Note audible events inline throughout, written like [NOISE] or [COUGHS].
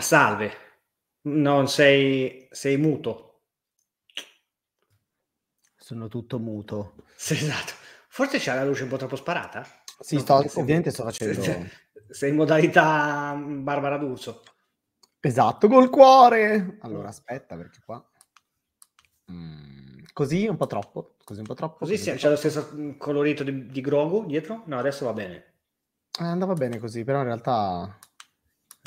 Ma salve, non sei, sei muto. Sono tutto muto. Sì, esatto. Forse c'è la luce un po' troppo sparata? Sì, sto, ovviamente sto facendo... Sei in modalità Barbara D'Urso. Esatto, col cuore. Allora, aspetta, perché qua... Mm, così un po' troppo. Così un po' troppo. Così, così c'è lo stesso colorito di, di Grogu dietro? No, adesso va bene. Eh, andava bene così, però in realtà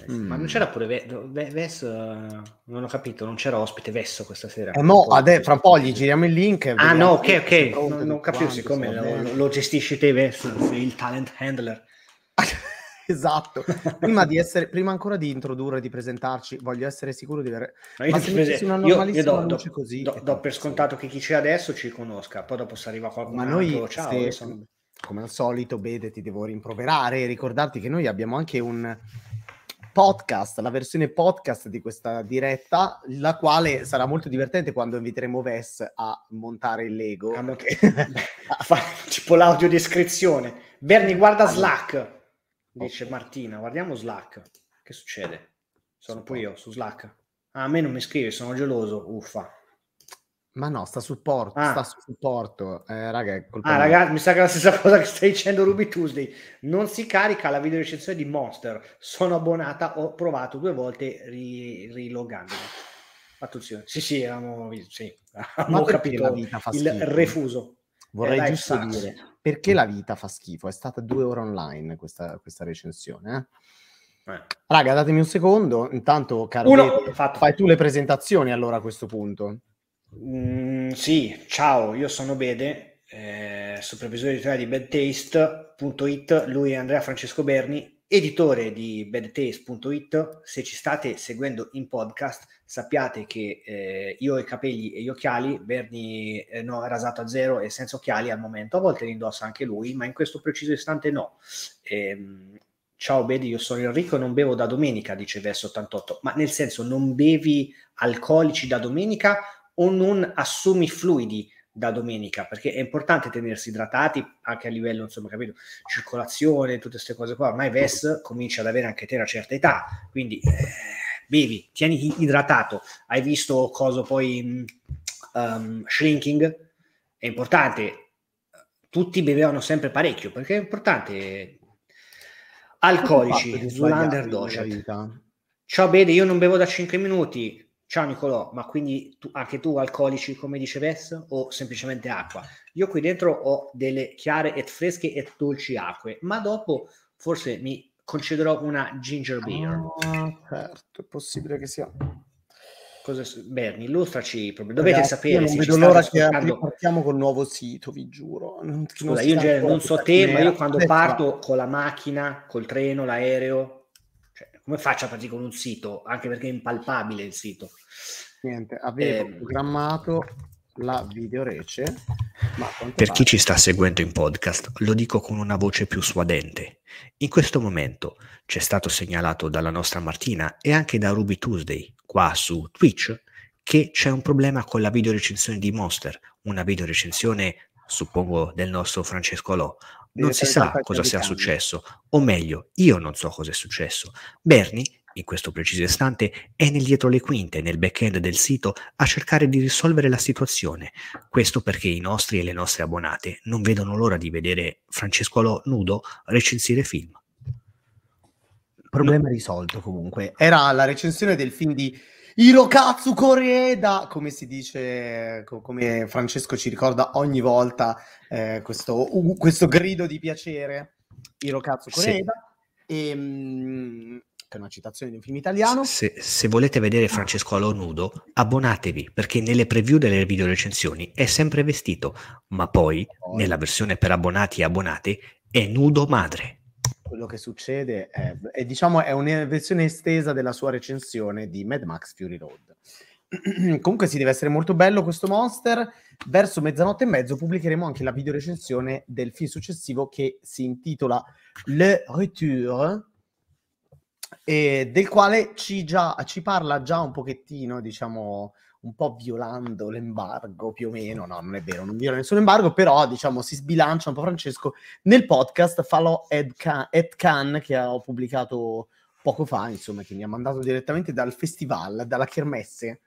Mm. Ma non c'era pure Ves, non ho capito, non c'era ospite Vesso questa sera. Eh, mo, ade- fra un po' gli giriamo il link. Ah no, ok, ok, non, non capisco siccome lo, lo, gestisci te Ves, [LAUGHS] il talent handler. [LAUGHS] esatto, prima, di essere, prima ancora di introdurre, di presentarci, voglio essere sicuro di avere... [LAUGHS] Ma io, prese... una io, io do, do, così, do, do per scontato che chi c'è adesso ci conosca, poi dopo se arriva qualcuno Ma noi, ciao, se, come al solito, Bede, ti devo rimproverare e ricordarti che noi abbiamo anche un podcast, la versione podcast di questa diretta, la quale sarà molto divertente quando inviteremo Ves a montare il Lego. Ah, che... [LAUGHS] tipo l'audio descrizione. Berni, guarda Slack, dice Martina. Guardiamo Slack. Che succede? Sono poi io su Slack. Ah, a me non mi scrive, sono geloso. Uffa. Ma no, sta supporto, ah. sta su supporto. Eh, raga, ah, ragazzi, mi sa che è la stessa [LAUGHS] cosa che stai dicendo Ruby Tuesday. Non si carica la video recensione di Monster. Sono abbonata, ho provato due volte ri- rilogandomi. Attenzione. Sì, sì, avevamo, sì, capito la vita fa il refuso. Vorrei eh, giusto sucks. dire, perché la vita fa schifo? È stata due ore online questa, questa recensione, eh? Eh. Raga, datemi un secondo. Intanto, caro, Uno, Bede, fai tu le presentazioni allora a questo punto. Mm, sì, ciao, io sono Bede, eh, supervisore editoriale di badtaste.it, lui è Andrea Francesco Berni, editore di badtaste.it. Se ci state seguendo in podcast, sappiate che eh, io ho i capelli e gli occhiali, Berni eh, no, è rasato a zero e senza occhiali al momento, a volte li indossa anche lui, ma in questo preciso istante no. Ehm, ciao Bede, io sono Enrico e non bevo da domenica, dice Verso 88, ma nel senso non bevi alcolici da domenica o non assumi fluidi da domenica, perché è importante tenersi idratati anche a livello, insomma, capito, circolazione, tutte queste cose qua. Ormai VES comincia ad avere anche te una certa età, quindi eh, bevi, tieni idratato. Hai visto cosa poi um, shrinking? È importante. Tutti bevevano sempre parecchio, perché è importante alcolici, Zulander Docet. Ciao Bede, io non bevo da 5 minuti, Ciao Nicolò, ma quindi tu, anche tu alcolici come dice Vess o semplicemente acqua? Io qui dentro ho delle chiare e fresche e dolci acque, ma dopo forse mi concederò una ginger beer. Ah, certo, è possibile che sia. Cosa, Berni, illustraci proprio. Dovete Ragazzi, sapere. non vedo l'ora che partiamo col nuovo sito, vi giuro. Non, Scusa, non io in genere non so te, ma io quando parto con la macchina, col treno, l'aereo, come faccio a partire con un sito? Anche perché è impalpabile il sito. Niente, avevo eh, programmato la videorece. Ma per chi ci sta seguendo in podcast, lo dico con una voce più suadente. In questo momento ci è stato segnalato dalla nostra Martina e anche da Ruby Tuesday, qua su Twitch, che c'è un problema con la videorecensione di Monster, una videorecensione suppongo del nostro Francesco Lò, non si sa cosa sia successo, o meglio, io non so cosa è successo. Bernie, in questo preciso istante, è nel dietro le quinte, nel back-end del sito, a cercare di risolvere la situazione. Questo perché i nostri e le nostre abbonate non vedono l'ora di vedere Francesco Lò nudo recensire film. Problema no. risolto comunque. Era la recensione del film di Hirokatsu Koreeda, come si dice, come Francesco ci ricorda ogni volta eh, questo, uh, questo, grido di piacere, Hirokatsu Koreeda, sì. e, che è una citazione di un film italiano. Se, se volete vedere Francesco Alò nudo, abbonatevi, perché nelle preview delle video recensioni è sempre vestito, ma poi. nella versione per abbonati e abbonate, è nudo madre quello che succede è, è, diciamo, è una versione estesa della sua recensione di Mad Max Fury Road. [CLEARS THROAT] Comunque sì, deve essere molto bello questo monster. Verso mezzanotte e mezzo pubblicheremo anche la video recensione del film successivo che si intitola Le Retour e del quale ci, già, ci parla già un pochettino, diciamo, un po' violando l'embargo più o meno, no, non è vero, non viola nessun embargo, però diciamo si sbilancia un po' Francesco nel podcast Follow Ed Can, Ed Can che ho pubblicato poco fa, insomma, che mi ha mandato direttamente dal festival, dalla Kermesse,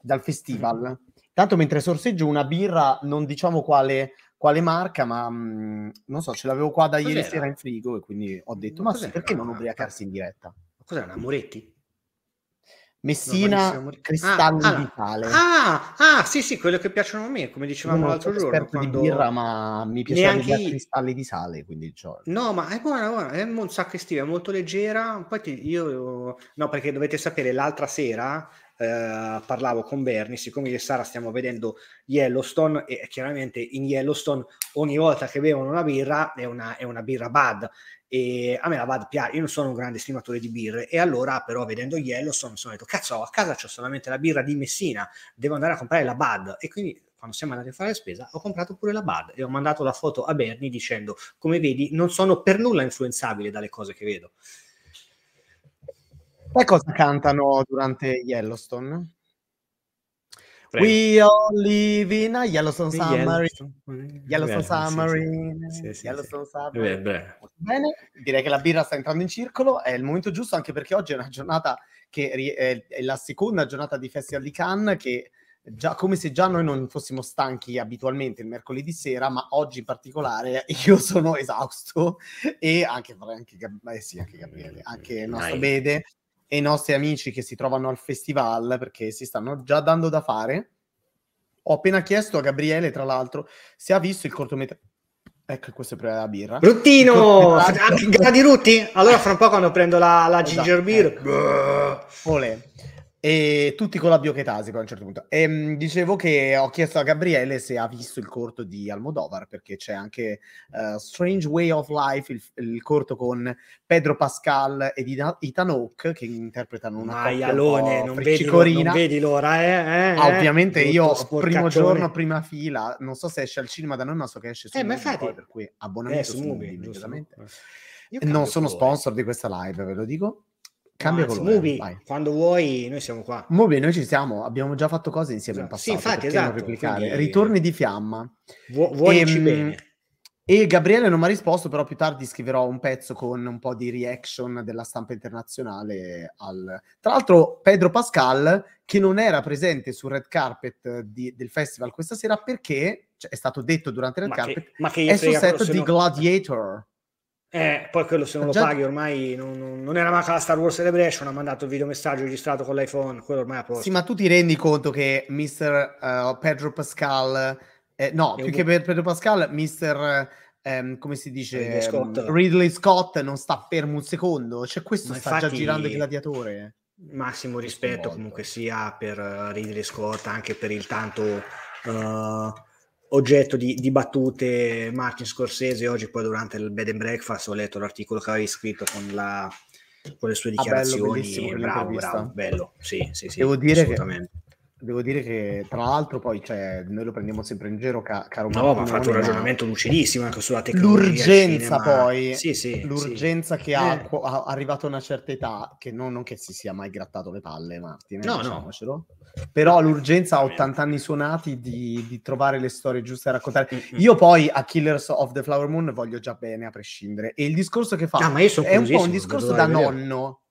dal festival. Mm-hmm. Tanto mentre sorseggio una birra, non diciamo quale, quale marca, ma mh, mm, non so, ce l'avevo qua da Cos'era? ieri sera in frigo e quindi ho detto, ma, ma sì, perché non ubriacarsi in diretta? Cos'era, una Moretti? Messina cristalli ah, di sale. Ah, ah, sì, sì, quello che piacciono a me, come dicevamo non l'altro giorno. Quando... di birra, ma mi piacciono i cristalli di sale, quindi cioè... No, ma è buona, buona, è un sacco estiva, è molto leggera. Poi ti, io... No, perché dovete sapere, l'altra sera eh, parlavo con Bernie, siccome io e Sara stiamo vedendo Yellowstone e chiaramente in Yellowstone ogni volta che bevono una birra è una, è una birra bad e a me la Bud piace, io non sono un grande stimatore di birre e allora però vedendo Yellowstone mi sono detto cazzo a casa c'ho solamente la birra di Messina, devo andare a comprare la Bud e quindi quando siamo andati a fare la spesa ho comprato pure la Bud e ho mandato la foto a Bernie dicendo come vedi non sono per nulla influenzabile dalle cose che vedo. Poi cosa cantano durante Yellowstone? Prego. We all live in a Yellowstone Submarine. Yellowstone Submarine. Sì, sì, Yellowstone sì. Submarine. Beh, Bene, direi che la birra sta entrando in circolo, è il momento giusto anche perché oggi è una giornata che è la seconda giornata di Festival di Cannes che già come se già noi non fossimo stanchi abitualmente il mercoledì sera, ma oggi in particolare io sono esausto e anche, anche, eh sì, anche Gabriele, anche il nostro Bede e i nostri amici che si trovano al festival perché si stanno già dando da fare. Ho appena chiesto a Gabriele, tra l'altro, se ha visto il cortometraggio. Ecco, questo è per la birra. Bruttino! Gradi rutti? Allora fra un po' quando prendo la, la esatto, ginger beer... Ecco. Olè e tutti con la biochetasi poi a un certo punto. E, ehm, dicevo che ho chiesto a Gabriele se ha visto il corto di Almodovar, perché c'è anche uh, Strange Way of Life, il, il, corto con Pedro Pascal ed Ethan Hawke, che interpretano una Maialone, non vedi, non vedi l'ora, eh? eh, ah, ovviamente eh, io primo giorno, prima fila, non so se esce al cinema da noi, ma so che esce su eh, Movie, poi, per cui abbonamento eh, su Movie, immediatamente. Non sono sponsor di questa live, ve lo dico. Cambia Anzi, colore. Movie, vai. quando vuoi, noi siamo qua. Movie, noi ci siamo, abbiamo già fatto cose insieme esatto. in passato. Sì, infatti, esatto. Quindi... Ritorni di fiamma. Vu- vuoi e, bene. E Gabriele non mi ha risposto, però più tardi scriverò un pezzo con un po' di reaction della stampa internazionale. Al... Tra l'altro, Pedro Pascal, che non era presente sul red carpet di, del festival questa sera perché cioè, è stato detto durante il red ma carpet, che, ma che è sul set di Gladiator. Eh, poi quello se non lo Già... paghi ormai non, non, era manca la Star Wars Celebration, ha mandato il videomessaggio registrato con l'iPhone, quello ormai è a posto. Sì, ma tu ti rendi conto che Mr. Uh, Pedro Pascal, eh, no, più che per Pedro Pascal, Mr. Um, come si dice Ridley Scott. Ridley Scott. non sta fermo un secondo, cioè questo ma sta infatti... già girando il gladiatore. Massimo rispetto comunque sia per Ridley Scott, anche per il tanto uh, oggetto di, di, battute Martin Scorsese oggi poi durante il bed and breakfast ho letto l'articolo che avevi scritto con, la, con le sue dichiarazioni. ah, bello, bravo, bravo, bello. Sì, sì, sì, devo dire che devo dire che tra l'altro poi cioè, noi lo prendiamo sempre in giro ca- caro no ma ha fatto un ragionamento lucidissimo anche sulla tecnologia l'urgenza poi sì, sì, l'urgenza sì. che ha, eh. ha, arrivato a una certa età che non, non, che si sia mai grattato le palle Martin eh, no no però l'urgenza a 80 anni suonati di, di, trovare le storie giuste da raccontare io poi a Killers of the Flower Moon voglio già bene a prescindere e il discorso che fa ah, è un po' un discorso da nonno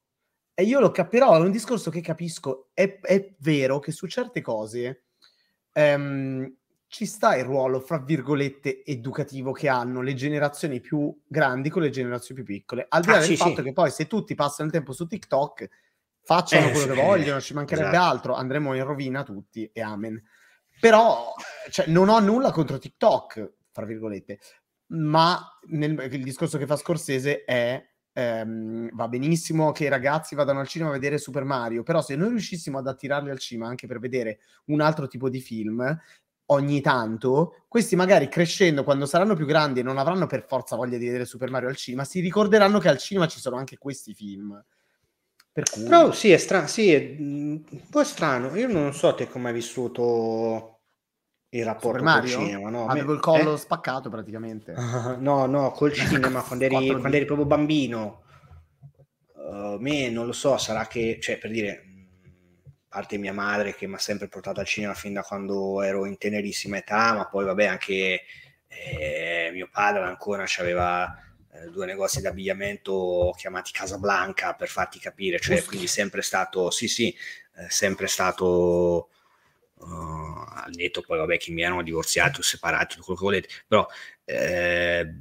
e io lo capirò, è un discorso che capisco. È, è vero che su certe cose ehm, ci sta il ruolo, fra virgolette, educativo che hanno le generazioni più grandi con le generazioni più piccole. Al di là ah, del sì, fatto sì. che poi se tutti passano il tempo su TikTok, facciano eh, quello che vogliono, ci mancherebbe esatto. altro, andremo in rovina tutti e amen. Però cioè, non ho nulla contro TikTok, fra virgolette, ma nel, il discorso che fa Scorsese è ehm, va benissimo che i ragazzi vadano al cinema a vedere Super Mario, però se noi riuscissimo ad attirarli al cinema anche per vedere un altro tipo di film, ogni tanto, questi magari crescendo, quando saranno più grandi e non avranno per forza voglia di vedere Super Mario al cinema, si ricorderanno che al cinema ci sono anche questi film. Per cui... Però sì, è strano, sì, è un po' strano. Io non so te come hai vissuto il rapporto col cinema, no? Avevo il collo eh? spaccato praticamente. [LAUGHS] no, no, col [LAUGHS] cinema quando eri, quando eri proprio bambino. Uh, me non lo so, sarà che, cioè, per dire, a parte mia madre che mi ha sempre portato al cinema fin da quando ero in tenerissima età, ma poi vabbè anche eh, mio padre ancora aveva eh, due negozi d'abbigliamento chiamati Casablanca per farti capire, cioè Usti. quindi sempre stato, sì sì, eh, sempre stato uh, al netto. Poi vabbè che mi erano divorziati o separati, quello che volete, però eh,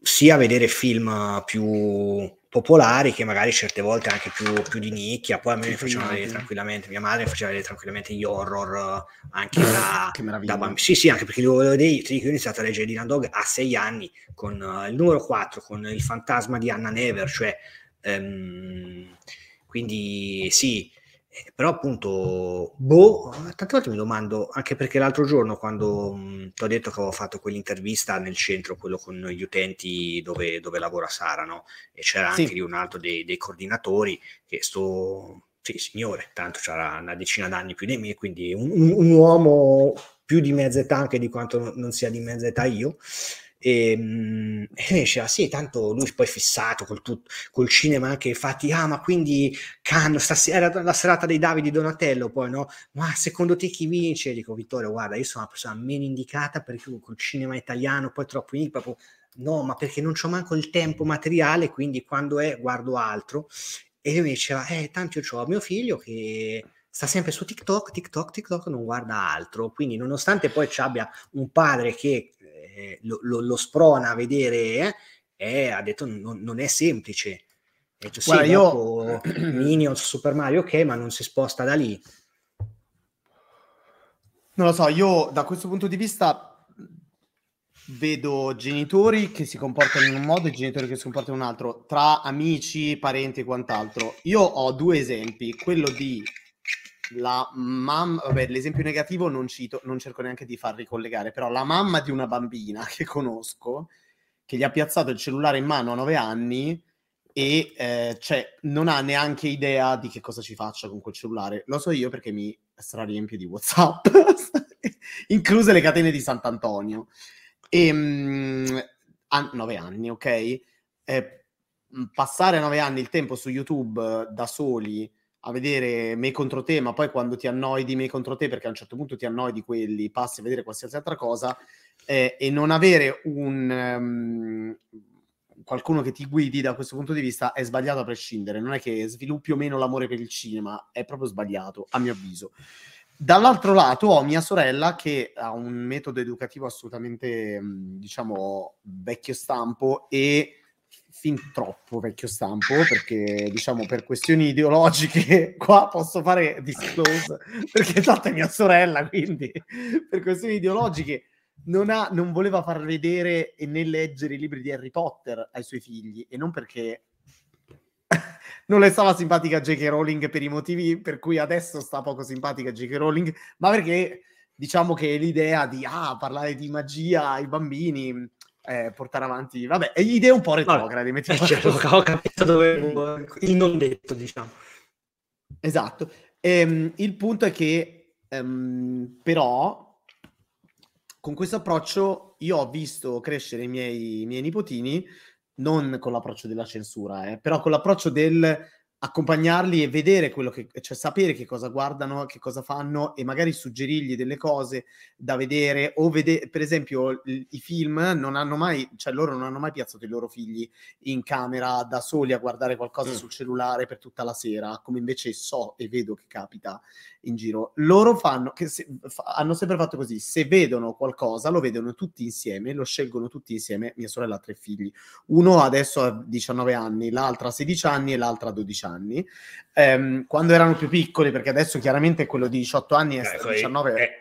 sia vedere film più popolari che magari certe volte anche più, più di nicchia, poi a me mi facevano vedere tranquillamente, mia madre mi faceva vedere tranquillamente gli horror anche da, [COUGHS] da bambino. Sì, sì, anche perché io, io, io ho iniziato a leggere Dylan Dog a sei anni con uh, il numero 4, con il fantasma di Anna Never, cioè um, quindi sì, eh, però appunto, boh, tante volte mi domando, anche perché l'altro giorno quando ti ho detto che avevo fatto quell'intervista nel centro, quello con gli utenti dove, dove lavora Sara, no? E c'era anche sì. lì un altro dei, dei coordinatori che sto, sì, signore, tanto c'era una decina d'anni più di me, quindi un, un, un uomo più di mezza età anche di quanto non sia di mezza età io, Ehm, e, e diceva sì tanto lui poi fissato col, tut, col cinema anche infatti ah ma quindi Canno stasera era la serata dei Davidi Donatello poi no? Ma secondo te chi vince? Dico Vittorio guarda io sono una persona meno indicata perché col cinema italiano poi troppo in proprio no ma perché non c'ho manco il tempo materiale quindi quando è guardo altro. E lui mi diceva eh tanto io ho mio figlio che sta sempre su TikTok, TikTok, TikTok, non guarda altro. Quindi, nonostante poi ci abbia un padre che eh, lo, lo, lo, sprona a vedere, eh, ha detto non, non è semplice. Detto, sì, Guarda, io... [CLEARS THROAT] Minions, Super Mario, ok, ma non si sposta da lì. Non lo so, io da questo punto di vista vedo genitori che si comportano in un modo e genitori che si comportano in un altro, tra amici, parenti e quant'altro. Io ho due esempi, quello di la mamma, vabbè, l'esempio negativo non cito, non cerco neanche di far ricollegare, però la mamma di una bambina [LAUGHS] che conosco, che gli ha piazzato il cellulare in mano a nove anni e eh, cioè, non ha neanche idea di che cosa ci faccia con quel cellulare. Lo so io perché mi strariempie di WhatsApp, [LAUGHS] incluse le catene di Sant'Antonio. E, mh, a nove anni, ok? Eh, passare nove anni il tempo su YouTube da soli a vedere me contro te, ma poi quando ti annoi di me contro te, perché a un certo punto ti annoi di quelli, passi a vedere qualsiasi altra cosa, eh, e non avere un um, qualcuno che ti guidi da questo punto di vista è sbagliato a prescindere. Non è che sviluppi o meno l'amore per il cinema, è proprio sbagliato, a mio avviso. Dall'altro lato ho mia sorella che ha un metodo educativo assolutamente, diciamo, vecchio stampo e fin troppo vecchio stampo perché diciamo per questioni ideologiche [LAUGHS] qua posso fare disclose perché tanto è mia sorella quindi per questioni ideologiche non, ha, non voleva far vedere e né leggere i libri di Harry Potter ai suoi figli e non perché [LAUGHS] non le stava simpatica J.K. Rowling per i motivi per cui adesso sta poco simpatica J.K. Rowling ma perché diciamo che l'idea di ah, parlare di magia ai bambini eh, portare avanti, vabbè, idee un po' retrograde. No, eh, certo, ho capito dove il non detto, diciamo. Esatto. Ehm, il punto è che, ehm, però, con questo approccio io ho visto crescere i miei, i miei nipotini non con l'approccio della censura, eh, però con l'approccio del accompagnarli e vedere quello che, cioè sapere che cosa guardano, che cosa fanno e magari suggerirgli delle cose da vedere o vedere, per esempio, i, film non hanno mai, cioè loro non hanno mai piazzato i loro figli in camera da soli a guardare qualcosa mm. sul cellulare per tutta la sera, come invece so e vedo che capita in giro. Loro fanno, che se, hanno sempre fatto così, se vedono qualcosa lo vedono tutti insieme, lo scelgono tutti insieme, mia sorella ha tre figli, uno adesso ha 19 anni, l'altra ha 16 anni e l'altra ha 12 anni, ehm, quando erano più piccoli, perché adesso chiaramente quello di 18 anni e eh, 19 è,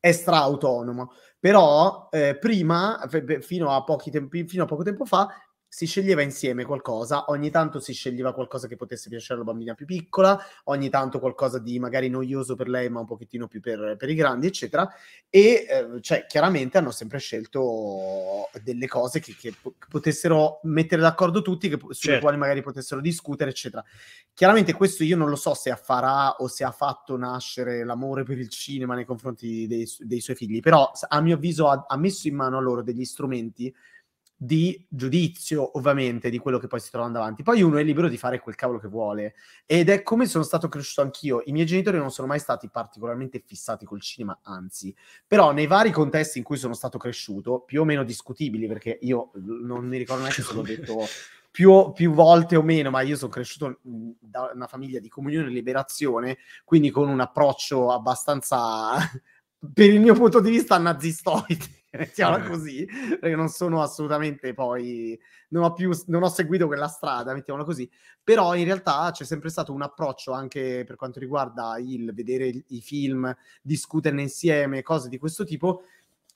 è stra autonomo, però eh, prima, fino a, tempi, fino a poco tempo fa, si sceglieva insieme qualcosa, ogni tanto si sceglieva qualcosa che potesse piacere alla bambina più piccola, ogni tanto qualcosa di magari noioso per lei ma un pochettino più per, per i grandi, eccetera, e eh, cioè, chiaramente hanno sempre scelto delle cose che, che potessero mettere d'accordo tutti, che, sulle certo. quali magari potessero discutere, eccetera. Chiaramente questo io non lo so se affarà o se ha fatto nascere l'amore per il cinema nei confronti dei, dei suoi figli, però a mio avviso ha, ha messo in mano a loro degli strumenti di giudizio, ovviamente, di quello che poi si trova davanti. Poi uno è libero di fare quel cavolo che vuole. Ed è come sono stato cresciuto anch'io. I miei genitori non sono mai stati particolarmente fissati col cinema, anzi. Però nei vari contesti in cui sono stato cresciuto, più o meno discutibili, perché io non mi ricordo neanche se l'ho [LAUGHS] detto più, più, volte o meno, ma io sono cresciuto da una famiglia di comunione e liberazione, quindi con un approccio abbastanza, [LAUGHS] per il mio punto di vista, nazistoide [LAUGHS] mettiamola eh. così, perché non sono assolutamente poi, non ho più, non ho seguito quella strada, mettiamola così, però in realtà c'è sempre stato un approccio anche per quanto riguarda il vedere i film, discuterne insieme, cose di questo tipo,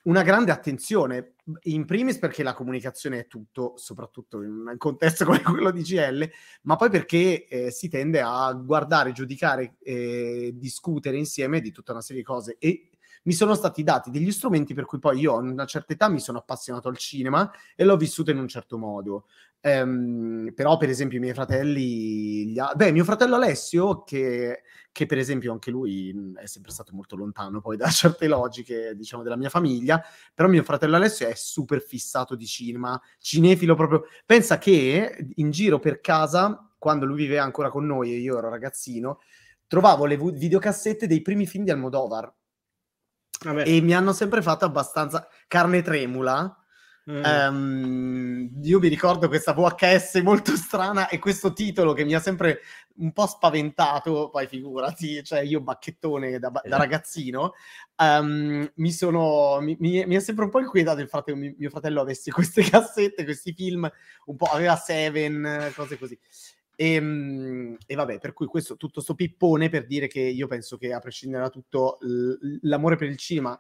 una grande attenzione, in primis perché la comunicazione è tutto, soprattutto in un contesto [LAUGHS] come quello di GL, ma poi perché eh, si tende a guardare, giudicare e discutere insieme di tutta una serie di cose e mi sono stati dati degli strumenti per cui poi io a una certa età mi sono appassionato al cinema e l'ho vissuto in un certo modo. Um, però, per esempio, i miei fratelli, ha... beh, mio fratello Alessio, che, che, per esempio anche lui è sempre stato molto lontano poi da [LAUGHS] certe logiche, diciamo, della mia famiglia, però mio fratello Alessio è super fissato di cinema, cinefilo proprio. Pensa che in giro per casa, quando lui viveva ancora con noi e io ero ragazzino, trovavo le videocassette dei primi film di Almodovar Vabbè. e mi hanno sempre fatto abbastanza carne tremula. Mm. Um, io mi ricordo questa VHS molto [LAUGHS] strana e questo titolo che mi ha sempre un po' spaventato, poi figurati, cioè io bacchettone da, da ragazzino, um, mi, sono, mi, mi, mi, è sempre un po' inquietato il fatto che mio, mio fratello avesse [LAUGHS] queste cassette, questi film, un po' aveva Seven, cose così. E, ehm, e, vabbè, per cui questo, tutto sto pippone per dire che io penso che a prescindere da tutto l'amore per il cinema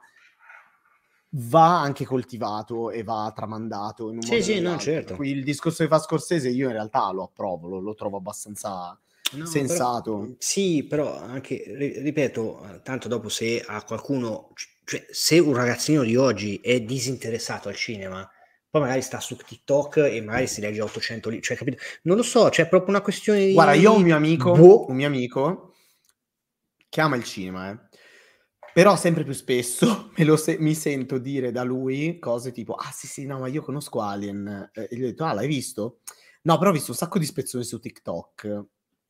va anche coltivato e va tramandato in un sì, sì, no, certo. Qui il discorso che fa Scorsese io in realtà lo approvo, lo, lo trovo abbastanza no, sensato. Però, sì, però anche, ripeto, tanto dopo se a qualcuno, cioè se un ragazzino di oggi è disinteressato al cinema, poi magari sta su TikTok e magari si legge 800 libri, cioè, capito? Non lo so, c'è proprio una questione di... Guarda, io ho un mio amico, boh. un mio amico che ama il cinema, eh. Però sempre più spesso [LAUGHS] me se- mi sento dire da lui cose tipo, ah sì sì, no, ma io conosco Alien. Eh, e gli ho detto, ah, l'hai visto? No, però ho visto un sacco di spezzoni su TikTok.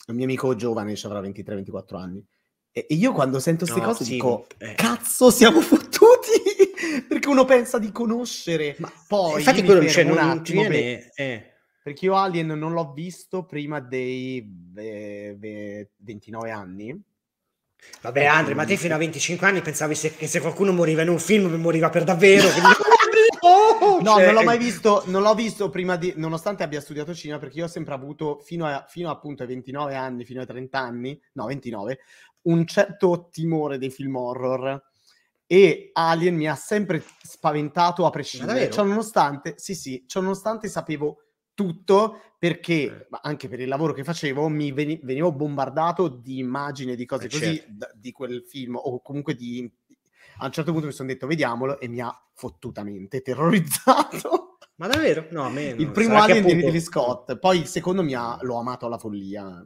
Il mio amico giovane, ci avrà 23-24 anni. E, e io quando sento queste no, cose sì, dico, eh. cazzo, siamo [LAUGHS] fottuti! [LAUGHS] perché uno pensa di conoscere, ma poi infatti quello non, non ti viene... Eh. Perché io Alien non l'ho visto prima dei ve, ve, 29 anni. Vabbè, Andre, ma te fino a 25 anni pensavi se, che se qualcuno moriva in un film moriva per davvero? Quindi... [LAUGHS] oh, no, cioè... non l'ho mai visto, non l'ho visto prima di, nonostante abbia studiato cinema, perché io ho sempre avuto, fino, a, fino appunto ai 29 anni, fino ai 30 anni, no, 29, un certo timore dei film horror e Alien mi ha sempre spaventato a prescindere. Cioè, nonostante, sì, sì, cioè, nonostante sapevo tutto perché eh. anche per il lavoro che facevo mi veni- venivo bombardato di immagini di cose eh, così certo. di quel film o comunque di a un certo punto mi sono detto vediamolo e mi ha fottutamente terrorizzato ma davvero? no a me il primo Sarà Alien appunto... di Ridley Scott poi il secondo mi ha, l'ho amato alla follia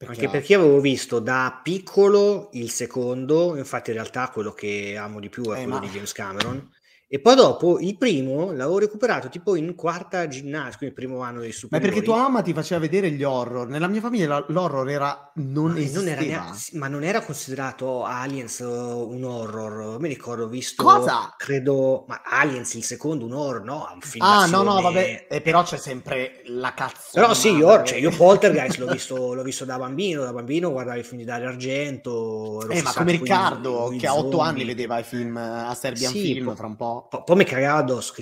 perché Anche perché avevo visto da piccolo il secondo, infatti in realtà quello che amo di più è eh, quello ma... di James Cameron, e poi dopo il primo l'avevo recuperato tipo in quarta ginnasio, quindi il primo anno dei superiori. Ma perché tua mamma ti faceva vedere gli horror? Nella mia famiglia l'horror era non ma non era neanche, ma non era considerato Aliens un horror. Mi ricordo, ho visto Cosa? credo, ma Aliens il secondo un horror, no? Un film ah, no, no, vabbè, eh, però c'è sempre la cazzo. Però sì, io, cioè, io Poltergeist l'ho [LAUGHS] visto, l'ho visto da bambino, da bambino guardavo i film di Dario Argento. Eh, ma come Riccardo, che a otto anni vedeva i film a Serbian sì, Film, fra un po' po', po mi cagava addosso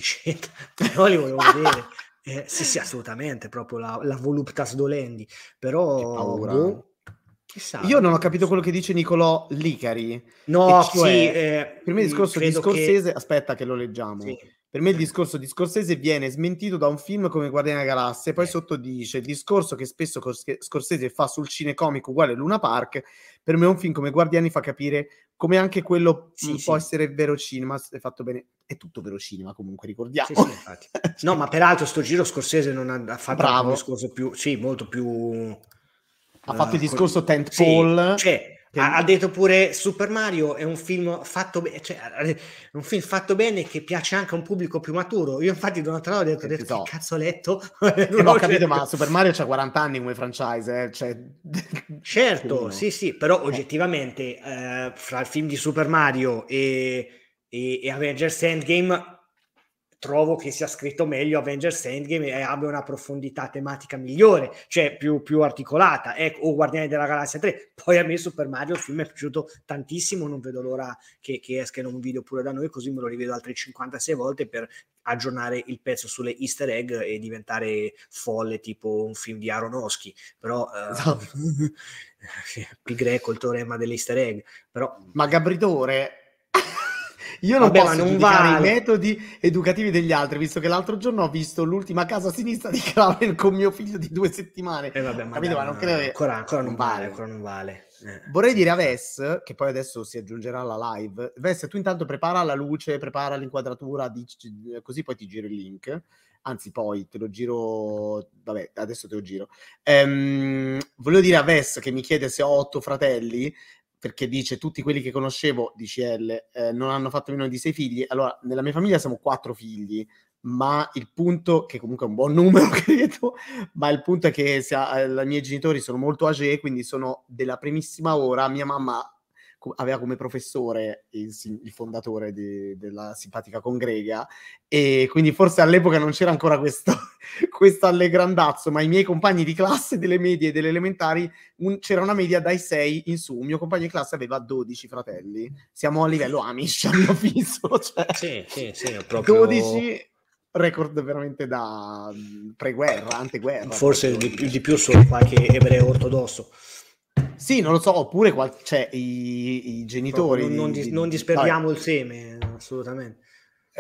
però li volevo vedere. Eh, sì, sì, assolutamente, proprio la, la voluptas dolendi, però... Boh, chissà. Io non ho capito quello che dice Nicolò Licari. No, cioè, sì, eh, per me il discorso di Scorsese... Che... Aspetta che lo leggiamo. Sì. Per me il discorso di Scorsese viene smentito da un film come Guardiani della Galassia e poi eh. sotto dice il discorso che spesso Scorsese fa sul cinecomico uguale Luna Park, per me un film come Guardiani fa capire come anche quello sì, può sì. essere vero cinema, è fatto bene, è tutto vero cinema comunque, ricordiamo. Sì, [LAUGHS] no, ma peraltro sto giro Scorsese non ha, fatto Bravo. un discorso più, sì, molto più... Ha uh, fatto il discorso tent pole. Cioè, Ha, ha, detto pure Super Mario è un film fatto bene, cioè, un film fatto bene che piace anche a un pubblico più maturo. Io infatti Donatello ho detto, ho detto so. che cazzo ho letto? [LAUGHS] Eh, non ho capito, ma Super Mario ha 40 anni come franchise, eh? cioè... [LAUGHS] Certo, sì, sì, però oggettivamente eh, fra il film di Super Mario e, e, e Avengers Endgame trovo che sia scritto meglio Avengers Endgame e abbia una profondità tematica migliore, cioè più, più articolata, ecco, o Guardiani della Galassia 3. Poi a me Super Mario il film è piaciuto tantissimo, non vedo l'ora che, che esca in un video pure da noi, così me lo rivedo altre 56 volte per aggiornare il pezzo sulle easter egg e diventare folle tipo un film di Aronofsky, però... Uh, esatto. [LAUGHS] Pi greco il teorema delle easter egg, però... Ma Gabritore [LAUGHS] io non Vabbè, posso non giudicare vale. i metodi educativi degli altri, visto che l'altro giorno ho visto l'ultima casa a sinistra di Kramer con mio figlio di due settimane. Eh vabbè, Capito? Ma non credo ancora, ancora, non vale, ancora non vale. Eh. Vorrei dire a Ves, che poi adesso si aggiungerà alla live, Ves, tu intanto prepara la luce, prepara l'inquadratura, dici, così poi ti giro il link. Anzi, poi te lo giro. Vabbè, adesso te lo giro. Ehm, volevo dire a Ves che mi chiede se ho otto fratelli perché dice tutti quelli che conoscevo di CL eh, non hanno fatto meno di sei figli. Allora, nella mia famiglia siamo quattro figli, ma il punto, che comunque è un buon [LAUGHS] numero, credo, ma il punto è che sia, eh, i miei genitori sono molto age, quindi sono della primissima ora. Mia mamma aveva come professore il, il fondatore di, della simpatica congrega e quindi forse all'epoca non c'era ancora questo, [LAUGHS] questo allegrandazzo, ma i miei compagni di classe delle medie e delle elementari un, c'era una media dai 6 in su, un mio compagno di classe aveva 12 fratelli, siamo a livello Amish [LAUGHS] a mio avviso, cioè, sì, sì, sì, proprio... 12 record veramente da preguerra, anteguerra. Forse di più, di più solo qualche ebreo ortodosso. Sì, non lo so, oppure qual- cioè, i, i genitori... Non, non, dis- non disperdiamo il seme, assolutamente.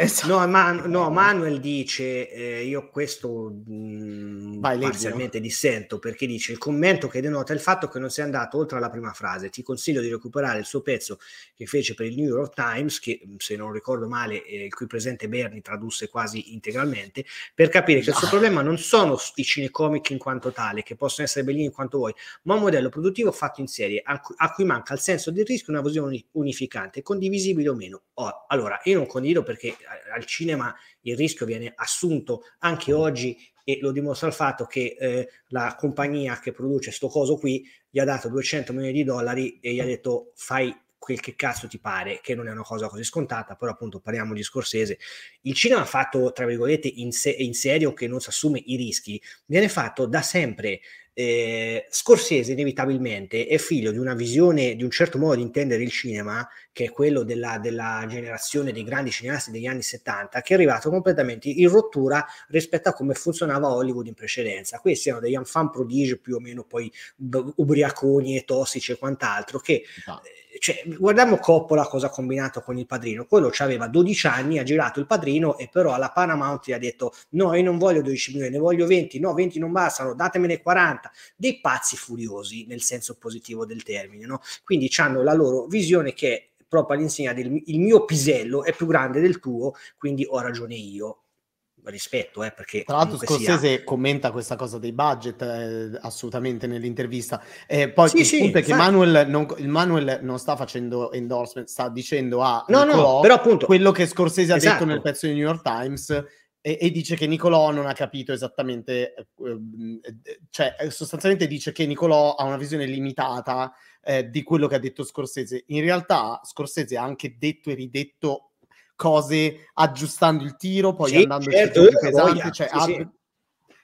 Esatto. No, Man- no, Manuel dice, eh, io questo mh, mm, Vai, parzialmente dissento, perché dice il commento che denota il fatto che non sia andato oltre alla prima frase. Ti consiglio di recuperare il suo pezzo che fece per il New York Times, che mm, se non ricordo male, eh, il cui presente Berni tradusse quasi integralmente, per capire che il suo problema non sono i cinecomic in quanto tale, che possono essere bellini in quanto vuoi, ma un modello produttivo fatto in serie, a cui, a cui manca il senso del rischio una visione unificante, condivisibile o meno. Oh, allora, io non condivido perché al cinema il rischio viene assunto anche oggi e lo dimostra il fatto che eh, la compagnia che produce sto coso qui gli ha dato 200 milioni di dollari e gli ha detto fai quel che cazzo ti pare, che non è una cosa così scontata, però appunto parliamo di Scorsese. Il cinema fatto, tra virgolette, in, se- in serio che non si assume i rischi, viene fatto da sempre eh, Scorsese inevitabilmente è figlio di una visione, di un certo modo di intendere il cinema, che è quello della, della, generazione dei grandi cineasti degli anni 70, che è arrivato completamente in rottura rispetto a come funzionava Hollywood in precedenza. Questi erano degli enfant prodige più o meno poi ubriaconi e tossici e quant'altro, che... No cioè, guardiamo Coppola cosa ha combinato con il padrino. Quello aveva 12 anni, ha girato il padrino e però alla Paramount gli ha detto no, io non voglio 12 milioni, ne voglio 20, no, 20 non bastano, datemene 40. Dei pazzi furiosi nel senso positivo del termine, no? Quindi hanno la loro visione che è proprio all'insegna del il mio pisello è più grande del tuo, quindi ho ragione io rispetto, eh, perché tra l'altro Scorsese sia... commenta questa cosa dei budget eh, assolutamente nell'intervista. Eh, poi sì, il sì, punto è che Manuel non, il Manuel non sta facendo endorsement, sta dicendo a no, Nicolò no, però appunto quello che Scorsese esatto. ha detto nel esatto. pezzo di New York Times e, e dice che Nicolò non ha capito esattamente, eh, eh, cioè sostanzialmente dice che Nicolò ha una visione limitata eh, di quello che ha detto Scorsese. In realtà Scorsese ha anche detto e ridetto cose aggiustando il tiro, poi sì, andando certo, più pesante, cioè, sì, sì.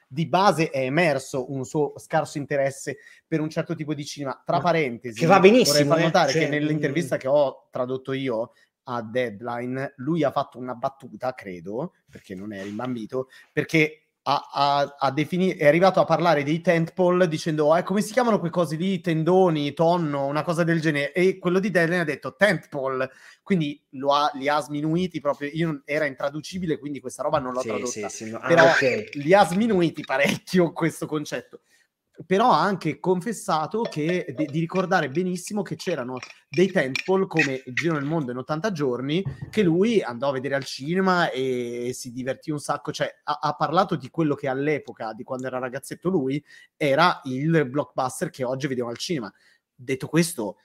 di base è emerso un suo scarso interesse per un certo tipo di cinema. Tra parentesi, che va benissimo. Vorrei far eh, notare cioè, che nell'intervista che ho tradotto io a Deadline, lui ha fatto una battuta, credo, perché non è rimbambito, perché a, a, a definire, è arrivato a parlare dei tentpole dicendo eh, come si chiamano quei cosi lì, tendoni, tonno, una cosa del genere e quello di Dylan ha detto tentpole quindi ha, li ha sminuiti proprio, io, era intraducibile quindi questa roba non l'ho sì, tradotta, sì, sì, no. però ah, okay. li ha sminuiti parecchio questo concetto però ha anche confessato che, di, di, ricordare benissimo che c'erano dei tentpole come il Giro nel Mondo in 80 giorni che lui andò a vedere al cinema e, si divertì un sacco, cioè ha, ha, parlato di quello che all'epoca, di quando era ragazzetto lui, era il blockbuster che oggi vediamo al cinema. Detto questo,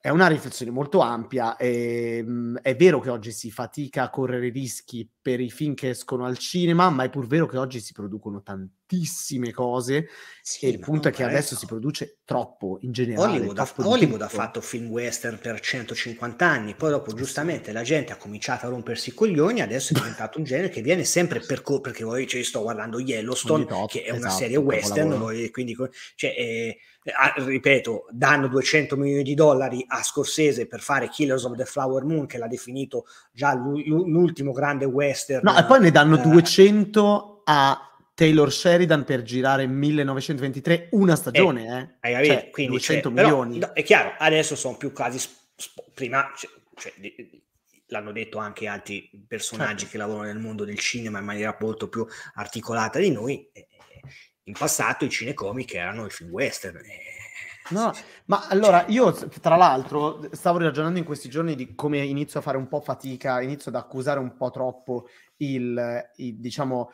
è una riflessione molto ampia. E, mh, è vero che oggi si fatica a correre rischi per i film che escono al cinema, ma è pur vero che oggi si producono tantissime cose. Sì, e il punto è che adesso parecchio. si produce troppo in generale. Hollywood, ha, Hollywood ha fatto film western per 150 anni, poi dopo giustamente la gente ha cominciato a rompersi i coglioni, adesso è diventato un genere che viene sempre percorso, perché poi cioè, sto guardando Yellowstone, tot, che è una esatto, serie western, voi- quindi cioè, eh, ripeto, danno 200 milioni di dollari a Scorsese per fare Killers of the Flower Moon, che l'ha definito già l'u- l'ultimo grande western. No, e poi ne danno eh, 200 a Taylor Sheridan per girare 1923 una stagione, eh. Capito? Cioè, Quindi 200 cioè, però, milioni. no, è chiaro, adesso sono più casi. sp- sp- prima cioè, cioè, l'hanno detto anche altri personaggi Certo. che lavorano nel mondo del cinema in maniera molto più articolata di noi. in passato i cinecomic erano i film western. e- No, ma allora io tra l'altro stavo ragionando in questi giorni di come inizio a fare un po' fatica, inizio ad accusare un po' troppo il, il, diciamo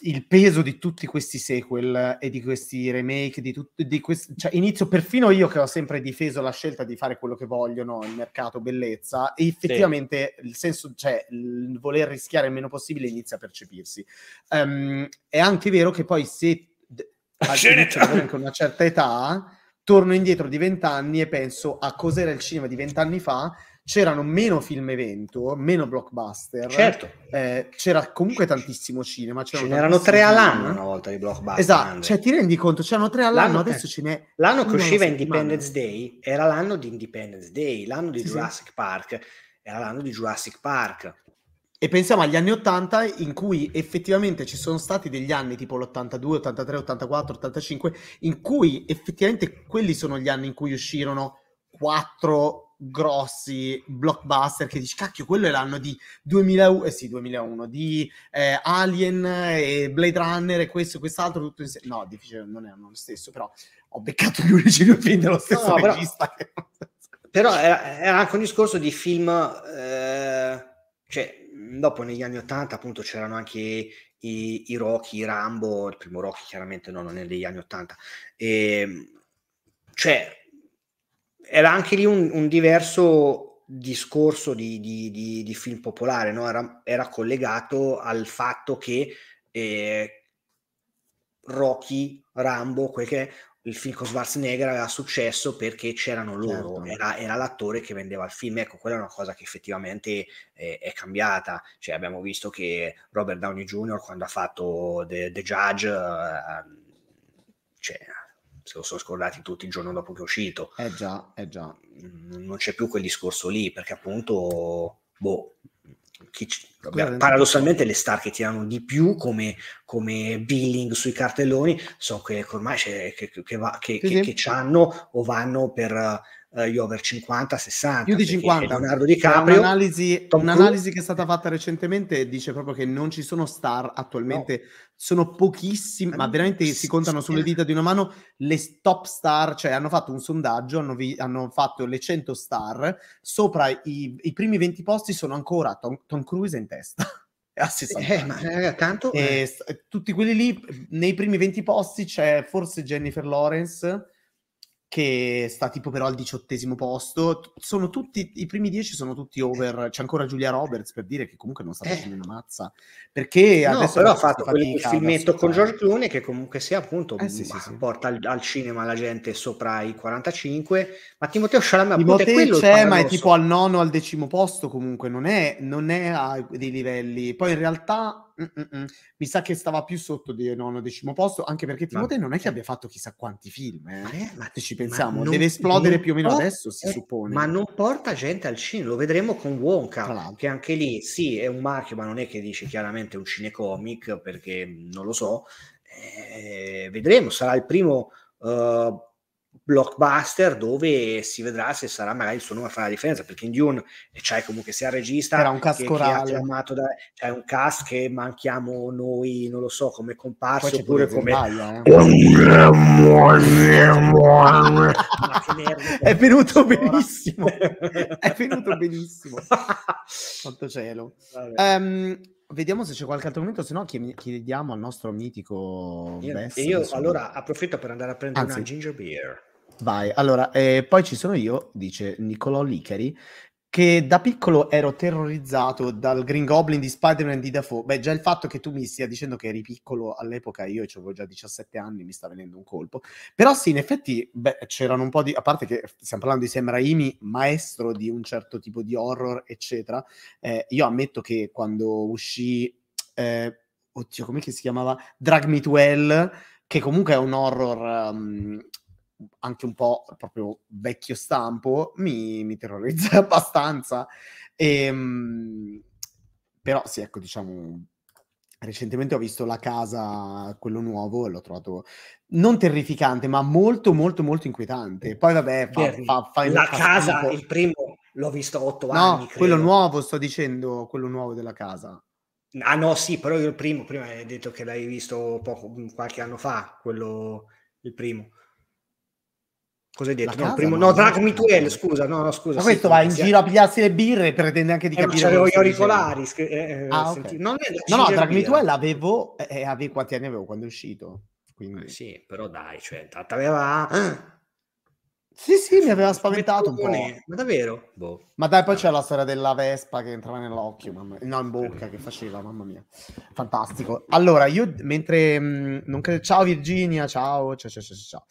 il peso di tutti questi sequel e di questi remake, di tutti di questi, cioè inizio perfino io che ho sempre difeso la scelta di fare quello che vogliono, il mercato bellezza, e effettivamente il senso, cioè il voler rischiare il meno possibile inizia a percepirsi. Ehm, è anche vero che poi se [LAUGHS] anche una certa età, torno indietro di vent'anni e penso a cos'era il cinema di vent'anni fa. C'erano meno film evento, meno blockbuster. Certo, eh, c'era comunque tantissimo cinema. ce n'erano tre all'anno una volta di blockbuster. Esatto, cioè ti rendi conto, c'erano tre all'anno, L'anno- adesso eh, ce n'è L'anno che usciva. Independence Day era l'anno di Independence Day, l'anno di Sì, sì. Jurassic Park era l'anno di Jurassic Park. E pensiamo agli anni 80 in cui effettivamente ci sono stati degli anni tipo l'82, 83, 84, 85 in cui effettivamente quelli sono gli anni in cui uscirono quattro grossi blockbuster che dici cacchio quello è l'anno di 2001 eh sì 2001 di eh, Alien e Blade Runner e questo e quest'altro tutto insieme. No difficile non erano lo stesso però ho beccato gli unici due film dello stesso No, però- regista Però era, era anche un discorso di film, eh, cioè dopo negli anni 80 appunto c'erano anche i, i Rocky, i Rambo, il primo Rocky chiaramente no, non è degli anni 80, e, cioè era anche lì un, un diverso discorso di, di- di- di film popolare, no? era, era collegato al fatto che eh, Rocky, Rambo, quel che è, il film con Schwarzenegger aveva successo perché c'erano loro, Certo. era, era l'attore che vendeva il film. Ecco, quella è una cosa che effettivamente eh, è cambiata. Cioè, abbiamo visto che Robert Downey Jr. quando ha fatto The, The Judge, eh, cioè, se lo sono scordati tutti il giorno dopo che è uscito. eh già eh già. Non c'è più quel discorso lì perché appunto, boh, ci- Guarda, paradossalmente le star che tirano di più come, come billing sui cartelloni sono quelle che ormai c'è- che, che, va- che, che, c'hanno o vanno per eh, gli over 50, 60. più di perché 50 Leonardo DiCaprio, un'analisi, un'analisi che è stata fatta recentemente dice proprio che non ci sono star attualmente. Sono pochissimi ma veramente si contano sulle dita di una mano le top star cioè hanno fatto un sondaggio hanno, vi- hanno fatto le 100 star sopra i, i primi 20 posti sono ancora Tom, Tom Cruise in testa. [LAUGHS] A 60 eh, ma eh, tanto eh, tutti quelli lì, nei primi 20 posti c'è forse Jennifer Lawrence, che sta tipo però al diciottesimo posto. Sono tutti, i primi 10 sono tutti over. C'è ancora Julia Roberts per dire che comunque non sta Eh. facendo una mazza. Perché No, adesso però ha fatto quel filmetto con. George Clooney che comunque sia appunto Eh, sì, sì, sì. porta al, al cinema la gente sopra i 45 ma Timoteo Chalamet appunto è Timotei quello c'è, ma è tipo al nono, al decimo posto comunque, non è, non è a dei livelli. Poi in realtà mm, mm, mm, mi sa che stava più sotto di nono, decimo posto, anche perché Timotei non è che abbia fatto chissà quanti film. eh. Eh, ma- Se ci pensiamo, deve esplodere più o meno por- adesso, si eh, suppone. ma non porta gente al cinema lo vedremo con Wonka che anche lì sì è un marchio ma non è che dice chiaramente un cinecomic perché non lo so Eh, vedremo sarà il primo eh, blockbuster dove si vedrà se sarà magari il suo nome a fare la differenza perché in Dune c'hai comunque sia il regista Era un cast che, che è corale. c'è un cast che manchiamo noi non lo so come comparso c'è pure oppure come Zendaya, eh. [LAUGHS] [LAUGHS] È venuto benissimo. È venuto benissimo. Santo cielo. Ehm, vediamo se c'è qualche altro momento, se no chied- chiediamo al nostro mitico Io, e io allora approfitto per andare a prendere Anzi. una ginger beer. Vai, allora, eh, poi ci sono io, dice Niccolò Licari, che da piccolo ero terrorizzato dal Green Goblin di Spider-Man di Dafoe. Beh, già il fatto che tu mi stia dicendo che eri piccolo all'epoca, io avevo già 17 anni, mi sta venendo un colpo. Però sì, in effetti, beh, c'erano un po' di... A parte che stiamo parlando di Sam Raimi, maestro di un certo tipo di horror, eccetera. Eh, io ammetto che quando uscì... Eh, oddio, come si chiamava? Drag Me to Hell, che comunque è un horror... Um, anche un po' proprio vecchio stampo, mi, mi terrorizza [LAUGHS] abbastanza. E, um, però sì, ecco, diciamo, recentemente ho visto La Casa, quello nuovo, e l'ho trovato non terrificante, ma molto, molto, molto inquietante. Poi vabbè, fa, fa, fa La Casa, il primo, l'ho visto otto no, anni, credo. quello nuovo, sto dicendo, quello nuovo della Casa. Ah no, sì, però io il primo, prima hai detto che l'hai visto poco, qualche anno fa, quello, il primo. Cosa hai detto? No, primo, no, Drag Me to Hell, scusa, no, no, scusa. Ma questo sì, va in giro a pigliarsi le birre e pretende anche di eh, capire. C'avevo gli auricolari. Eh, eh, ah, okay. non no, no, Drag Me to Hell avevo, eh, avevo, quanti anni avevo quando è uscito? Quindi... Eh, sì, però dai, cioè, aveva... Sì, sì, mi aveva [LAUGHS] spaventato un po'. Ma davvero? Boh. Ma dai, poi c'è la storia della Vespa che entrava nell'occhio, mamma... no, in bocca, che faceva, mamma mia. Fantastico. Allora, io mentre... Mh, non credo... Ciao Virginia, ciao, ciao, ciao, ciao, ciao.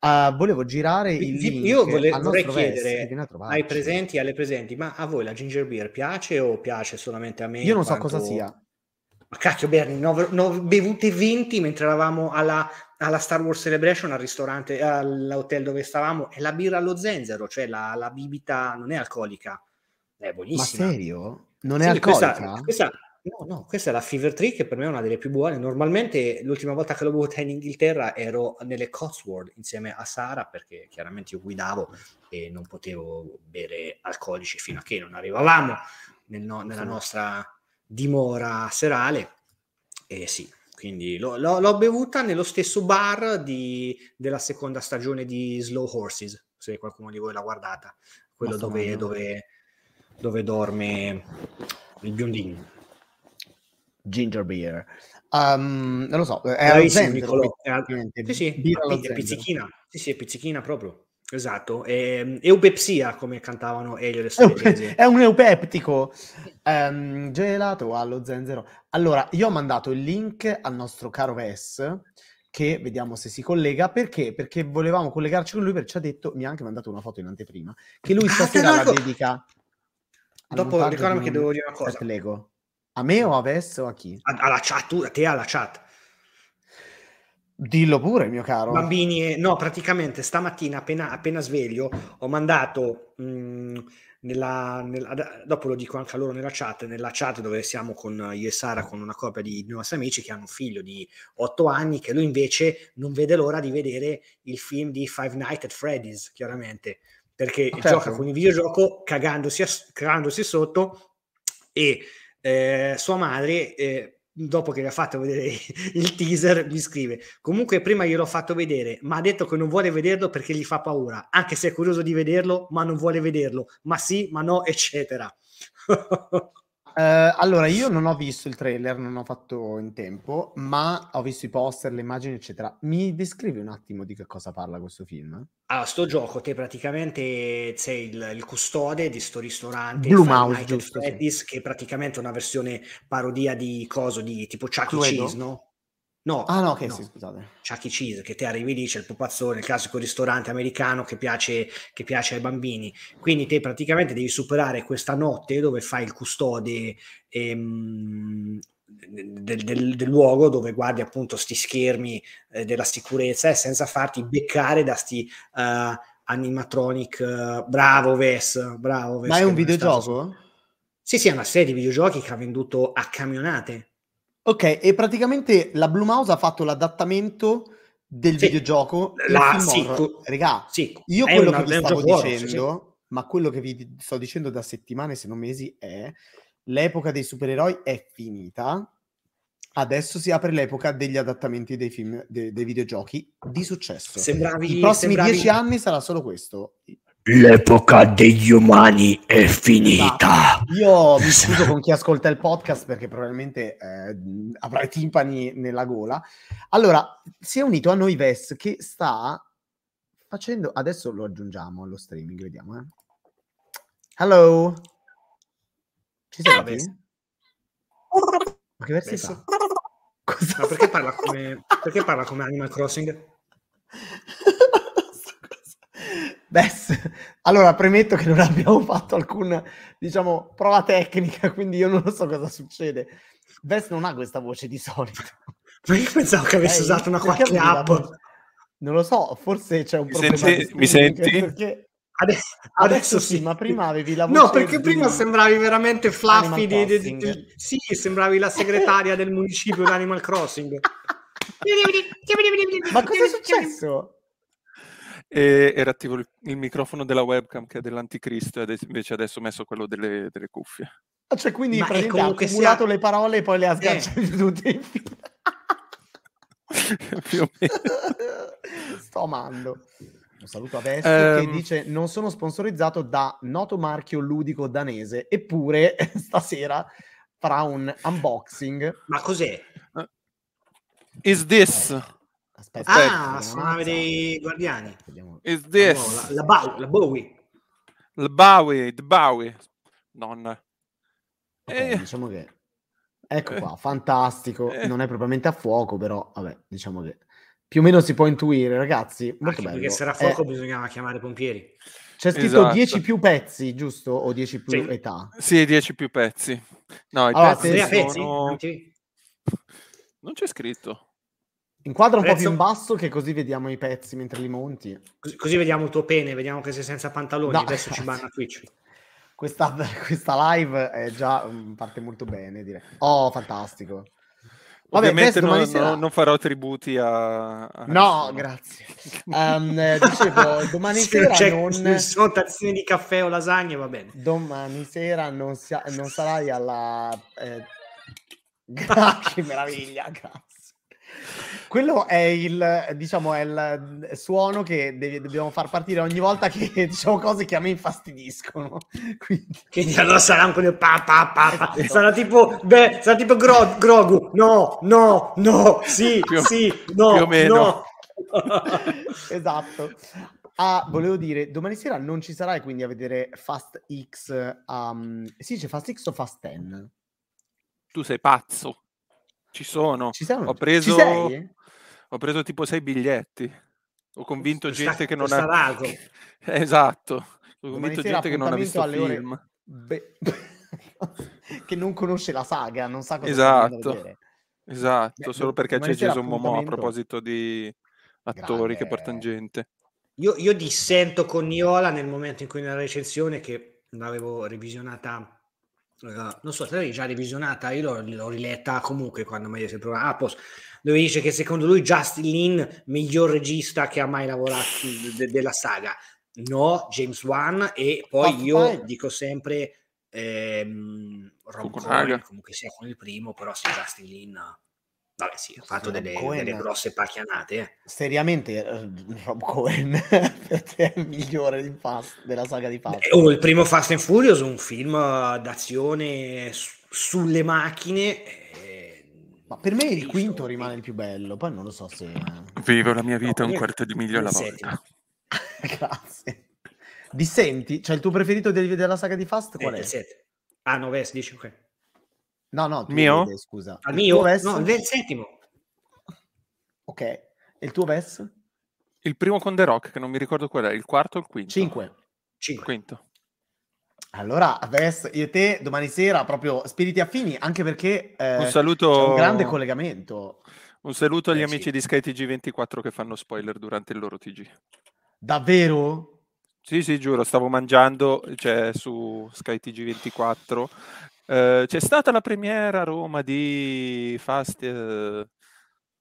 Uh, volevo girare il link Io vole- vorrei chiedere ai presenti alle presenti, ma a voi la ginger beer piace o piace solamente a me? Io non quanto... so cosa sia. Ma cacchio Berni, ne ho, bevute 20 mentre eravamo alla, alla, Star Wars Celebration al ristorante, all'hotel dove stavamo, e la birra allo zenzero, cioè la, la bibita non è alcolica, è buonissima. Ma serio? Non è sì, alcolica? Questa, questa No, no, questa è la Fever Tree che per me è una delle più buone. Normalmente l'ultima volta che l'ho bevuta in Inghilterra ero nelle Cotswold insieme a Sara perché chiaramente io guidavo e non potevo bere alcolici fino a che non arrivavamo nel no, nella nostra dimora serale. E sì, quindi l'ho, l'ho, l'ho bevuta nello stesso bar di, della seconda stagione di Slow Horses, se qualcuno di voi l'ha guardata, quello dove, dove, dove dorme il biondino ginger beer. Um, non lo so, è allo zenzero. Sì, sì, è pizzichina. Sì, sì, è pizzichina proprio. Esatto, e, eupepsia come cantavano Elio e le È un eupeptico um, gelato allo zenzero. Allora, io ho mandato il link al nostro caro Ves che vediamo se si collega perché perché volevamo collegarci con lui perché ci ha detto mi ha anche mandato una foto in anteprima che lui ah, stasera ah, la dedica dopo ricordami che devo dire una cosa Lego a me o a Vess o a chi? Alla chat, tu, a te alla chat. Dillo pure, mio caro. Bambini, no, praticamente stamattina appena, appena sveglio ho mandato mh, mm, nella, nella, dopo lo dico anche a loro nella chat, nella chat dove siamo con io e Sara con una coppia di nostri amici che hanno un figlio di 8 anni che lui invece non vede l'ora di vedere il film di Five Nights at Freddy's, chiaramente, perché certo. gioca con il videogioco cagandosi, cagandosi sotto e eh, sua madre, eh, dopo che gli ha fatto vedere [LAUGHS] il teaser, gli scrive: Comunque, prima gliel'ho fatto vedere, ma ha detto che non vuole vederlo perché gli fa paura, anche se è curioso di vederlo, ma non vuole vederlo. Ma sì, ma no, eccetera. [LAUGHS] Uh, allora, io non ho visto il trailer, non ho fatto in tempo, ma ho visto i poster, le immagini, eccetera. Mi descrivi un attimo di che cosa parla questo film? Allora, sto gioco, te praticamente sei il, il custode di sto ristorante Blue Mouse, giusto, Freddy's, sì. che è praticamente una versione parodia di coso di tipo Chuck E. Cheese, no? No, ah no, che no. sì, scusate. Chuck E. Cheese, che te arrivi lì, c'è il pupazzone, il classico ristorante americano che piace, che piace ai bambini. Quindi te praticamente devi superare questa notte dove fai il custode ehm, del, del, del, luogo, dove guardi appunto sti schermi eh, della sicurezza e senza farti beccare da sti uh, animatronic. Uh, bravo Ves, bravo Ves. Ma è un videogioco? Sì, sì, è una serie di videogiochi che ha venduto a camionate Ok, e praticamente la Blue Mouse ha fatto l'adattamento del sì. videogioco. La, sì, Regà, sì, io quello una, che vi stavo dicendo, sì. ma quello che vi sto dicendo da settimane, se non mesi, è l'epoca dei supereroi è finita. Adesso si apre l'epoca degli adattamenti dei film, de, dei videogiochi di successo. Sembravi, I prossimi sembravi... dieci anni sarà solo questo. L'epoca degli umani è finita. Esatto. Io mi scuso con chi ascolta il podcast perché probabilmente eh, avrà i timpani nella gola. Allora, si è unito a noi Ves che sta facendo? Adesso lo aggiungiamo allo streaming, vediamo. Eh. Hello? Ci sei? Vabbè. Ma che versi fa? Ma perché parla come, perché parla come Animal Crossing? [LAUGHS] Bess, [LAUGHS] allora premetto che non abbiamo fatto alcuna, diciamo, prova tecnica, [LAUGHS] quindi io non so cosa succede. Bess non ha questa voce di solito. [LAUGHS] Ma io pensavo che avessi Lei? usato una qualche app. Non lo so, forse c'è un Mi problema senti- mi senti? Perché Adesso, adesso, adesso sì, sì, ma prima avevi la voce No, perché di- prima sembravi veramente fluffy. Di, di- di- sì, sembravi la segretaria del municipio di Animal Crossing. Ma cosa è successo? E era attivo il, il microfono della webcam che è dell'anticristo, ed invece adesso ho messo quello delle, delle cuffie. Ah, Cioè, quindi Ma ha accumulato sia- le parole e poi le ha Eh. sganciate tutte in fila. Più o meno. Sto amando. Un saluto a Vesto Ehm. che dice non sono sponsorizzato da noto marchio ludico danese, eppure [LAUGHS] stasera farà un unboxing. Ma cos'è? Is this? Aspetta, Ah, aspetta, sono la nave dei guardiani. Is No, this? la, la, Bow- la Bowie. Il Bowie, il Bowie. Non. Ok, Eh, diciamo che ecco Eh. qua, fantastico. Eh. Non è propriamente a fuoco, però vabbè, diciamo che più o meno si può intuire, ragazzi. Molto Anche bello. perché se era Eh, fuoco bisognava chiamare i pompieri. c'è scritto Esatto. 10 più pezzi, giusto? O 10 più Sì. età. sì, 10 più pezzi. No, i Allora, pezzi Pezzi? sono... Non ti- Non c'è scritto. Inquadra un po' Prezzo? più in basso che così vediamo i pezzi mentre li monti. Così, così vediamo il tuo pene, vediamo che sei senza pantaloni. No. Adesso ci [LAUGHS] banna Twitch. Questa, questa live è già mm, parte molto bene, direi. Oh, fantastico. Vabbè, Ovviamente non, sera- non- farò tributi a... a No, nessuno. grazie. Eh, dicevo, domani [LAUGHS] Se sera c'è- non... se sono tazzine di caffè o lasagne, va bene. Domani sera non, sia- non sarai alla... Eh... [LAUGHS] che meraviglia, grazie. Quello è il, diciamo, è il suono che devi- dobbiamo far partire ogni volta che [LAUGHS] diciamo cose che a me infastidiscono. [LAUGHS] Quindi... Quindi allora sarà un quello pa, pa, pa, pa. Esatto. Sarà tipo, beh, sarà tipo Gro- Grogu. No, no, no, sì, [LAUGHS] Più- sì, no, più o meno. no. esatto. Ah, volevo dire, domani sera non ci sarai quindi a vedere Fast X. um, si dice Fast X o Fast 10? Tu sei pazzo. Ci sono. Ci sei o no? Ho preso, Ci sei? ho preso tipo sei biglietti. Ho convinto Per gente sta- che non per ha... sta. [LAUGHS] Esatto. Ho convinto gente che non ha visto alle film. Beh, [LAUGHS] che non conosce la saga, non sa cosa sta Esatto. vedere. Esatto, Beh, solo perché c'è Jason Momoa a proposito di attori Grande. che portano gente. Io, io dissento con Niola nel momento in cui nella recensione che l'avevo revisionata, non so se l'avevi già revisionata, io l'ho, l'ho riletta comunque quando mi hai detto il programma, ah, posso- dove dice che secondo lui Justin Lin, miglior regista che ha mai lavorato de- della saga. No, James Wan e poi Fast io Five. dico sempre ehm, Rob comunque sia con il primo, però sì, Justin Lin, vabbè sì, ha fatto delle, delle grosse pacchianate. eh. Seriamente, eh, Rob Cohen [LAUGHS] per te è il migliore di Fast, della saga di Fast. Beh, oh, il primo Fast and Furious, un film eh, d'azione su- sulle macchine. eh, Ma per me il quinto rimane il più bello, poi non lo so se... Vivo la mia vita un io- quarto di miglio alla volta. [LAUGHS] Grazie. Dissenti? Cioè il tuo preferito del- della saga di Fast qual è? il sette. Ah, 9 dici ok. No, no, tu Mio? vede, scusa. Al Il mio? No, il settimo. Ok. E il tuo Ves? Il primo con The Rock, che non mi ricordo qual è, il quarto o il quinto? 5. Il 5. quinto. Allora, Ves, io e te domani sera proprio spiriti affini, anche perché eh, un c'è saluto, un grande collegamento. un saluto agli Eh, amici sì. di SkyTG24 che fanno spoiler durante il loro TG. Davvero? Sì, sì, giuro, stavo mangiando, cioè su SkyTG24. Eh, c'è stata la premiera a Roma di Fast, eh,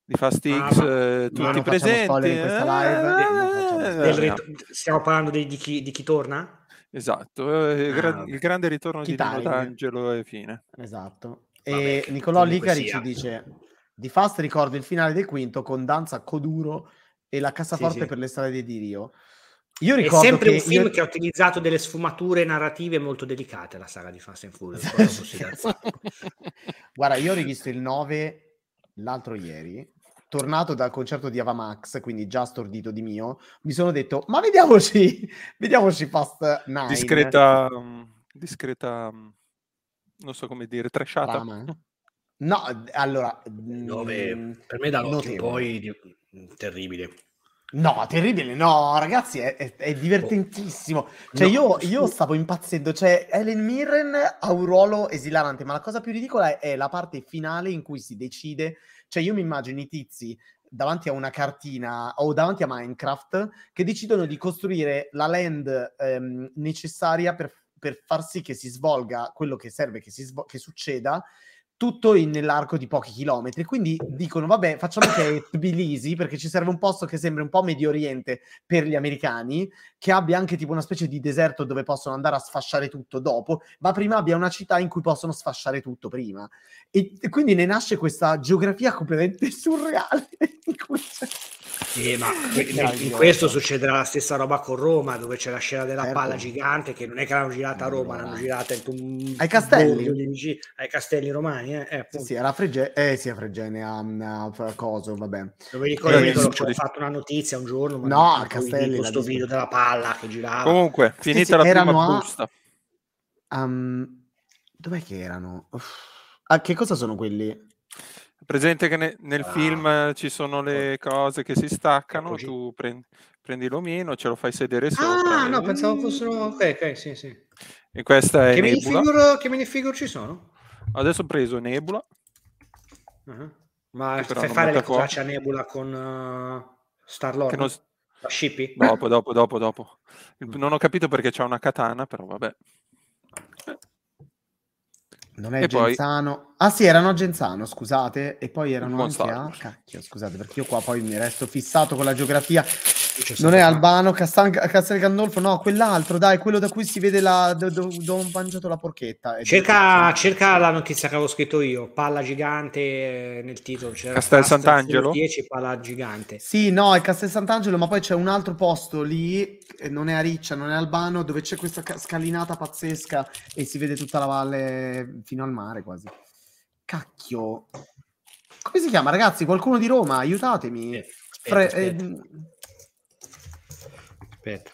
di Fast Ah, X, ma- No, non tutti presenti. Eh, rit- stiamo parlando di, di chi, di chi torna? Esatto, eh, Ah, vabbè. il grande ritorno di D'Angelo e fine. Esatto. Vabbè, E Nicolò Licari sia. ci dice di Fast ricordo il finale del quinto con danza Coduro e la cassaforte sì. per le strade di Dio. Io È ricordo sempre che un film io- che ha utilizzato delle sfumature narrative molto delicate, la saga di Fast and Furious. [LAUGHS] [LAUGHS] Guarda, io ho rivisto il 9 l'altro ieri tornato dal concerto di Avamax, quindi già stordito di mio, mi sono detto, ma vediamoci, [LAUGHS] vediamoci Fast 9. Discreta, mm, discreta, mm, non so come dire, trashata. Trama. No, allora... 9, mm, per me da 8 in notevole. poi terribile. No, terribile, no, ragazzi, è, è- è divertentissimo. Cioè, No, io, io stavo impazzendo. Cioè, Helen Mirren ha un ruolo esilarante, ma la cosa più ridicola è, è la parte finale in cui si decide. Cioè, io mi immagino i tizi davanti a una cartina o davanti a Minecraft che decidono di costruire la land ehm, necessaria per, per far sì che si svolga quello che serve che, si che succeda tutto in- nell'arco di pochi chilometri. Quindi dicono, vabbè, facciamo che è [LAUGHS] Tbilisi, perché ci serve un posto che sembri un po' Medio Oriente per gli americani, che abbia anche tipo una specie di deserto dove possono andare a sfasciare tutto dopo, ma prima abbia una città in cui possono sfasciare tutto prima. E, e quindi ne nasce questa geografia completamente [LAUGHS] surreale. Eh, ma Che in questo succederà la stessa roba con Roma, dove c'è la scena della Certo. palla gigante, che non è che l'hanno girata a Roma, l'hanno girata in un Ai castelli. di ai castelli romani, eh, eh, Sì, sì, era Frege- eh, sì, a Fregene, a, a Coso, vabbè. Dove ricordo Eh, che sì, ho sì. fatto una notizia un giorno, ma No, non- a Castelli, questo video della palla che girava. Comunque, Sì, finita sì, la prima a- busta. Um, dov'è che erano? Uff. Ah, che cosa sono quelli? Presente che ne- nel Ah. film eh, ci sono le cose che si staccano, tu prendi, prendi l'omino, ce lo fai sedere sopra. Ah, e- no, pensavo fossero... Ok, ok, sì, sì. E questa è Che Nebula. minifigure, che minifigure ci sono? Adesso ho preso Nebula. Uh-huh. Ma fai fare le cose a Nebula con uh, Star-Lord? Che non La Shippy? Dopo, dopo, dopo, dopo. Non ho capito perché c'ha una katana, però vabbè. Non è E poi- Genzano. Ah sì, erano a Genzano, scusate. E poi erano anche a... Cacchio, scusate, perché io qua poi mi resto fissato con la geografia. Non è. Albano, Castan... Castel Gandolfo, no, quell'altro, dai, quello da cui si vede la... do- do- dove ho mangiato la porchetta. Cerca, cerca la notizia che avevo scritto io, palla gigante eh, nel titolo. C'era Castel Sant'Angelo? Furious 10, palla gigante. Sì, no, è Castel Sant'Angelo, ma poi c'è un altro posto lì, non è a Riccia, non è Albano, dove c'è questa ca- scalinata pazzesca e si vede tutta la valle fino al mare quasi. Cacchio. Come si chiama, ragazzi? Qualcuno di Roma, aiutatemi. Eh, Aspetta, Fre- aspetta, eh, aspetta.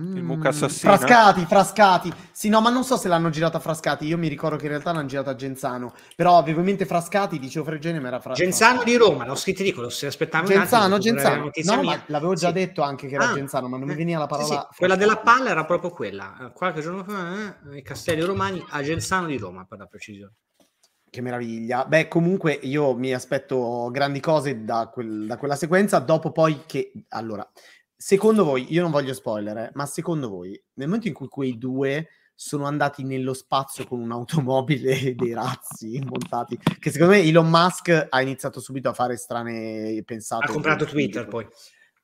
mm, mucca assassina? Frascati, Frascati. Sì, no, ma non so se l'hanno girata a Frascati. Io mi ricordo che in realtà l'hanno girata a Genzano. Però avevo in mente Frascati, dicevo Fregene, ma era Fra- Genzano Frascati. di Roma, l'ho scritto dico, se aspettavo Genzano, attimo, Genzano. No, mia. ma l'avevo già Sì. detto anche che era Ah, Genzano, ma non mi eh, veniva la sì, parola. sì, Quella della Frascati. palla era proprio quella. Qualche giorno fa, eh, i Castelli Romani a Genzano di Roma, per la precisione. Che meraviglia. Beh, comunque io mi aspetto grandi cose da, quel- da quella sequenza. Dopo poi che... Allora, secondo voi, io non voglio spoiler, eh, ma secondo voi, nel momento in cui quei due sono andati nello spazio con un'automobile [LAUGHS] e dei razzi montati, che secondo me Elon Musk ha iniziato subito a fare strane pensate. Ha comprato Twitter poi.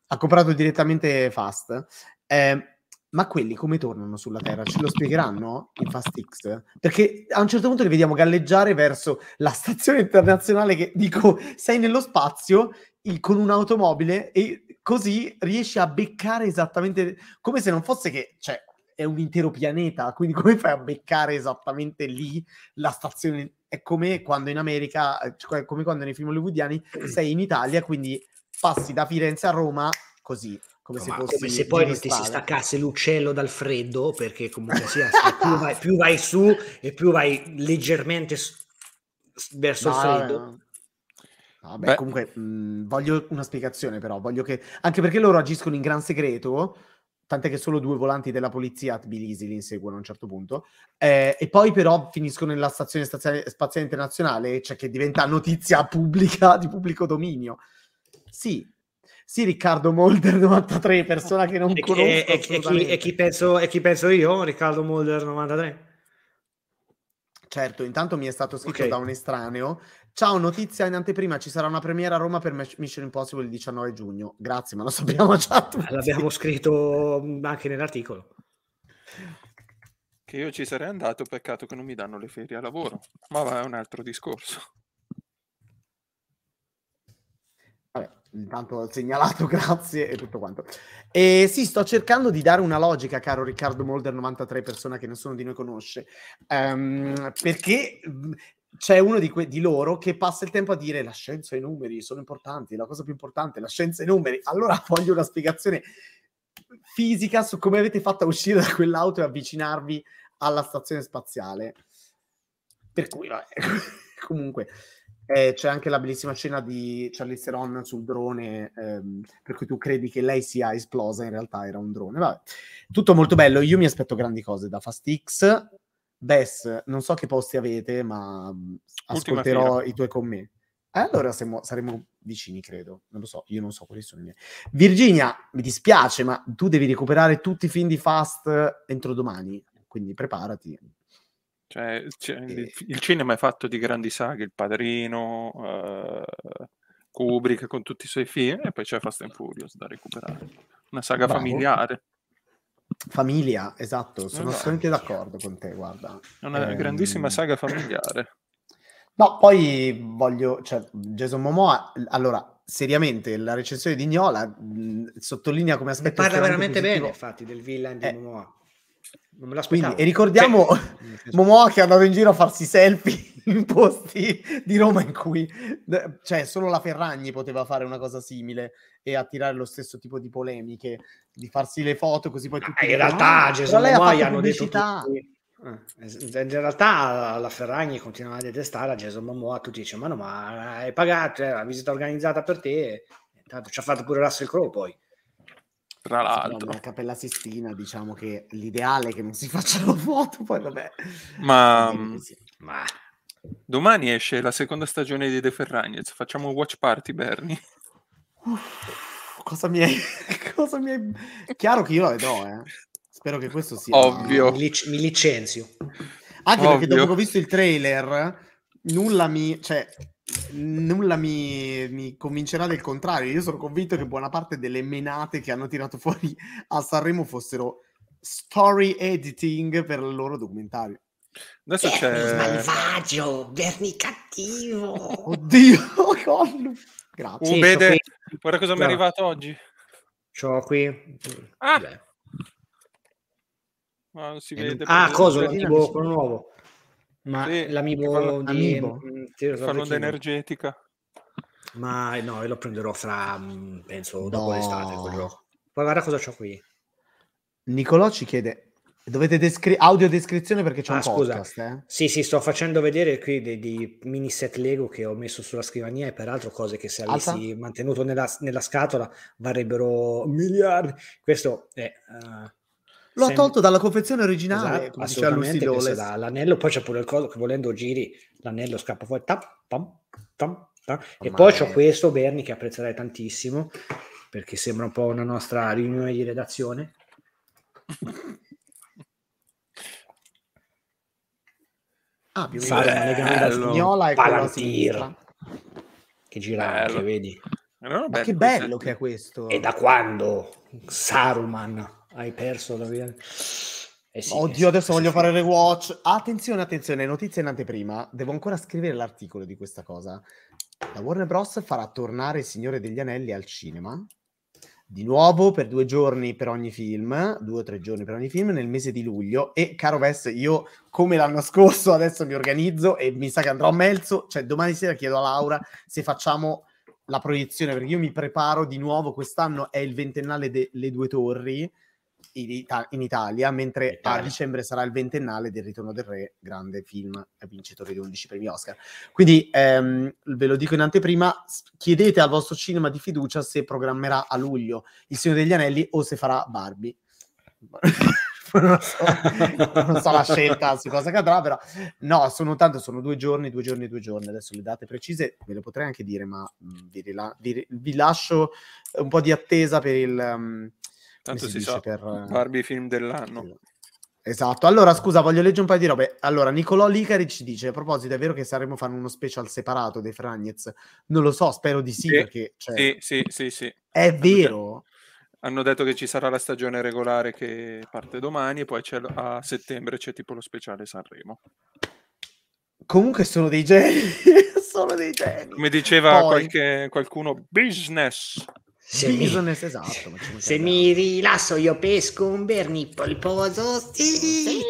Ha comprato direttamente Fast. Eh, ma quelli come tornano sulla Terra? Ce lo spiegheranno in Fast X? Perché a un certo punto li vediamo galleggiare verso la stazione internazionale che dico, sei nello spazio il- con un'automobile e così riesci a beccare esattamente come se non fosse che, cioè, è un intero pianeta, quindi come fai a beccare esattamente lì la stazione? È come quando in America, cioè come quando nei film hollywoodiani sei in Italia, quindi passi da Firenze a Roma così, come se come se poi non ti si staccasse l'uccello dal freddo, perché comunque sia, più, [LAUGHS] vai, più vai su e più vai leggermente verso No, il freddo. no. Vabbè, Beh. comunque mh, voglio una spiegazione però, voglio che anche perché loro agiscono in gran segreto, tant'è che solo due volanti della polizia a Tbilisi li inseguono a un certo punto, eh, e poi però finiscono nella stazione stazia- spaziale internazionale, cioè che diventa notizia pubblica di pubblico dominio. Sì, sì, Riccardo Molder [LAUGHS] 93, persona che non E, chi- conosco e- e- e chi, e chi penso, e chi penso io? Riccardo Molder 93? Certo, intanto mi è stato scritto Ok. da un estraneo. Ciao, notizia in anteprima, ci sarà una premiera a Roma per Mission Impossible il 19 giugno. Grazie, ma lo sappiamo già tutti. L'abbiamo scritto mh, anche nell'articolo. Che io ci sarei andato, peccato che non mi danno le ferie a lavoro. Ma va, è un altro discorso. Vabbè, intanto segnalato, [LAUGHS] grazie e tutto quanto. E sì, sto cercando di dare una logica, caro Riccardo Molder 93, persona che nessuno di noi conosce, Ehm, perché c'è uno di, que- di loro che passa il tempo a dire la scienza e i numeri sono importanti, la cosa più importante è la scienza e i numeri. Allora [LAUGHS] voglio una spiegazione fisica su come avete fatto a uscire da quell'auto e avvicinarvi alla stazione spaziale. Per cui, vabbè, [LAUGHS] comunque, eh, c'è anche la bellissima scena di Charlize Theron sul drone, ehm, per cui tu credi che lei sia esplosa, in realtà era un drone. Vabbè. Tutto molto bello, io mi aspetto grandi cose da Fast X. Bess, non so che posti avete, ma mm, ascolterò i tuoi commenti. Eh, allora siamo, saremo vicini, credo. Non lo so, io non so quali sono i miei. Virginia, mi dispiace, ma tu devi recuperare tutti i film di Fast entro domani, quindi preparati. Cioè, cioè e... il, cinema è fatto di grandi saghe, Il Padrino, uh, Kubrick con tutti i suoi film, e poi c'è Fast and Furious da recuperare. Una saga Bravo. familiare. Famiglia, esatto, sono assolutamente d'accordo con te, guarda. È una ehm... grandissima saga familiare. No, poi voglio, cioè, Jason Momoa, allora, seriamente, la recensione di Gnola mh, sottolinea come aspetto... Ne parla veramente positivo. bene, infatti, del villain di eh, Momoa. Non me l'aspettavo. Quindi, e ricordiamo cioè, [LAUGHS] Momoa che è andato in giro a farsi selfie [LAUGHS] in posti di Roma in cui cioè, solo la Ferragni poteva fare una cosa simile e attirare lo stesso tipo di polemiche, di farsi le foto così poi tutti... in realtà ah, Jason Momoa hanno detto tutti... Eh, in realtà la Ferragni continuava a detestare a Jason Momoa, tutti dicevano ma no, ma hai pagato, è la visita organizzata per te, intanto ci ha fatto pure Russell Crowe poi. Tra l'altro. La Cappella Sistina, diciamo che l'ideale è che non si [LAUGHS] facciano foto, poi vabbè. Ma, ma... domani esce la seconda stagione di The Ferragnez, facciamo watch party, Bernie. Uff, cosa mi hai... [LAUGHS] cosa mi hai... Chiaro che io la vedrò, eh. Spero che questo sia... Ovvio. Mi, lic- mi licenzio. Anche Ovvio. perché dopo che ho visto il trailer, nulla mi... Cioè, nulla mi, mi, convincerà del contrario. Io sono convinto che buona parte delle menate che hanno tirato [LAUGHS] fuori a Sanremo fossero story editing per il loro documentario. Adesso Bernie c'è malvagio, Bernie cattivo. [LAUGHS] Oddio, [LAUGHS] collo. Grazie. Uh, vede, guarda cosa mi è arrivato oggi. C'ho qui. Ah. Ma non si vede. Ah, cosa? L'amiibo quello nuovo. Ma sì, l'amiibo di mm, fanno energetica. Ma no, io lo prenderò fra, mm, penso, no. dopo l'estate quel gioco. Poi guarda cosa c'ho qui. Nicolò ci chiede, dovete descri- audio descrizione perché c'è ah, un scusa. podcast, eh? Sì, sì, sto facendo vedere qui dei, dei, mini set Lego che ho messo sulla scrivania e peraltro cose che se avessi Alta? mantenuto nella, nella, scatola varrebbero miliardi. Questo è... Uh, L'ho sem- tolto dalla confezione originale, esatto, assolutamente, da, l'anello, poi c'è pure il coso che volendo giri, l'anello scappa fuori, tap, pam, tam, tam. e poi c'ho questo Berni che apprezzerai tantissimo, perché sembra un po' una nostra riunione di redazione. ah, più Fare una legame spagnola e Palantir che gira bello. anche, vedi? Ma che bello che è questo! E da quando Saruman hai perso la via. Eh sì, Oddio, eh adesso voglio fare il rewatch. Attenzione, attenzione, notizie in anteprima. Devo ancora scrivere l'articolo di questa cosa. La Warner Bros. farà tornare Il Signore degli Anelli al cinema. Di nuovo per due giorni per ogni film, due o tre giorni per ogni film, nel mese di luglio. E caro Vess, io come l'anno scorso adesso mi organizzo e mi sa che andrò a Melzo. Cioè, domani sera chiedo a Laura se facciamo la proiezione, perché io mi preparo di nuovo. Quest'anno è il ventennale delle due torri in, Ita- in Italia, mentre Italia. a dicembre sarà il ventennale del Ritorno del Re, grande film vincitore di 11 premi Oscar. Quindi ehm, ve lo dico in anteprima, chiedete al vostro cinema di fiducia se programmerà a luglio Il Signore degli Anelli o se farà Barbie. [LAUGHS] non, so, non, so, la scelta su cosa cadrà, però no, sono tanto, sono due giorni, due giorni, due giorni. Adesso le date precise ve le potrei anche dire, ma mm, vi, rila- vi, vi, lascio un po' di attesa per il... Um, Tanto si, si sa, per... Barbie film dell'anno. Esatto, allora scusa, voglio leggere un paio di robe. Allora, Nicolò Licari ci dice: a proposito, è vero che saremmo fare uno special separato dei Fragnez? Non lo so, spero di sì. sì perché, cioè, sì, sì, sì, sì. È vero. Hanno detto che ci sarà la stagione regolare che parte domani e poi a settembre c'è tipo lo speciale Sanremo. Comunque sono dei geni, [LAUGHS] sono dei geni. Come diceva poi... qualche, qualcuno, business. Se business, mi, esatto. Se mi rilasso io pesco un berni polposo, sì. sì.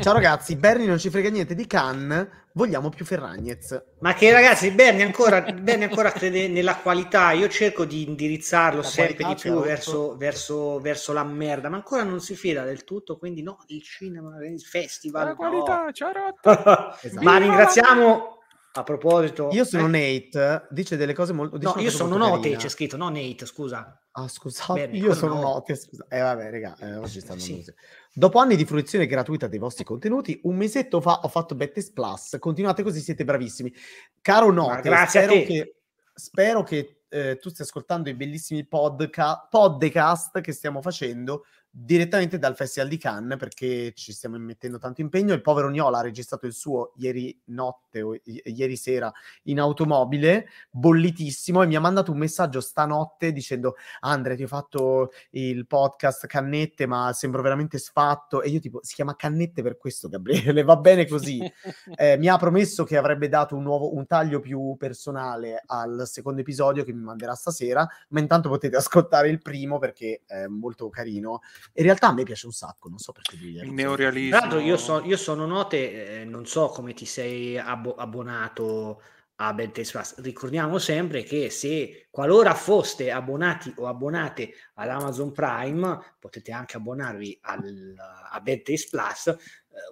Ciao ragazzi, Bernie non ci frega niente di Cannes, vogliamo più Ferragnez. Ma che ragazzi, Bernie ancora, Bernie ancora crede nella qualità, io cerco di indirizzarlo La sempre di più verso, verso, verso la merda, ma ancora non si fida del tutto, quindi no, il cinema, il festival, La no. qualità, ci ha rotto. [LAUGHS] Esatto. Ma ringraziamo, a proposito... Io sono eh, Nate, dice delle cose molto... dice No, io sono Note, c'è scritto, no Nate, scusa. Ah, scusate, Bene, io sono no? Note, scusa. Eh vabbè, raga, eh, oggi stanno Sì. così. Dopo anni di fruizione gratuita dei vostri contenuti, un mesetto fa ho fatto Bettes Plus. Continuate così, siete bravissimi. Caro Note, grazie spero che, spero che eh, tu stia ascoltando i bellissimi podca- podcast che stiamo facendo direttamente dal Festival di Cannes perché ci stiamo mettendo tanto impegno. Il povero Niola ha registrato il suo ieri notte o i- ieri sera in automobile, bollitissimo, e mi ha mandato un messaggio stanotte dicendo Andre, ti ho fatto il podcast Cannette, ma sembro veramente sfatto. E io tipo, si chiama Cannette per questo, Gabriele, va bene così. [LAUGHS] Eh, mi ha promesso che avrebbe dato un nuovo un taglio più personale al secondo episodio che mi manderà stasera, ma intanto potete ascoltare il primo perché è molto carino. In realtà a me piace un sacco, non so perché è Il neorealismo. Tra l'altro io, so- io sono Note, eh, non so come ti sei abbo- abbonato a Bad Taste Plus. Ricordiamo sempre che se qualora foste abbonati o abbonate ad Amazon Prime, potete anche abbonarvi al, a Bad Taste Plus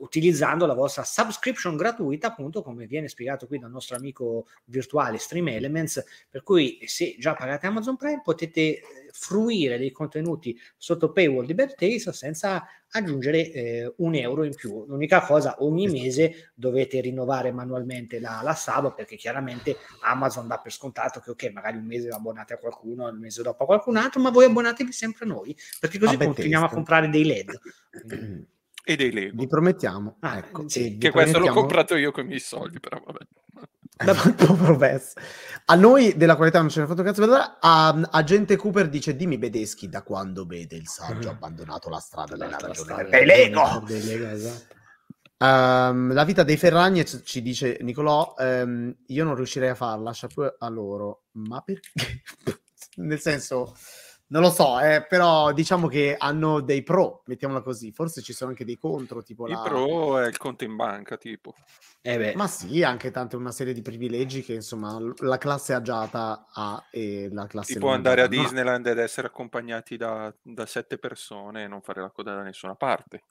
utilizzando la vostra subscription gratuita, appunto come viene spiegato qui dal nostro amico virtuale Stream Elements, per cui se già pagate Amazon Prime potete eh, fruire dei contenuti sotto paywall di Bad Taste senza aggiungere eh, un euro in più. L'unica cosa, ogni mese dovete rinnovare manualmente la, la sub perché chiaramente Amazon dà per scontato che ok, magari un mese abbonate a qualcuno, il mese dopo a qualcun altro, ma voi abbonatevi sempre a noi perché così A continuiamo a comprare dei LED. [CLEARS THROAT] E dei Lego. Vi promettiamo, Ah, ecco, sì, Che questo l'ho comprato io con i miei soldi, però vabbè. [LAUGHS] A noi della qualità non ce ne ha fatto cazzo vedere. A, Agente Cooper dice: Dimmi Bedeschi da quando vede il saggio ha abbandonato la strada della La ragione strada dei Lego. dei Lego, esatto. Ehm, la vita dei Ferragnez ci dice Nicolò: ehm, Io non riuscirei a farla, chapeau a loro, ma perché? [LAUGHS] Nel senso, non lo so, eh, però diciamo che hanno dei pro, mettiamola così. Forse ci sono anche dei contro, tipo Il la. pro è il conto in banca, tipo. Eh beh, Ma sì, anche tante una serie di privilegi che insomma la classe agiata ha e la classe Tipo non andare a. Disneyland ed essere accompagnati da, da sette persone e non fare la coda da nessuna parte.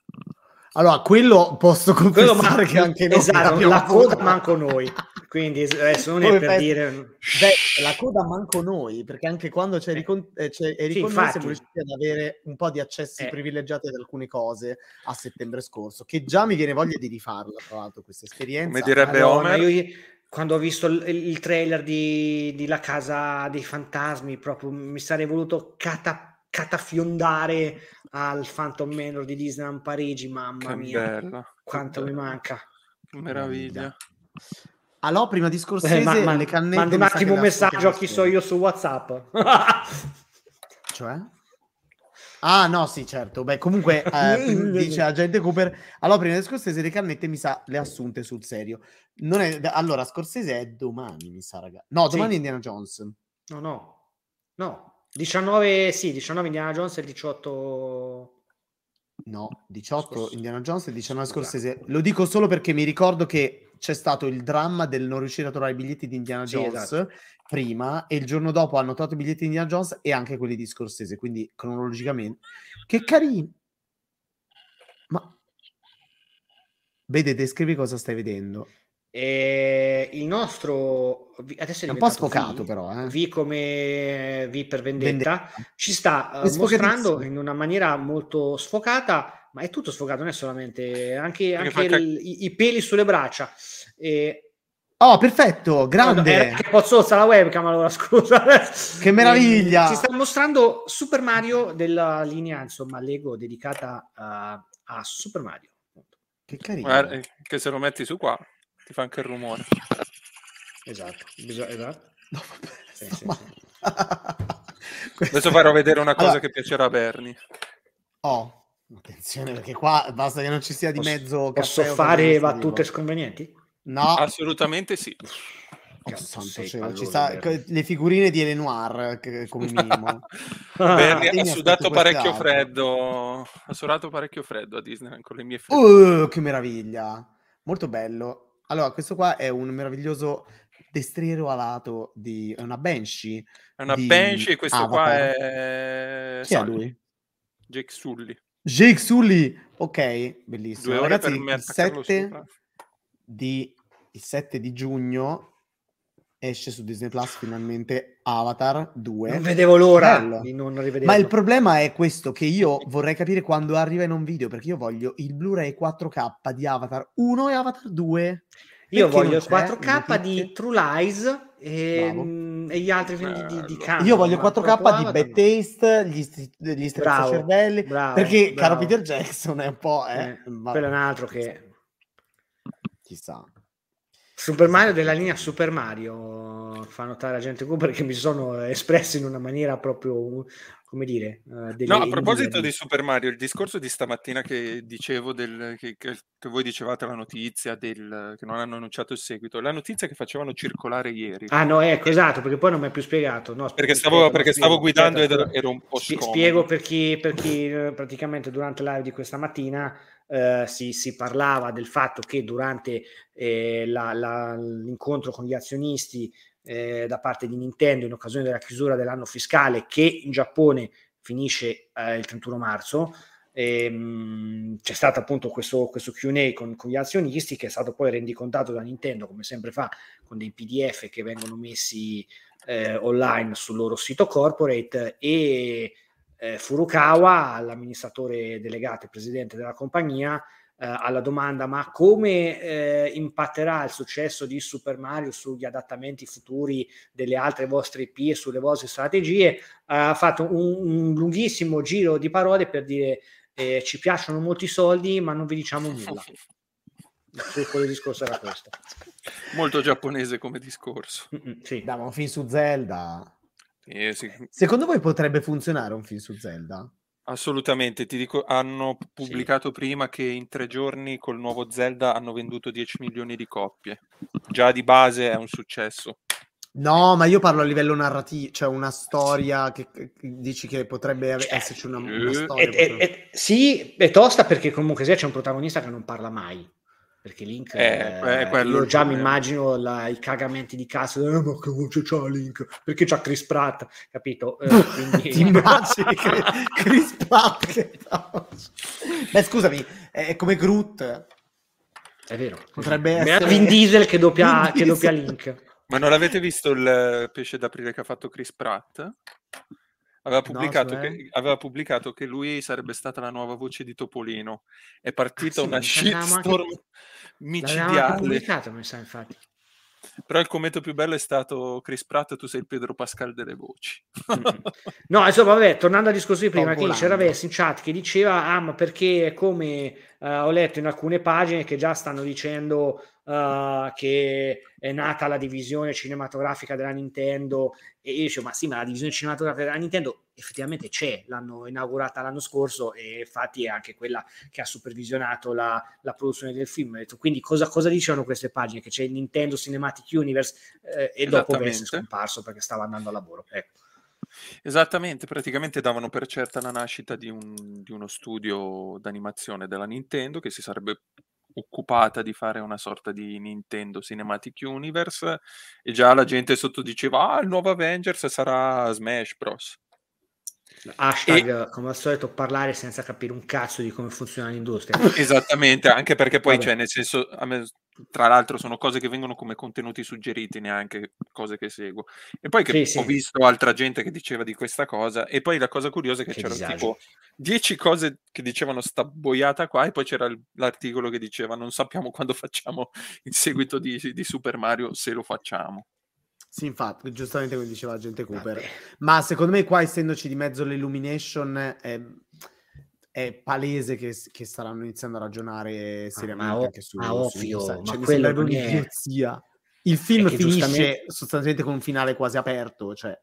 Allora, quello posso confessare che anche noi esatto, la avuto. coda manco noi. Quindi adesso non è per fai- dire Beh, la coda manco noi, perché anche quando c'eri con, eh, c'è- eri Sì, noi siamo riusciti ad avere un po' di accessi Eh. privilegiati ad alcune cose a settembre scorso, che già mi viene voglia di rifarla, tra l'altro, questa esperienza. Come direbbe Madonna, Homer, io quando ho visto il, il trailer di, di La Casa dei Fantasmi, proprio mi sarei voluto cata- catafiondare al Phantom Manor di Disneyland Parigi, mamma che mia, bella. quanto mi che manca. meraviglia. Allora, prima di Scorsese, Eh, ma- ma- le cannette... manda un attimo un messaggio a chi so io su WhatsApp. [LAUGHS] Cioè? Ah, no, sì, certo. Beh, comunque, [LAUGHS] eh, dice Agente Cooper, allora prima di Scorsese le cannette mi sa le assunte sul serio. Non è, allora, Scorsese è domani, mi sa, raga. No, Sì. domani è Indiana Jones. No, no, no. 19, sì, 19 Indiana Jones e il 18... No, 18 Scorsese. Indiana Jones e 19 Scusa. Scorsese. Lo dico solo perché mi ricordo che c'è stato il dramma del non riuscire a trovare i biglietti di Indiana Sì, Jones esatto. prima e il giorno dopo hanno trovato i biglietti di Indiana Jones e anche quelli di Scorsese, quindi cronologicamente. Che carino! Ma... Vede, descrivi cosa stai vedendo. E il nostro vi- adesso è, È un po' sfocato V, però, eh. V come V per vendetta, Vendetta. ci sta sfocatissimo. mostrando in una maniera molto sfocata, ma è tutto sfocato, non è solamente anche, anche il- i, i peli sulle braccia. E, Oh, perfetto, grande! Che pozzozza la webcam allora, [LAUGHS] scusa. Che meraviglia! E, ci sta mostrando Super Mario della linea, insomma, Lego dedicata a, a Super Mario. Che carino. Guarda, eh, che se lo metti su qua ti fa anche il rumore. Esatto, bisogna- esatto. No, vabbè, Sì, sì, male. [LAUGHS] Adesso farò vedere una cosa Allora- che piacerà a Bernie. Oh, attenzione perché qua basta che non ci sia di Posso- mezzo Posso fare battute sconvenienti? No, Assolutamente sì. Oh, santo ci sta- le figurine di Elenoir [LAUGHS] come minimo. [LAUGHS] Bernie Ah, ha sudato parecchio quest'altro. freddo. Ha sudato parecchio freddo a Disneyland con le mie fredde. Uh, che meraviglia! Molto bello. Allora, questo qua è un meraviglioso destriero alato di... è una Banshee. È una di Banshee e questo qua Avatar. è... Chi è lui? Jake Sully. Jake Sully. Ok, bellissimo. Due ore Ragazzi, il attaccarlo 7 sopra. di, il 7 di giugno esce su Disney Plus finalmente Avatar 2. Non vedevo l'ora Bello. di non rivederlo. Ma il problema è questo, che io vorrei capire quando arriva in un video, perché io voglio il Blu-ray 4K di Avatar 1 e Avatar 2. Io Perché voglio il c'è 4K nelle di? True Lies e, mm, e gli altri film di, di, di. Cameron, Io voglio il ma 4K proprio di Avatar Bad. Taste, gli, sti- gli Bravo, strizzacervelli, bravo, perché caro bravo. Peter Jackson è un po'... Eh, Eh, quello è un altro che Chissà. Super Mario della linea Super Mario fa notare a gente Cooper che mi sono espresso in una maniera proprio come dire eh, No, a proposito di Super Mario, il discorso di stamattina che dicevo, del, che, che- che voi dicevate la notizia del, che non hanno annunciato il seguito, la notizia che facevano circolare ieri. ah no ecco esatto perché poi non mi è più spiegato no, perché stavo, perché stavo guidando aspetta, ed ero, un po' scomodo. spiego per chi, per chi eh, praticamente durante live di questa mattina eh, si, si parlava del fatto che durante eh, la- la- l'incontro con gli azionisti eh, da parte di Nintendo in occasione della chiusura dell'anno fiscale che in Giappone finisce eh, il 31 marzo. Ehm, c'è stato appunto questo, questo Q&A con, con gli azionisti che è stato poi rendicontato da Nintendo come sempre fa con dei PDF che vengono messi eh, online sul loro sito corporate e eh, Furukawa, l'amministratore delegato e presidente della compagnia, alla domanda ma come eh, impatterà il successo di Super Mario sugli adattamenti futuri delle altre vostre IP e sulle vostre strategie, ha fatto un, un lunghissimo giro di parole per dire eh, ci piacciono molti soldi ma non vi diciamo nulla. [LAUGHS] Del discorso era questo. Molto giapponese come discorso. Mm-mm, sì. Dai, ma un film su Zelda. Sì, sì, Secondo voi potrebbe funzionare un film su Zelda? Assolutamente. Ti dico, hanno pubblicato prima che in tre giorni col nuovo Zelda hanno venduto 10 milioni di copie. Già di base è un successo. No, ma io parlo a livello narrativo, cioè una storia che, che dici che potrebbe ave- esserci una, una eh, storia. E- proprio. e- sì, è tosta perché comunque sia c'è un protagonista che non parla mai. Perché Link, Eh, eh, è quello io già mi immagino la- i cagamenti di cazzo, eh, ma che voce c'ha Link? Perché c'ha Chris Pratt, capito? Eh, [LAUGHS] quindi- Ti immagini che Chris Pratt che Beh, scusami, è come Groot. È vero. Potrebbe Beato essere- Vin Diesel che doppia, Vin che doppia. Link. Ma non l'avete visto il eh, pesce d'aprile che ha fatto Chris Pratt? Aveva No, pubblicato, cioè? che, aveva pubblicato che lui sarebbe stata la nuova voce di Topolino. È partita Ah, sì, una shitstorm anche- micidiale. pubblicato, mi sa, infatti. Però il commento più bello è stato Chris Pratt, tu sei il Pedro Pascal delle voci. No, insomma, vabbè, tornando al discorso di prima, che c'era. Versi in chat che diceva, ah, ma perché come eh, ho letto in alcune pagine che già stanno dicendo eh, che è nata la divisione cinematografica della Nintendo e io dicevo, ma sì, ma la divisione cinematografica della Nintendo effettivamente c'è, l'hanno inaugurata l'anno scorso e infatti è anche quella che ha supervisionato la, la produzione del film. Quindi cosa, cosa dicevano queste pagine? Che c'è il Nintendo Cinematic Universe eh, e dopo è scomparso perché stava andando a lavoro. Ecco. Esattamente, praticamente davano per certa la nascita di, un- di uno studio d'animazione della Nintendo che si sarebbe occupata di fare una sorta di Nintendo Cinematic Universe e già la gente sotto diceva ah il nuovo Avengers sarà Smash Bros. Hashtag, come al solito, parlare senza capire un cazzo di come funziona l'industria. Esattamente, anche perché poi, Vabbè. cioè, nel senso, me, tra l'altro sono cose che vengono come contenuti suggeriti, neanche cose che seguo. E poi che Sì, sì. ho visto altra gente che diceva di questa cosa, e poi la cosa curiosa è che, Che c'erano disagio. tipo 10 cose che dicevano sta boiata qua, e poi c'era l'articolo che diceva non sappiamo quando facciamo il seguito di, di Super Mario, se lo facciamo. Sì, infatti, giustamente come diceva la gente Cooper. Vabbè. Ma secondo me qua, essendoci di mezzo l'Illumination, è, è palese che, che staranno iniziando a ragionare seriamente ma o- anche su... ma su- cioè, ma quello non è- un'idiozia. Il film finisce sostanzialmente con un finale quasi aperto, cioè...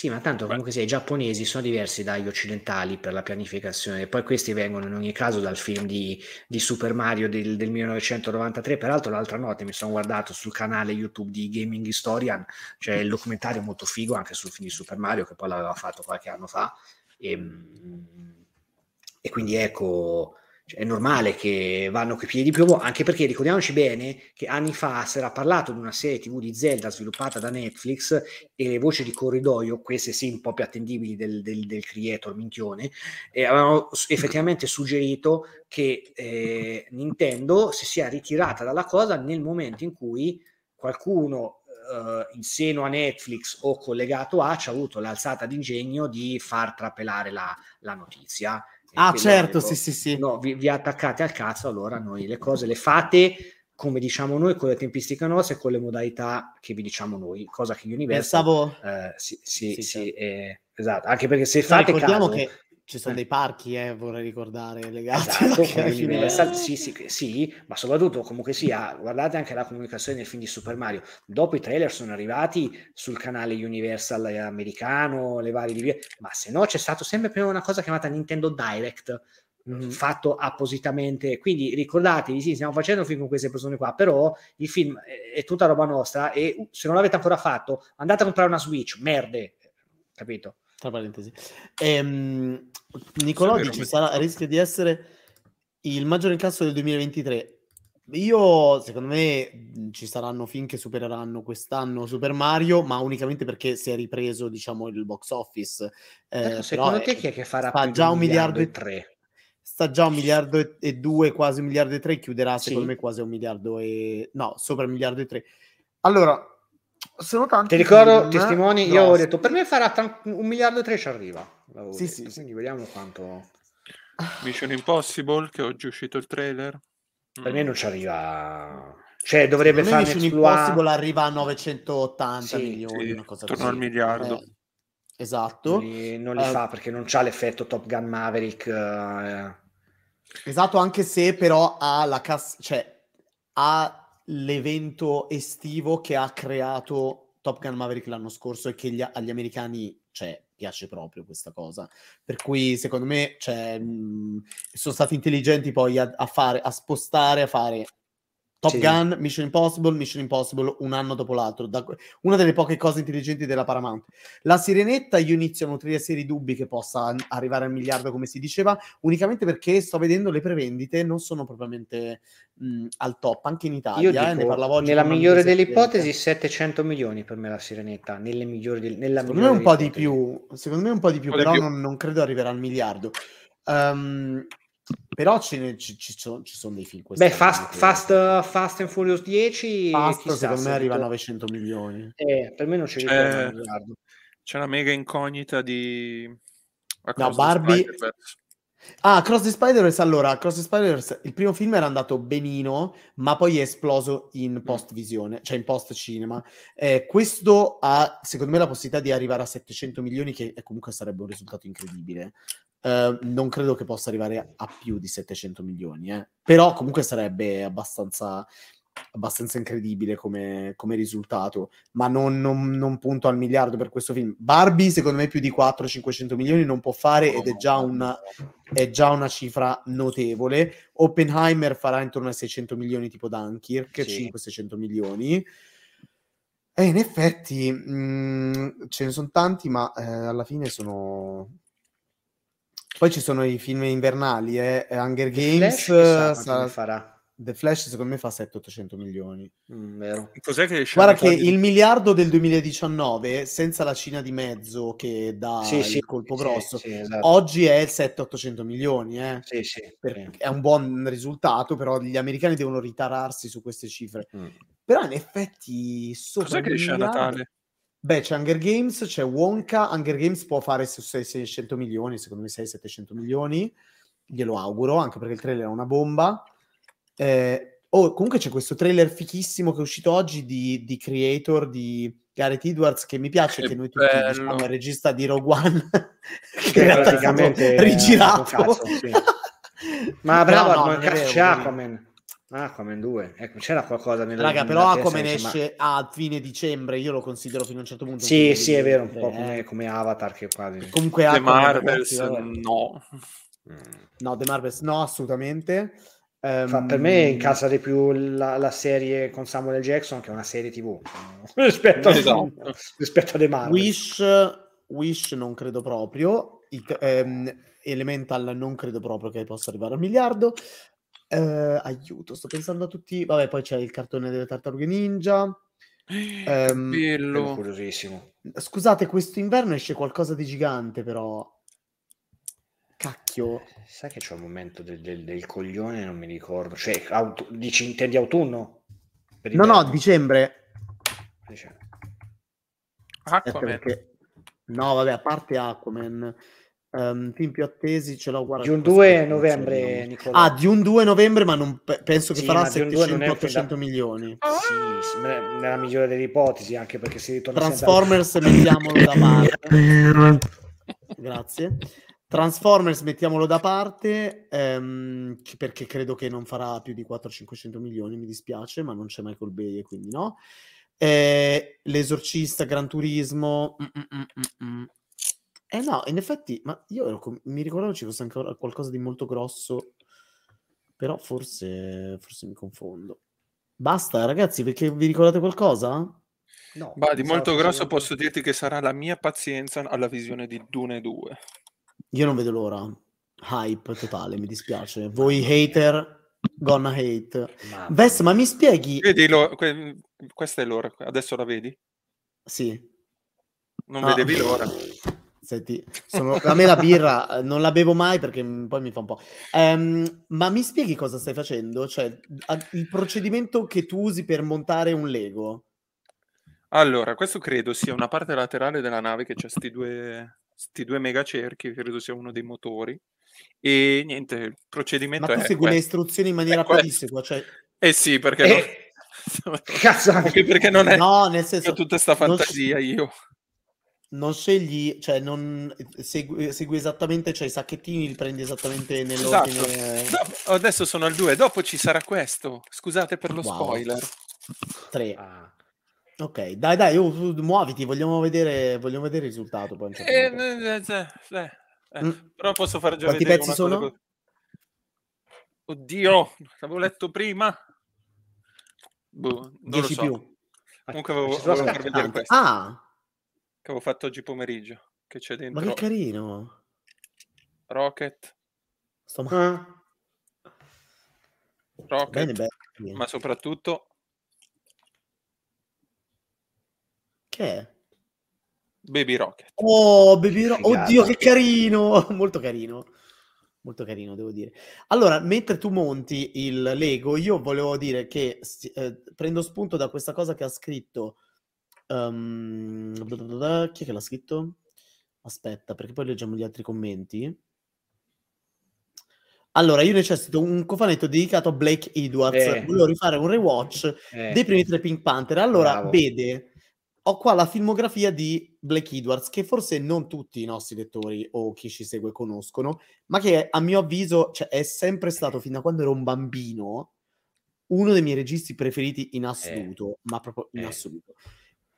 Sì, ma tanto comunque sia, i giapponesi sono diversi dagli occidentali per la pianificazione, poi questi vengono in ogni caso dal film di, di Super Mario del, del, 1993, peraltro l'altra notte mi sono guardato sul canale YouTube di Gaming Historian, c'è il documentario molto figo anche sul film di Super Mario che poi l'aveva fatto qualche anno fa, e, ehm, e quindi ecco, cioè, è normale che vanno coi piedi di piombo, anche perché ricordiamoci bene che anni fa si era parlato di una serie TV di Zelda sviluppata da Netflix e le voci di corridoio, queste sì un po' più attendibili del, del, del creator minchione, eh, avevano effettivamente suggerito che eh, Nintendo si sia ritirata dalla cosa nel momento in cui qualcuno eh, in seno a Netflix o collegato a ci ha avuto l'alzata d'ingegno di far trapelare la, la notizia Ah, certo, dico, sì, sì, sì. No, vi, vi, attaccate al cazzo, allora noi le cose le fate come diciamo noi, con le tempistiche nostre e con le modalità che vi diciamo noi, cosa che Universal... Pensavo... Eh, sì, sì, sì, sì certo. eh, esatto, anche perché se fate ricordiamo caso... che ci sono dei parchi, eh, vorrei ricordare, legati esatto, Universal, sì, sì, sì, ma soprattutto comunque sia, guardate anche la comunicazione del film di Super Mario. Dopo i trailer sono arrivati sul canale Universal americano, le varie livie, ma se no c'è stato sempre prima una cosa chiamata Nintendo Direct, mm-hmm. fatto appositamente. Quindi ricordatevi, sì, stiamo facendo un film con queste persone qua, però il film è, è tutta roba nostra e se non l'avete ancora fatto, andate a comprare una Switch, merde, capito? Tra parentesi. Ehm, Nicolò dice, sarà, rischia di essere il maggiore incasso del 2023. Io, secondo me, ci saranno film che supereranno quest'anno Super Mario, ma unicamente perché si è ripreso, diciamo, il box office. Eh, secondo te chi è che farà più già un miliardo e tre? Sta già un miliardo e due, quasi un miliardo e tre, chiuderà secondo sì. me quasi un miliardo e... no, sopra un miliardo e tre. Allora, sono tanti. Ti ricordo, film, testimoni, io ho detto per me farà t- un miliardo e tre ci arriva. Sì, sì, quindi vediamo quanto. Mission Impossible, che oggi è uscito il trailer. Per mm. me non ci arriva. Cioè, dovrebbe fare Mission exploit... Impossible arriva a 980 sì, milioni, sì, una cosa torno al miliardo. Eh, esatto. Non li, non li uh, fa perché non c'ha l'effetto Top Gun Maverick. Uh, esatto, anche se però ha la cassa, cioè ha l'evento estivo che ha creato Top Gun Maverick l'anno scorso e che gli, agli americani cioè, piace proprio questa cosa. Per cui secondo me cioè, mh, sono stati intelligenti poi a, a, fare, a spostare, a fare Top sì. Gun, Mission Impossible, Mission Impossible un anno dopo l'altro. Da, una delle poche cose intelligenti della Paramount. La Sirenetta, io inizio a nutrire seri dubbi che possa arrivare al miliardo, come si diceva, unicamente perché sto vedendo le prevendite non sono propriamente mh, al top, anche in Italia. Io eh, dico, eh, oggi nella migliore delle ipotesi, 700 milioni per me la Sirenetta. Nelle migliori de- nella secondo me un po' ipotesi. di più, secondo me un po' di più, però Non, non, credo arriverà al miliardo. Um, però ci, ci, ci, sono, ci, sono, dei film Beh, Fast, Fast, Fast and Furious 10 Fast secondo me arriva a 900 milioni. Eh, per me non c'è, c'è, c'è una mega incognita di... No, Barbie... Ah, Cross the Spider-Verse, allora, Cross the Spider-Verse, il primo film era andato benino, ma poi è esploso in mm. post-visione, cioè in post-cinema. Eh, questo ha, secondo me, la possibilità di arrivare a 700 milioni, che comunque sarebbe un risultato incredibile. Uh, non credo che possa arrivare a più di 700 milioni, eh. però comunque sarebbe abbastanza, abbastanza incredibile come, come risultato, ma non, non, non, punto al miliardo per questo film. Barbie, secondo me, più di 400-500 milioni non può fare ed è già, una, è già una cifra notevole. Oppenheimer farà intorno ai 600 milioni, tipo Dunkirk, sì. 500-600 milioni. E in effetti mh, mm, ce ne sono tanti, ma eh, alla fine sono, poi ci sono i film invernali, eh? Hunger Games Flash, sa... farà. The Flash secondo me fa 700-800 milioni. Mm, vero. Cos'è che Guarda che il miliardo del 2019, senza la Cina di mezzo che dà sì, il sì, colpo sì, grosso, esatto. oggi è il 700-800 milioni. Eh? Per... È un buon risultato, però gli americani devono ritararsi su queste cifre. Mm. Però in effetti... Cos'è che esce a Natale? Beh, c'è Hunger Games, c'è Wonka. Hunger Games può fare su 600 milioni, secondo me 600-700 milioni. Glielo auguro, anche perché il trailer è una bomba. Eh, oh, comunque c'è questo trailer fichissimo che è uscito oggi di, di Creator di Gareth Edwards che mi piace, che, che noi tutti diciamo è il regista di Rogue One, [LAUGHS] che, che praticamente rigirato. Cazzo, sì. [LAUGHS] Ma bravo, no, no, c'è Aquaman. Aquaman 2. Ecco, c'era qualcosa nella Raga, però nella Aquaman dice, ma- esce a fine dicembre, io lo considero fino a un certo punto. un Sì, sì, è vero, un po' come, eh. come Avatar che quasi... Comunque The Aquaman, Marvels, ragazzi, no. Mm. No, The Marvels no, assolutamente. Ehm, Fa- per me incassa di più la, la serie con Samuel L. Jackson che è una serie tv [LAUGHS] rispetto, a, Esatto. rispetto a The Marvel. Wish, Wish non credo proprio. I- ehm, Elemental non credo proprio che possa arrivare al miliardo. Eh, aiuto, sto pensando a tutti. Vabbè, poi c'è il cartone delle tartarughe ninja. Che Ehm, bello. curiosissimo. Scusate, questo inverno esce qualcosa di gigante, però. Cacchio. Sai che c'è un momento del, del- del coglione, non mi ricordo. Cioè, autu- dici intendi autunno? Per No, no, dicembre. Dice- Aspetta, Aquaman. perché... No, vabbè, a parte Aquaman. ehm, film più attesi ce l'ho guarda. Dune questo 2 non novembre. Nicola. Ah, Dune 2 novembre, ma non pe- penso che Sì, farà ma Dune 2 non è un film 700-800 da- milioni. Sì, sì, ne- nella migliore delle ipotesi, anche perché si ritorna sempre Transformers mettiamolo da [LAUGHS] parte. Grazie. Transformers mettiamolo da parte ehm, perché credo che non farà più di 400-500 milioni, mi dispiace, ma non c'è Michael Bay e quindi no. Eh, L'esorcista, Gran Turismo. mm, mm, mm, mm, mm. Eh no, in effetti, ma io ero com- mi ricordavo ci fosse ancora qualcosa di molto grosso, però forse, forse mi confondo. Basta, ragazzi, perché vi ricordate qualcosa? No, Bah, di molto grosso posso dirti che sarà la mia pazienza alla visione di Dune 2. Io non vedo l'ora. Hype totale, mi dispiace. [LAUGHS] Voi hater, gonna hate. Mamma Vess, mia. ma mi spieghi? Vedi, lo- que- questa è l'ora, adesso la vedi? Sì. Non Ah. vedevi l'ora. [LAUGHS] Senti, sono- a me la birra eh, non la bevo mai perché poi mi fa un po'. Ehm, ma mi spieghi cosa stai facendo? Cioè, il procedimento che tu usi per montare un Lego. Allora, questo credo sia una parte laterale della nave che c'ha sti due, sti due megacerchi, credo sia uno dei motori. E niente, il Ma procedimento tu è segui le questo. istruzioni in maniera È pedissequa, cioè... Eh sì, perché Eh, non... cazzo, [LAUGHS] anche perché non è No, nel ho senso, tutta sta non, fantasia io. non scegli, cioè non segui, segui esattamente, cioè i sacchettini li prendi esattamente Esatto. nell'ordine Dopo- adesso sono al 2, dopo ci sarà questo. Scusate per lo Wow. spoiler. 3. Ah, Ok, dai, dai, oh, muoviti, vogliamo vedere, vogliamo vedere il risultato. Poi certo Eh, eh, eh, eh, Mm. Però posso fare già Quanti vedere pezzi una cosa sono? co- Oddio, l'avevo letto prima. Boh, non lo 10 so. più. Comunque avevo, volevo far vedere questo Ah, che avevo fatto oggi pomeriggio. Che c'è ma dentro che carino. Rocket, Sto ma- ah, Rocket, bene, bene. ma soprattutto Che è? Baby Rocket. Oh, Baby Ro- Figata. Oddio, che carino! [LAUGHS] Molto carino. Molto carino, devo dire. Allora, mentre tu monti il Lego, io volevo dire che eh, prendo spunto da questa cosa che ha scritto. ehm, chi è che l'ha scritto? Aspetta, perché poi leggiamo gli altri commenti. Allora, io necessito un cofanetto dedicato a Blake Edwards. Eh. Volevo rifare un rewatch eh, dei primi tre Pink Panther. Allora, Bravo. vede, ho qua la filmografia di Blake Edwards, che forse non tutti i nostri lettori o chi ci segue conoscono, ma che a mio avviso cioè, è sempre stato, fin da quando ero un bambino, uno dei miei registi preferiti in assoluto, ma proprio in Eh. assoluto.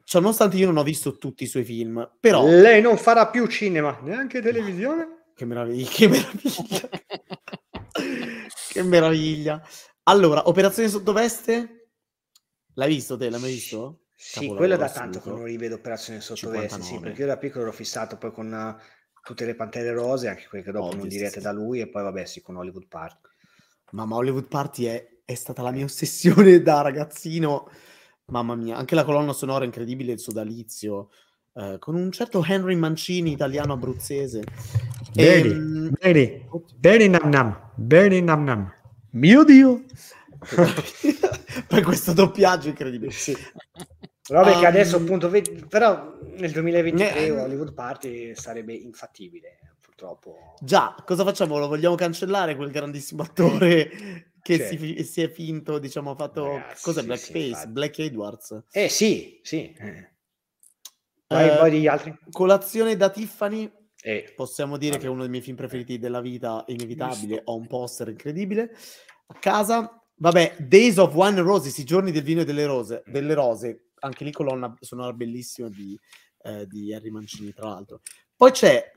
Cioè, nonostante io non ho visto tutti i suoi film, però... Lei non farà più cinema, neanche televisione. [LAUGHS] Che meraviglia, che meraviglia. [LAUGHS] che meraviglia. Allora, Operazione Sottoveste? L'hai visto te? L'hai mai visto? Sì, quello da tanto che non rivedo Operazione Sottoveste, sì, 59. perché io da piccolo ero fissato poi con eh, tutte le Pantere Rose, anche quelle che dopo Ovvio, non direte sì. da lui, e poi vabbè sì, con Hollywood Park. Mamma, Hollywood Party è, è stata la mia ossessione da ragazzino. Mamma mia, anche la colonna sonora incredibile, il sodalizio, eh, con un certo Henry Mancini, italiano abruzzese. Vedi, Ehm, vedi, vedi nam nam, vedi nam nam. mio Dio! [LAUGHS] per questo doppiaggio incredibile. Sì. Che Um, adesso appunto, vedi- però nel 2023 Eh. Hollywood Party sarebbe infattibile, purtroppo. Già, cosa facciamo? Lo vogliamo cancellare quel grandissimo attore [LAUGHS] che Cioè. si, si è finto, diciamo, ha fatto... Ragazzi, Cos'è sì, Blackface? sì. Black Edwards. Eh sì, sì. eh. Vai, Eh, degli altri. Colazione da Tiffany, Eh, possiamo dire Vabbè. che è uno dei miei film preferiti della vita, inevitabile. Ho un poster incredibile a casa. Vabbè, Days of and Roses, i giorni del vino e delle rose, delle rose, anche lì colonna sonora bellissima di, eh, di Harry Mancini, tra l'altro. Poi c'è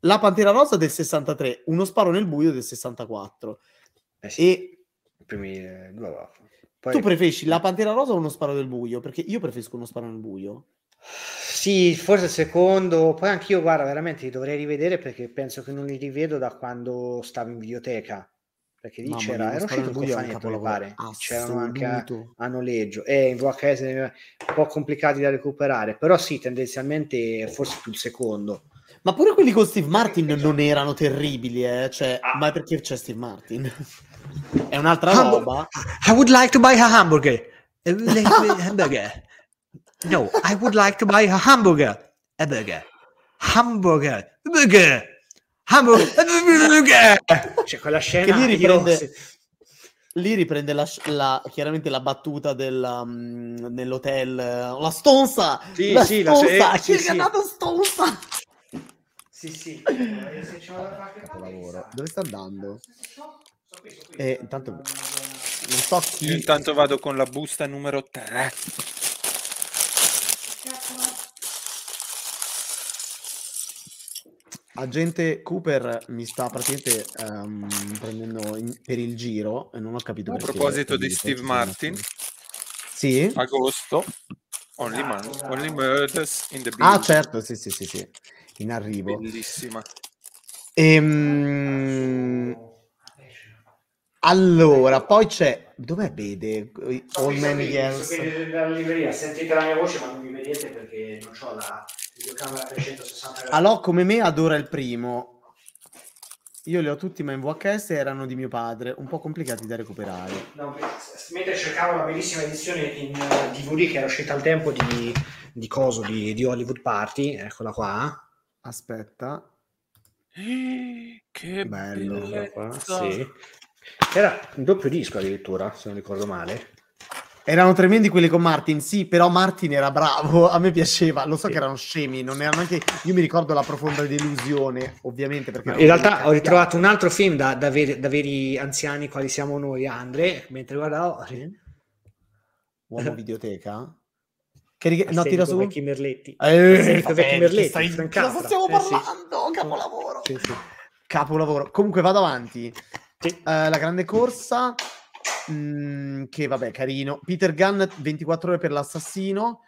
La Pantera Rosa del 63, Uno sparo nel buio del 64. Eh sì, E i primi eh, due va. Poi- tu preferisci La Pantera Rosa o Uno sparo nel buio? Perché io preferisco Uno sparo nel buio. Sì, forse il secondo, poi anch'io, guarda, veramente li dovrei rivedere perché penso che non li rivedo da quando stavo in videoteca. Perché lì Mamma c'era, mia, era uscito cofanetto, mi pare. C'erano anche a, noleggio e in VHS un po' complicati da recuperare, però sì, tendenzialmente forse più il secondo. Ma pure quelli con Steve Martin non erano terribili, eh? Cioè, Ah. ma perché c'è Steve Martin? È un'altra Hamburg- roba. I would like to buy a hamburger. A hamburger. No, I would like to buy a hamburger. A burger. Hamburger. Burger. Cioè, [LAUGHS] quella Che scena lì io- riprende, lì riprende la, la- chiaramente la battuta del, um, nell'hotel. eh, La stonza! Sì, la sì, la- stonza! eh, Chi sì, è sì. che stonza? Sì, sì. Dove sta andando? Eh, intanto non so chi... Io intanto vado con la busta numero 3. Agente Cooper mi sta praticamente ehm, prendendo in- per il giro e non ho capito A proposito di Steve Martin, Sì? agosto, Only, Man- Only Murders in the Ah, Building. certo, sì, sì, sì, sì. In arrivo. Bellissima. Ehm, allora, poi c'è... Dov'è Bede? All Man Yells. sentite la mia voce ma non mi vedete perché non ho la videocamera 360 gradi. Alò come me adora il primo. Io li ho tutti ma in VHS erano di mio padre, un po' complicati da recuperare. No, mentre cercavo la bellissima edizione in eh, DVD che era uscita al tempo di, di coso di, di Hollywood Party, eccola qua. Aspetta. Eh, Che Bello. Qua, sì. Era un doppio disco addirittura, se non ricordo male. Erano tremendi quelli con Martin, sì, però Martin era bravo, a me piaceva, lo so Sì. che erano scemi, non erano anche... Io mi ricordo la profonda delusione, ovviamente, perché... In realtà ho ritrovato un altro film da, da veri, da veri anziani quali siamo noi, Andre, mentre guardavo... Uomo videoteca? Che rig- no, tira su... Vecchi Merletti. Eh, Vecchi Merletti, stai- cosa stiamo Eh, sì. parlando? Capolavoro! Sì. Capolavoro. Comunque vado avanti. Eh, la grande corsa, mm, che vabbè, carino. Peter Gunn, 24 ore per l'assassino,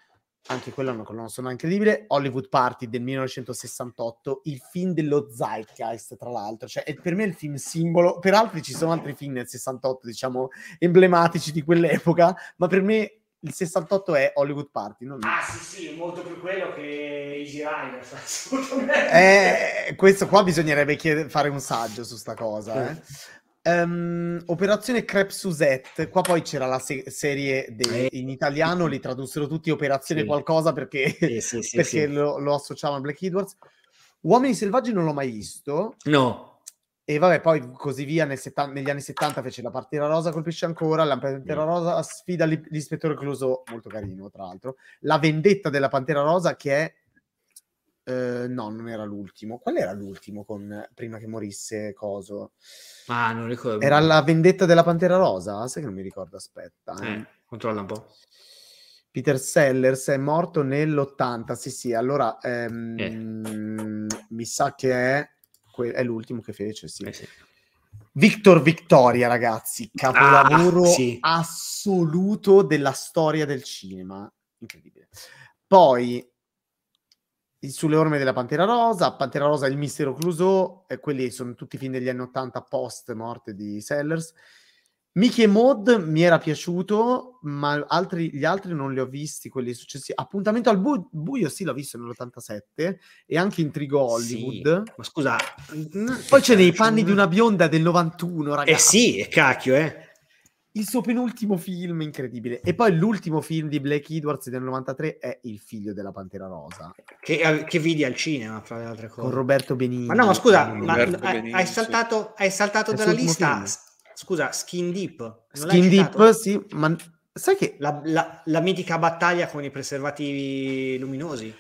anche quella è una colonna sonora incredibile. Hollywood Party del 1968, il film dello Zeitgeist, tra l'altro. Cioè, è per me il film simbolo. Per altri ci sono altri film nel 68, diciamo, emblematici di quell'epoca, ma per me il 68 è Hollywood Party. non- Ah sì sì, molto più quello che Easy Rider, [LAUGHS] assolutamente. Eh, questo qua bisognerebbe chiede- fare un saggio su sta cosa. eh. Ehm, Operazione Crep Suzette, qua poi c'era la se- serie de- Eh. in italiano, li tradussero tutti Operazione Sì. qualcosa perché, Sì, sì, [LAUGHS] perché. Lo, lo associavano a Black Edwards. Uomini Selvaggi non l'ho mai visto. No, E vabbè, poi così via, nel settan- negli anni 70 fece la Pantera Rosa, colpisce ancora, la Pantera Mm. Rosa sfida l'I- l'ispettore Clouseau, molto carino tra l'altro, la vendetta della Pantera Rosa che è... eh, no, non era l'ultimo. Qual era l'ultimo con, prima che morisse Coso? ah, non ricordo. Era la vendetta della Pantera Rosa? Sai che non mi ricordo, aspetta. eh. Eh, controlla un po'. Peter Sellers è morto nell'80, sì sì, allora Eh. ehm, mi sa che è, que- è l'ultimo che fece, sì. Eh, sì. Victor Victoria, ragazzi, capolavoro Ah, sì. assoluto della storia del cinema. Incredibile. Poi sulle orme della Pantera Rosa, Pantera Rosa il mistero Clouseau, e quelli sono tutti film degli anni 80 post morte di Sellers. Mickey e Maud mi era piaciuto, ma altri- gli altri non li ho visti, quelli successivi. Appuntamento al bu- buio, sì, l'ho visto nell'87 e anche Intrigo Hollywood. Sì, Ma scusa, Poi c'è nei panni di una bionda del 91, ragazzi. Eh sì, cacchio, eh. Il suo penultimo film incredibile. E poi l'ultimo film di Blake Edwards del 93 è Il figlio della Pantera Rosa Che, che vidi al cinema, fra le altre cose. con Roberto Benigni. Ma no, ma scusa, ma Benigni, hai saltato, hai saltato dalla lista. film. Scusa, Skin Deep. non Skin? Deep, sì, ma sai che La, la- la mitica battaglia con i preservativi luminosi.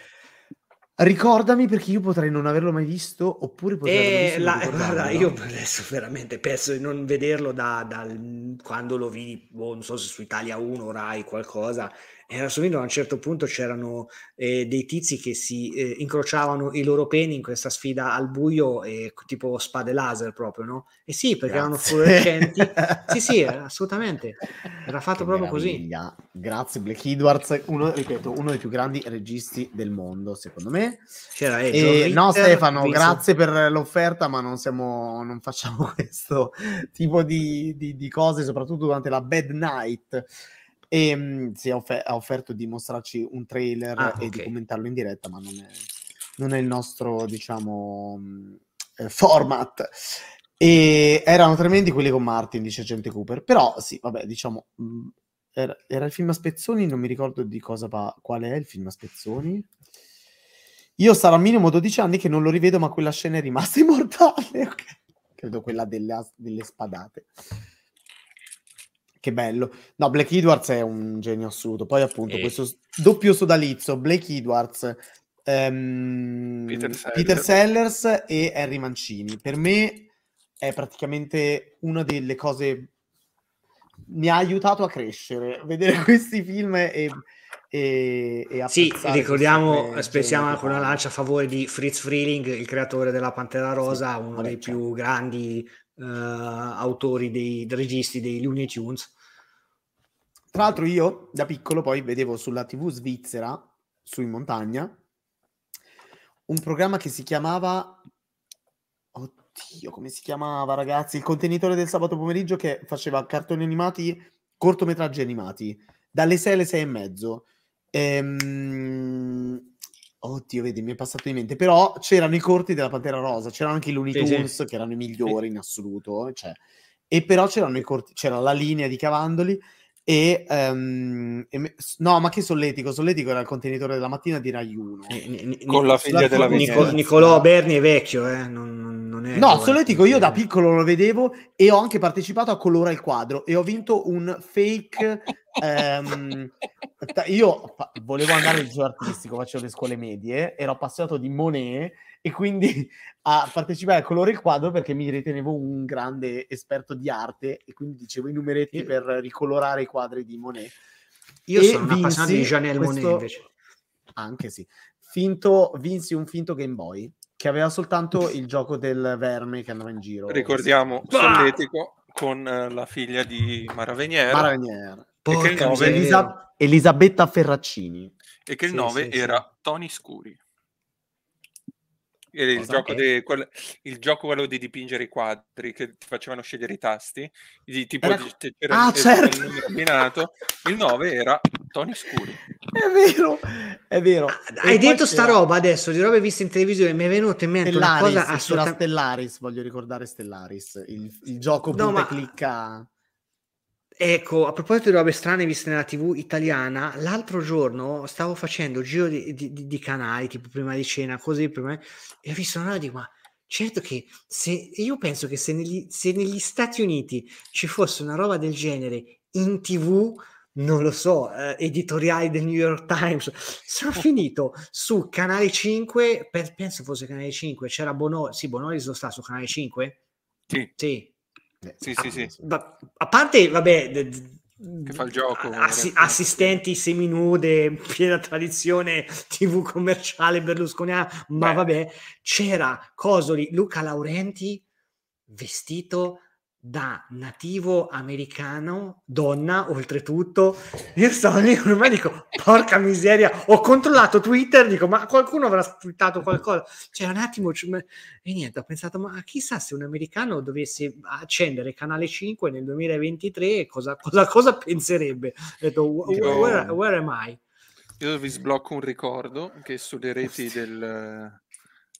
Ricordami perché io potrei non averlo mai visto, oppure potrei E e non [LAUGHS] la- guarda, io adesso veramente penso di non vederlo da, dal- quando lo vidi, boh, non so se su Italia 1 o Rai qualcosa. Era su Windows, a un certo punto c'erano eh, dei tizi che si eh, incrociavano i loro peni in questa sfida al buio, e, tipo spade laser proprio, no? E sì, perché erano Grazie. fluorescenti. sì, sì, eh, [LAUGHS] assolutamente. Era fatto Che proprio così. meraviglia. Grazie Black Edwards, uno, ripeto, uno dei più grandi registi del mondo, secondo me. C'era eh, E John no, Ritter, Stefano, Vince- grazie per l'offerta, ma non, siamo, non facciamo [LAUGHS] questo tipo di, di- di cose, soprattutto durante la Bad Night. E mh, si è offe- ha offerto di mostrarci un trailer Ah, e ok. di commentarlo in diretta, ma non è, non è il nostro, diciamo, mh, eh, format. E erano tremendi quelli con Martin, dice Gente Cooper. Però sì, vabbè, diciamo, mh, era, era il film a spezzoni, non mi ricordo di cosa va, qual è il film a spezzoni. Io sarò minimo 12 anni che non lo rivedo, ma quella scena è rimasta [LAUGHS] immortale. ok? Credo quella delle, delle spadate. Che bello. No, Blake Edwards è un genio assoluto. Poi appunto Eh. questo doppio sodalizio, Blake Edwards, ehm, Peter Sellers. Peter Sellers e Harry Mancini. Per me è praticamente una delle cose... Mi ha aiutato a crescere, vedere [LAUGHS] questi film e... e, e Sì, ricordiamo, spezziamo anche una lancia a favore di Fritz Frieling, il creatore della Pantera Rosa, uno vabbè, dei certo. più grandi eh, autori dei registi dei Looney Tunes. Tra l'altro io da piccolo poi vedevo sulla TV svizzera, su in montagna, un programma che si chiamava... Oddio, come si chiamava ragazzi? Il contenitore del sabato pomeriggio che faceva cartoni animati, cortometraggi animati, dalle 6 alle 6 e mezzo. Ehm... Oddio, vedi, mi è passato in mente. Però c'erano i corti della Pantera Rosa, c'erano anche i Looney Sì, sì. Tunes, che erano i migliori in assoluto. Cioè. E però c'erano i corti, c'era la linea di Cavandoli e, ehm, e no, ma che Solletico? Solletico era il contenitore della mattina di Rai 1. Ni- ni- ni- Con la figlia della Nico- Venezia. Nicolò Berni è vecchio, eh? non, non- è No. Solletico io da piccolo lo vedevo e ho anche partecipato a Colora il quadro e ho vinto un fake. Ehm, io fa- volevo andare al liceo artistico, facevo le scuole medie, ero appassionato di Monet e quindi [LAUGHS] a partecipare a Colora il quadro perché mi ritenevo un grande esperto di arte e quindi dicevo i numeretti Io- per ricolorare i quadri di Monet. Io E sono un appassionato di Janelle Monet questo- invece. Anche sì. Finto, vinsi un finto Game Boy che aveva soltanto [LAUGHS] il gioco del verme che andava in giro. Ricordiamo! Solletico con eh, la figlia di Mara Venier Mara Venier. E che il Porca 9, miseria. Elisa- Elisabetta Ferraccini. e che il Sì, 9 sì, sì. era Tony Scuri. Era il Cosa? gioco, de- quel- il gioco quello di dipingere i quadri che ti facevano scegliere i tasti, di, tipo Era- di- Ah, il, certo. il numero il 9 era Tony Scuri. È vero, è vero. Ah, Hai detto sta roba adesso, di robe viste in televisione, mi è venuta in mente una Stellaris, cosa c'era assolutamente... Stellaris, voglio ricordare Stellaris, il, il gioco No, punta ma- e clicca. Ecco, a proposito di robe strane viste nella TV italiana, l'altro giorno stavo facendo giro di, di- di- di canali, tipo prima di cena, così, prima, e ho visto una roba dico, ma certo che se, io penso che se negli, se negli Stati Uniti ci fosse una roba del genere in TV, non lo so, eh, editoriali del New York Times, sono finito su Canale 5, per- penso fosse Canale 5, c'era Bono, sì, Bonolis lo sta su Canale 5? Sì, Sì, Eh, Sì, sì, sì. ma- a parte, vabbè, d- d- Che fa il gioco, assi- assistenti seminude, piena tradizione [LAUGHS] TV commerciale berlusconiana, ma Beh. vabbè, c'era Cosoli, Luca Laurenti vestito da nativo americano, donna oltretutto. Io stavo lì [LAUGHS] me dico, porca miseria, ho controllato Twitter, dico, ma qualcuno avrà twittato qualcosa. Cioè, un attimo, e niente, ho pensato, ma chissà se un americano dovesse accendere Canale 5 nel 2023, cosa, cosa, cosa penserebbe? Ho detto, "Wh- Io- where, where am I? Io vi sblocco un ricordo che sulle reti del,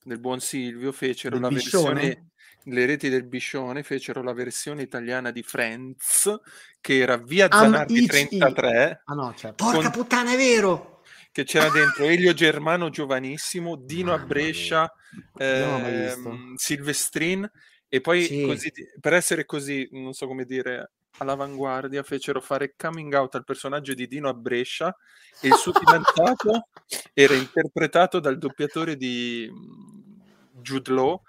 del buon Silvio fecero Del la Biscione? versione le reti del Biscione fecero la versione italiana di Friends che era via Am Zanardi Ichi. 33 Ah no, certo. Porca Con- puttana, è vero! che c'era dentro Elio Germano giovanissimo, Dino a Brescia, visto. Silvestrin e poi Sì. così, per essere così, non so come dire, all'avanguardia fecero fare coming out al personaggio di Dino a Brescia e il suo [LAUGHS] fidanzato era interpretato dal doppiatore di mm, Jude Law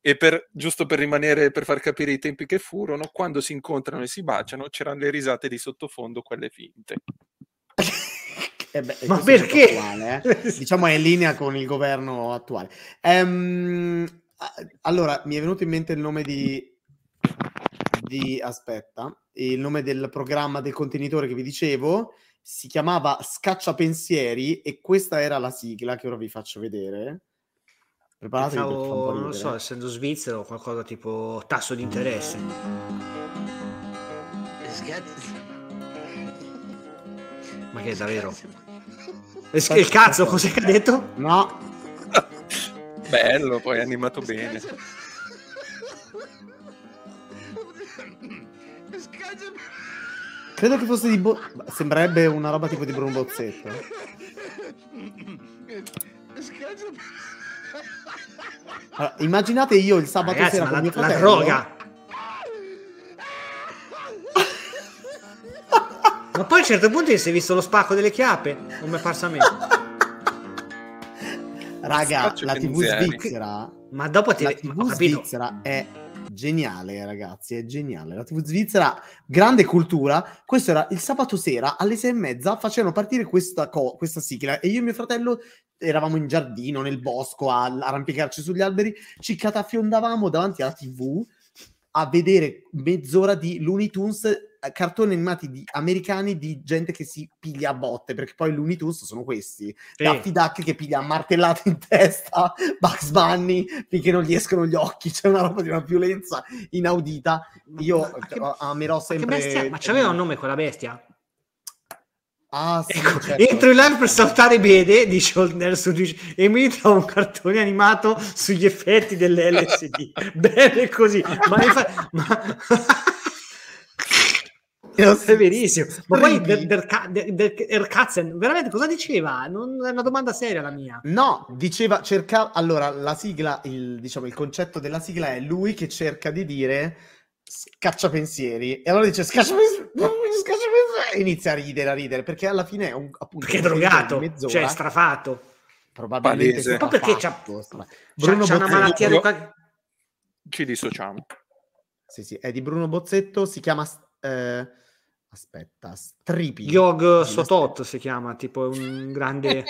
e per, giusto per rimanere, per far capire i tempi che furono, quando si incontrano e si baciano c'erano le risate di sottofondo, quelle finte. [LAUGHS] Eh beh, Ma questo è perché? attuale, eh. [LAUGHS] Diciamo è in linea con il governo attuale. Ehm, allora, mi è venuto in mente il nome di, di... Aspetta, il nome del programma del contenitore che vi dicevo si chiamava Scacciapensieri e questa era la sigla che ora vi faccio vedere. Preparatevi Pensavo, non lo so, essendo svizzero, qualcosa tipo tasso di interesse. Ma che è davvero? E il cazzo, cos'è che ha detto? No, Bello, poi animato bene. credo che fosse di... Bo- sembrerebbe una roba tipo di Bruno Bozzetto. Allora, immaginate io il sabato Ragazzi, sera ma con la, mio la fratello. droga! ma poi a un certo punto si è visto lo spacco delle chiappe, come è parsa a me. Raga, la TV svizzera, Ma dopo ti... la TV svizzera è geniale, ragazzi, è geniale. La TV svizzera, grande cultura. Questo era il sabato sera alle sei e mezza, facevano partire questa, co- questa sigla e io e mio fratello eravamo in giardino, nel bosco, a arrampicarci sugli alberi, ci catafiondavamo davanti alla TV a vedere mezz'ora di Looney Tunes, eh, cartoni animati di- americani di gente che si piglia a botte, perché poi Looney Tunes sono questi. Sì. Daffy Duck che piglia a martellate in testa [LAUGHS] Bugs Bunny finché non gli escono gli occhi c'è una roba di una violenza inaudita io Ma- ma che- cioè, amerò Ma che sempre bestia? Ma c'aveva un nome quella bestia? Ah sì Ecco, certo. entro in live per saltare Bede, dice Oldner su Twitch, e mi trovo un cartone animato sugli effetti dell'LSD. [LAUGHS] Bene così. Ma, infa- ma- è verissimo. Ma poi Erkatzen, veramente cosa diceva? Non, è una domanda seria la mia. no diceva cerca allora la sigla il, diciamo il concetto della sigla è lui che cerca di dire scacciapensieri e allora dice scacciapensieri [LAUGHS] scacciapensieri e inizia a ridere a ridere perché alla fine è un appunto Perché è un drogato, di mezz'ora. cioè strafatto. probabilmente Palese. Ma perché c'ha- stra- C'ha, Bruno c'ha una Bozzetto- malattia locale. Ci dissociamo. Sì, sì, è di Bruno Bozzetto, si chiama... eh, aspetta, Stripi. Yog Sotot si chiama, tipo un grande,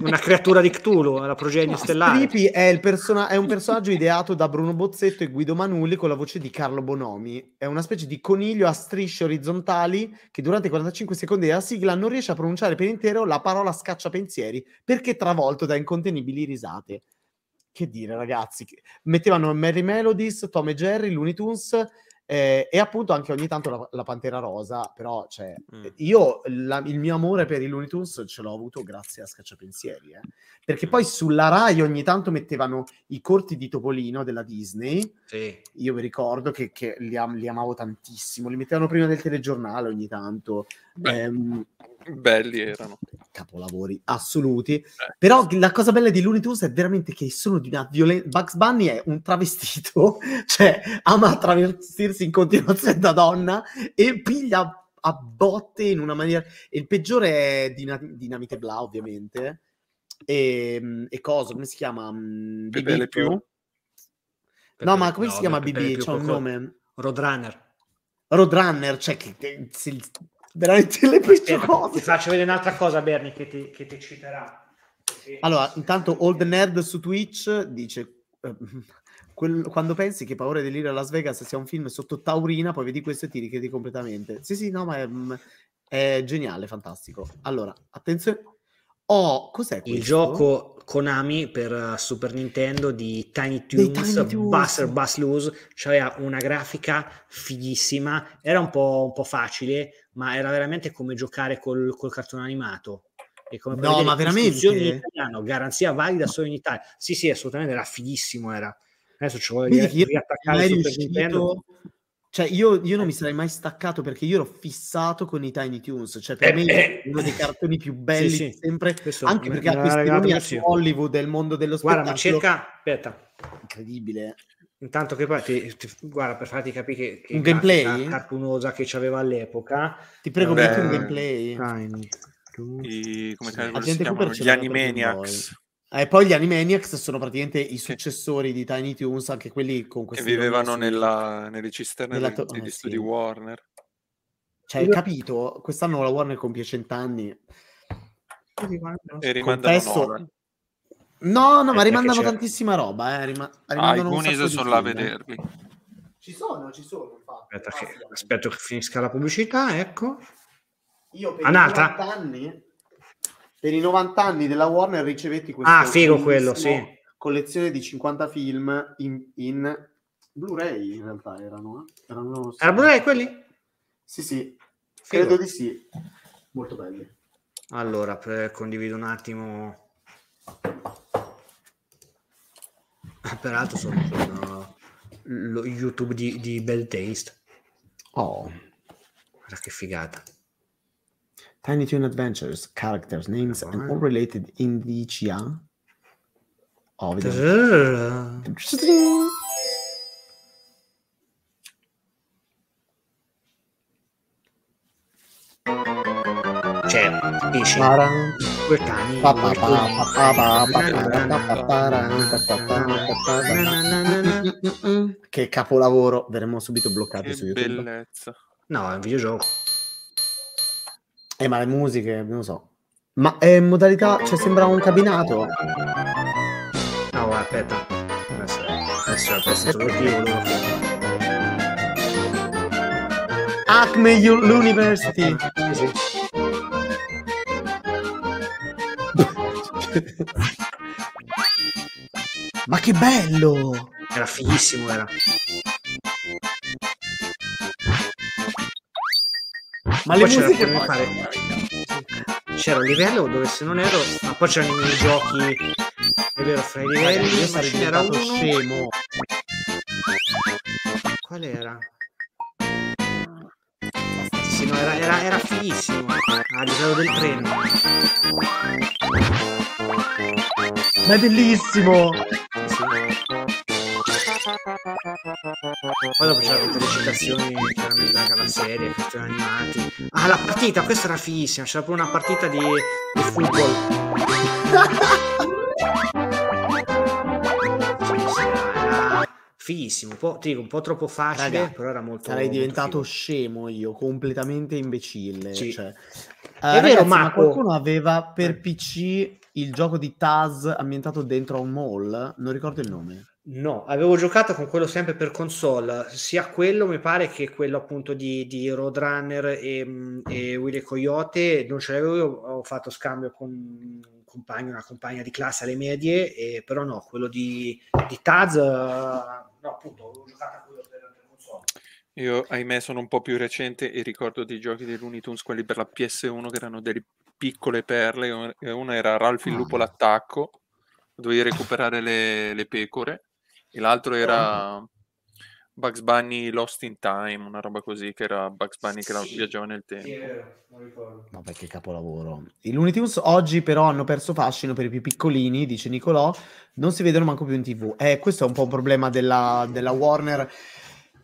una creatura di Cthulhu, la progenie No, stellare. Stripi è, il persona- è un personaggio ideato da Bruno Bozzetto e Guido Manulli con la voce di Carlo Bonomi. È una specie di coniglio a strisce orizzontali che durante i 45 secondi della sigla non riesce a pronunciare per intero la parola scacciapensieri perché è travolto da incontenibili risate. Che dire, ragazzi? Mettevano Merry Melodies, Tom e Jerry, Looney Tunes eh, e appunto anche ogni tanto la, la Pantera Rosa. Però, cioè, Mm. io la- il mio amore per i Looney Tunes ce l'ho avuto grazie a Scacciapensieri, eh. perché poi sulla Rai ogni tanto mettevano i corti di Topolino della Disney. Sì. Io vi ricordo che, che li, am- li amavo tantissimo, li mettevano prima del telegiornale ogni tanto. Beh. Ehm, Belli erano. capolavori assoluti. Però la cosa bella di Looney Tunes è veramente che sono di una violenza. Bugs Bunny è un travestito, [LAUGHS] cioè ama travestirsi in continuazione da donna e piglia a botte in una maniera. E il peggiore è Dina- Dinamite Bla, ovviamente. E, e cosa? Come si chiama? Mm, Pepe Bip Le Bip? Pew? No, ma come no, si chiama BB? C'ha un nome. Roadrunner. Roadrunner, cioè che, che- se- veramente le peggio Aspetta, ti cose. faccio vedere un'altra cosa, Bernie, che ti, che ti citerà. Perché- Allora, intanto Old Nerd su Twitch dice eh, quel- quando pensi che Paura Delirio a Las Vegas sia un film sotto taurina, poi vedi questo e ti richiedi completamente. Sì, sì, no, ma è, mm, è geniale, fantastico. Allora, attenzione. Oh, cos'è questo? il gioco Konami per uh, Super Nintendo di Tiny Toons. Buster Bus Loose, c'aveva una grafica fighissima, era un po', un po' facile, ma era veramente come giocare col, col cartone animato. E come No, ma veramente? in italiano, garanzia valida solo in Italia. Sì, sì, assolutamente, era fighissimo, era. Adesso ci io non riattaccare il Super Nintendo. Cioè, io, io non mi sarei mai staccato perché io ero fissato con i Tiny Toons. Cioè, per Eh, me eh. è uno dei cartoni più belli Sì, sì. sempre. Questo Anche perché ha questi nomi a. Hollywood del mondo dello Guarda, ma spettacolo. cerca, aspetta, Incredibile. Intanto che poi, ti, ti- guarda, per farti capire che, che Un gameplay? cartunosa che c'aveva all'epoca, Ti prego, Beh, metti un gameplay. Tiny. I, come Sì. chiamano? Cooper ce Gli Animaniacs E poi gli Animaniacs sono praticamente i successori di Tiny Toons, anche quelli con che questi vivevano nomi sui- nella, nelle cisterne nella to- degli eh, studi sì. Warner. Cioè, hai capito? Quest'anno la Warner compie cent'anni. E rimandano Confesso- Nolan. No, no, ma rimandano tantissima roba, eh. Rima- Ah, i rimandano un Goonies sono là a eh. vederli. Ci sono, ci sono, infatti. Aspetta, Ah, che, sì, aspetto che finisca la pubblicità, ecco. Io per Un'altra? i 90 anni per i 90 anni della Warner ricevetti questo Ah, figo quello, sì. collezione di 50 film in, in Blu-ray in realtà erano, eh? erano Era Blu-ray quelli? Sì, sì, Figo. credo di sì. Molto belli. Allora, per- condivido un attimo. Ah, Peraltro sono uh, lo YouTube di, di Bad Taste. Oh. Guarda che figata. Tiny Toon Adventures, characters, names and all related indicia. Oh, vediamo. Na. pa. Che capolavoro, verremo subito bloccati su Che YouTube. bellezza. No, è un videogioco. Eh, ma le musiche, non lo so. Ma è in modalità, cioè sembra un cabinato. No, aspetta. Adesso, adesso. Loro Acme U- University. Sì, [LAUGHS] Ma che bello! Era fighissimo, era. Ma le Poi c'era musiche poi- fare- C'era un livello dove se non ero, ma poi c'erano i giochi, è vero, fra i livelli, Io sarei n'era uno. diventato scemo. Qual era? Sì, no, era, era, era fighissimo. A livello del treno. Ma è bellissimo! Sì. Poi dopo c'erano tutte le citazioni chiaramente dalla dalla serie, cartoni animati. Ah, la partita, questa era fighissima. C'era pure una partita di, di football. [LAUGHS] fighissimo. Un po', dico, un po' troppo facile, Raga, però era molto. Sarei molto diventato figo. scemo io, completamente imbecille. Sì. Cioè. È Eh, vero, ma qualcuno aveva per PC il gioco di Taz ambientato dentro a un mall? Non ricordo il nome. No, avevo giocato con quello sempre per console, sia quello mi pare che quello appunto di, di Roadrunner e, mm, e Willy Coyote, non ce l'avevo io, ho fatto scambio con un compagno, una compagna di classe alle medie, e, però no, quello di, di Taz, eh, no appunto, avevo giocato a quello per, per console. Io, ahimè, sono un po' più recente e ricordo dei giochi dei Looney Tunes, quelli per la PS1, che erano delle piccole perle. e Uno era Ralph il Ah. lupo l'attacco, dovevi recuperare le, le pecore, e l'altro era Bugs Bunny Lost in Time, una roba così, che era Bugs Bunny che Sì. viaggiava nel tempo. Sì, è vero, non ricordo. Vabbè, che capolavoro. I Looney Tunes oggi però hanno perso fascino per i più piccolini, dice Nicolò, non si vedono manco più in tv. Eh, questo è un po' un problema della, della Warner,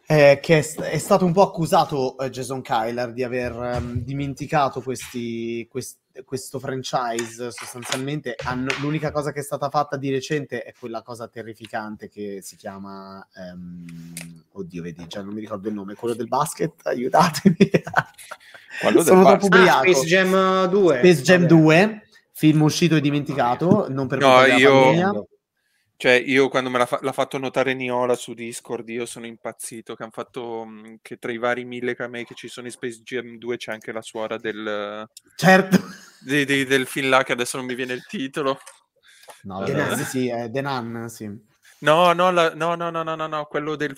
eh, che è, è stato un po' accusato eh, Jason Kyler di aver ehm, dimenticato questi, quest- questo franchise. Sostanzialmente hanno- l'unica cosa che è stata fatta di recente è quella cosa terrificante che si chiama... ehm, oddio, vedi, già non mi ricordo il nome, quello del basket, aiutatemi. Quello Sono troppo Ah, ubriaco. Space Jam 2. Space Jam vabbè. 2, film uscito e dimenticato, non per No, io- pandemia. Cioè, io quando me l'ha, fa- l'ha fatto notare Niola su Discord, io sono impazzito, che hanno fatto, mh, che tra i vari mille camei che ci sono in Space Jam 2 c'è anche la suora del, Certo. di- di- del film là, che adesso non mi viene il titolo. No, The vabbè, Nun. sì, è The Nun, sì. No, no, la- no, no, no, no, no, no, quello del...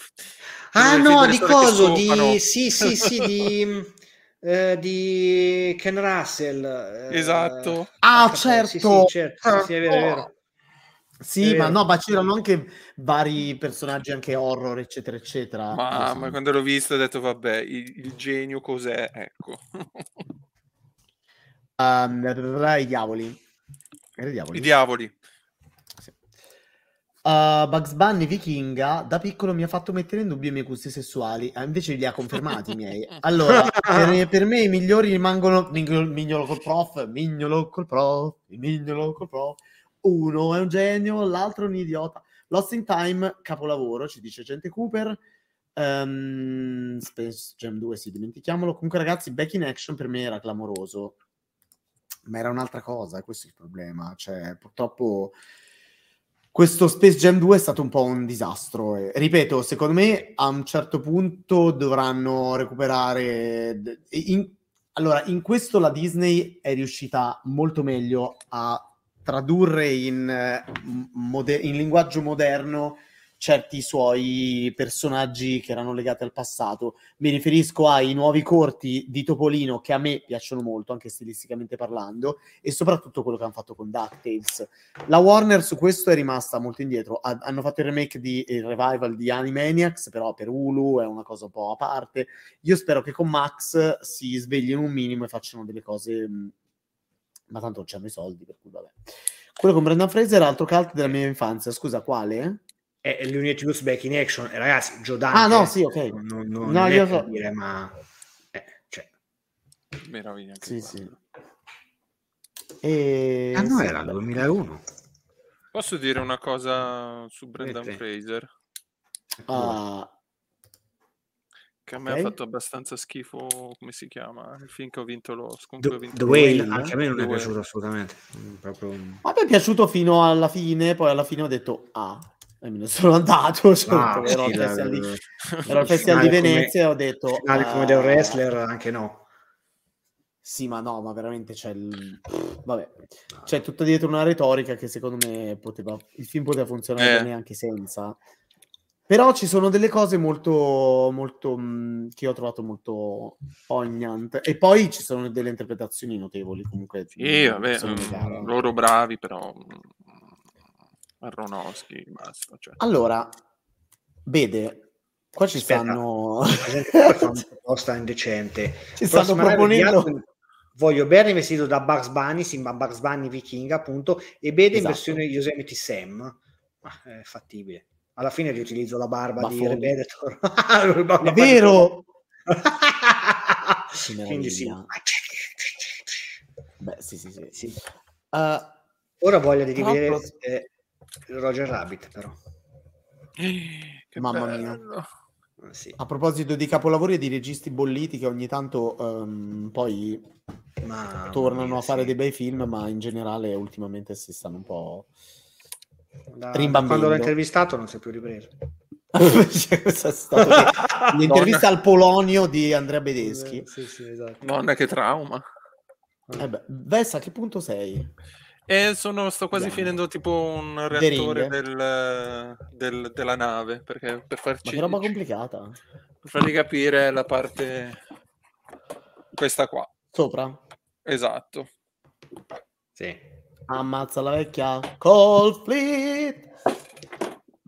Ah del no, di coso, di... Sì, sì, sì, di... [LAUGHS] eh, di Ken Russell. eh, Esatto. Ah, porca troia, sì, certo! Sì, certo, sì, sì, è vero, è vero. Sì, È ma no, ma c'erano anche vari personaggi, anche horror, eccetera, eccetera. Ma, ma quando l'ho visto ho detto, vabbè, il, il genio cos'è? Ecco. Um, I diavoli. I diavoli? I diavoli. Sì. Uh, Bugs Bunny vichinga da piccolo mi ha fatto mettere in dubbio i miei gusti sessuali, ah, invece li ha confermati i miei. Allora, per, per, me i migliori rimangono mignolo, mignolo col prof, mignolo col prof, mignolo col prof. Uno è un genio, l'altro è un idiota. Lost in Time, capolavoro, ci dice Gente Cooper. Um, Space Jam 2, sì, dimentichiamolo. Comunque, ragazzi, Back in Action per me era clamoroso, ma era un'altra cosa, questo è il problema. Cioè, purtroppo questo Space Jam 2 è stato un po' un disastro. E, ripeto, secondo me a un certo punto dovranno recuperare. In, allora, in questo la Disney è riuscita molto meglio a tradurre in, moder- in linguaggio moderno certi suoi personaggi che erano legati al passato. Mi riferisco ai nuovi corti di Topolino che a me piacciono molto, anche stilisticamente parlando, e soprattutto quello che hanno fatto con DuckTales. La Warner su questo è rimasta molto indietro. Ha, hanno fatto il remake di il revival di Animaniacs, però per Hulu è una cosa un po' a parte. Io spero che con Max si sveglino un minimo e facciano delle cose ma tanto non c'hanno i soldi, per cui vabbè. Quello con Brendan Fraser, altro cult della mia infanzia. Scusa, quale? È l'Unity Use Back in Action. ragazzi, Joe Dante, Ah, no, sì, ok. Non, non, no, io so. dire, ma... Eh, cioè. Meraviglia. Sì, sì. E... Ah, no, era il 2001. Posso dire una cosa su Brendan Fraser? Ah, che a me okay. ha fatto abbastanza schifo, come si chiama? Il film che ho vinto lo The, vinto The Whale, anche a me non è piaciuto assolutamente. Mm, proprio... A me è piaciuto fino alla fine, poi alla fine ho detto, ah, e me ne sono andato, [LAUGHS] cioè, ah, ero, sì, al festival, di, ero al festival di Venezia e ho detto... Finale come The Wrestler, anche no. Sì, ma no, ma veramente c'è il... Vabbè, c'è tutta dietro una retorica che secondo me poteva... Il film poteva funzionare eh. anche senza. Però ci sono delle cose molto, molto mh, che ho trovato molto poignant. E poi ci sono delle interpretazioni notevoli. Comunque, sì, vabbè, mh, loro bravi, però Aronofsky, basta. Cioè. Allora, vede, qua ci Aspetta. stanno... [LAUGHS] una proposta indecente. Ci stanno proponendo... Voglio Bernie vestito da Bugs Bunny, Simba Bugs Bunny vichinga, appunto, e Bede esatto. in versione Yosemite Sam. Ma è fattibile alla fine riutilizzo la barba Baffoni. di Rebedator. [LAUGHS] è vero! Quindi sì. Beh, sì, sì, sì. sì. Uh, Ora voglio di rivedere eh, Roger Rabbit, però. Che Mamma bello. mia. Eh, sì. A proposito di capolavori e di registi bolliti che ogni tanto um, poi ma, tornano mia, a fare sì. dei bei film, ma in generale ultimamente si stanno un po' Da, quando l'ho intervistato non si è più ripreso. [LAUGHS] [LAUGHS] l'intervista al Polonio di Andrea Bedeschi. Eh, sì, sì, esatto. Nonna, che trauma. Eh beh, Vessa, a che punto sei? Eh, sono, sto quasi Andiamo. finendo tipo un reattore del, del, della nave perché per farci. Ma che roba complicata. Per fargli capire la parte. Questa qua. Sopra? Esatto. Sì. Ammazza la vecchia Cold Fleet.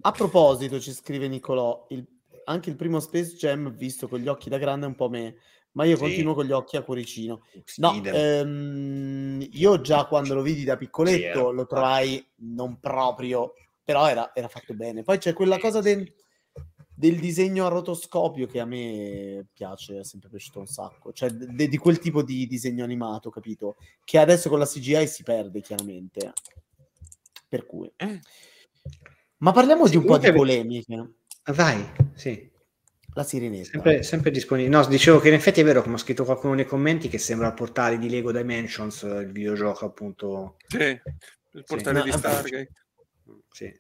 A proposito, ci scrive Nicolò, il, anche il primo Space Jam visto con gli occhi da grande è un po' me, ma io sì. continuo con gli occhi a cuoricino. No, ehm, io già quando lo vidi da piccoletto sì, lo trovai non proprio, però era, era fatto bene. Poi c'è quella cosa del del disegno a rotoscopio che a me piace, è sempre piaciuto un sacco, cioè de- di quel tipo di disegno animato, capito? Che adesso con la CGI si perde chiaramente. Per cui. Eh. Ma parliamo sì, di un po' di polemiche. Vai, sì. La sirenetta. Sempre, sempre, disponibile. No, dicevo che in effetti è vero, come ha scritto qualcuno nei commenti, che sembra il portale di Lego Dimensions, il videogioco appunto. Sì, il portale sì. di Stargate. Sì.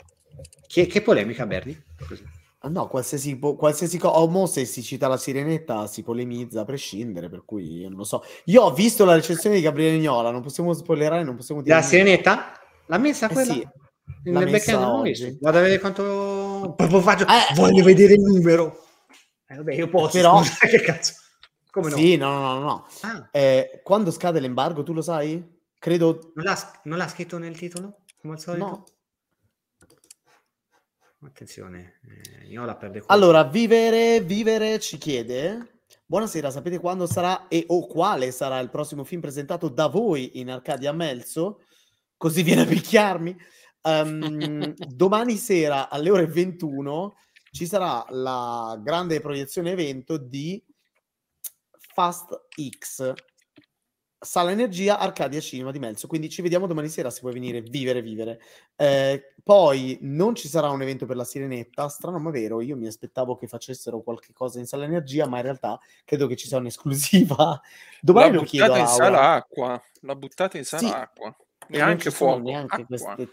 Che, che polemica, Bernie? Così. Ah, no, qualsiasi, qualsiasi cosa, o mo se si cita la sirenetta si polemizza a prescindere, per cui io non lo so. Io ho visto la recensione di Gabriele Gnola, non possiamo spoilerare, non possiamo dire... La sirenetta? L'ha messa eh quella? Sì, l'ha messa oggi. Vado a vedere quanto... Proprio faccio... Eh, voglio vedere il numero. Eh, vabbè, io posso, però... Scusa, [LAUGHS] che cazzo? Come no? Sì, no, no, no, no. Ah. Eh, quando scade l'embargo, tu lo sai? Credo... Non l'ha, non l'ha scritto nel titolo? Come al solito? No. Attenzione, eh, io la perde Allora, vivere, vivere ci chiede. Buonasera, sapete quando sarà e o quale sarà il prossimo film presentato da voi in Arcadia Melzo? Così viene a picchiarmi. Um, [LAUGHS] domani sera alle ore 21 ci sarà la grande proiezione evento di Fast X Sala Energia Arcadia Cinema di Melzo. Quindi ci vediamo domani sera se vuoi venire, vivere, vivere. Eh, poi non ci sarà un evento per la Sirenetta, strano ma vero, io mi aspettavo che facessero qualche cosa in Sala Energia, ma in realtà credo che ci sia un'esclusiva. [LAUGHS] Domani la lo chiedo in sala acqua, la buttate in sala sì, acqua. Neanche fuoco. Neanche queste,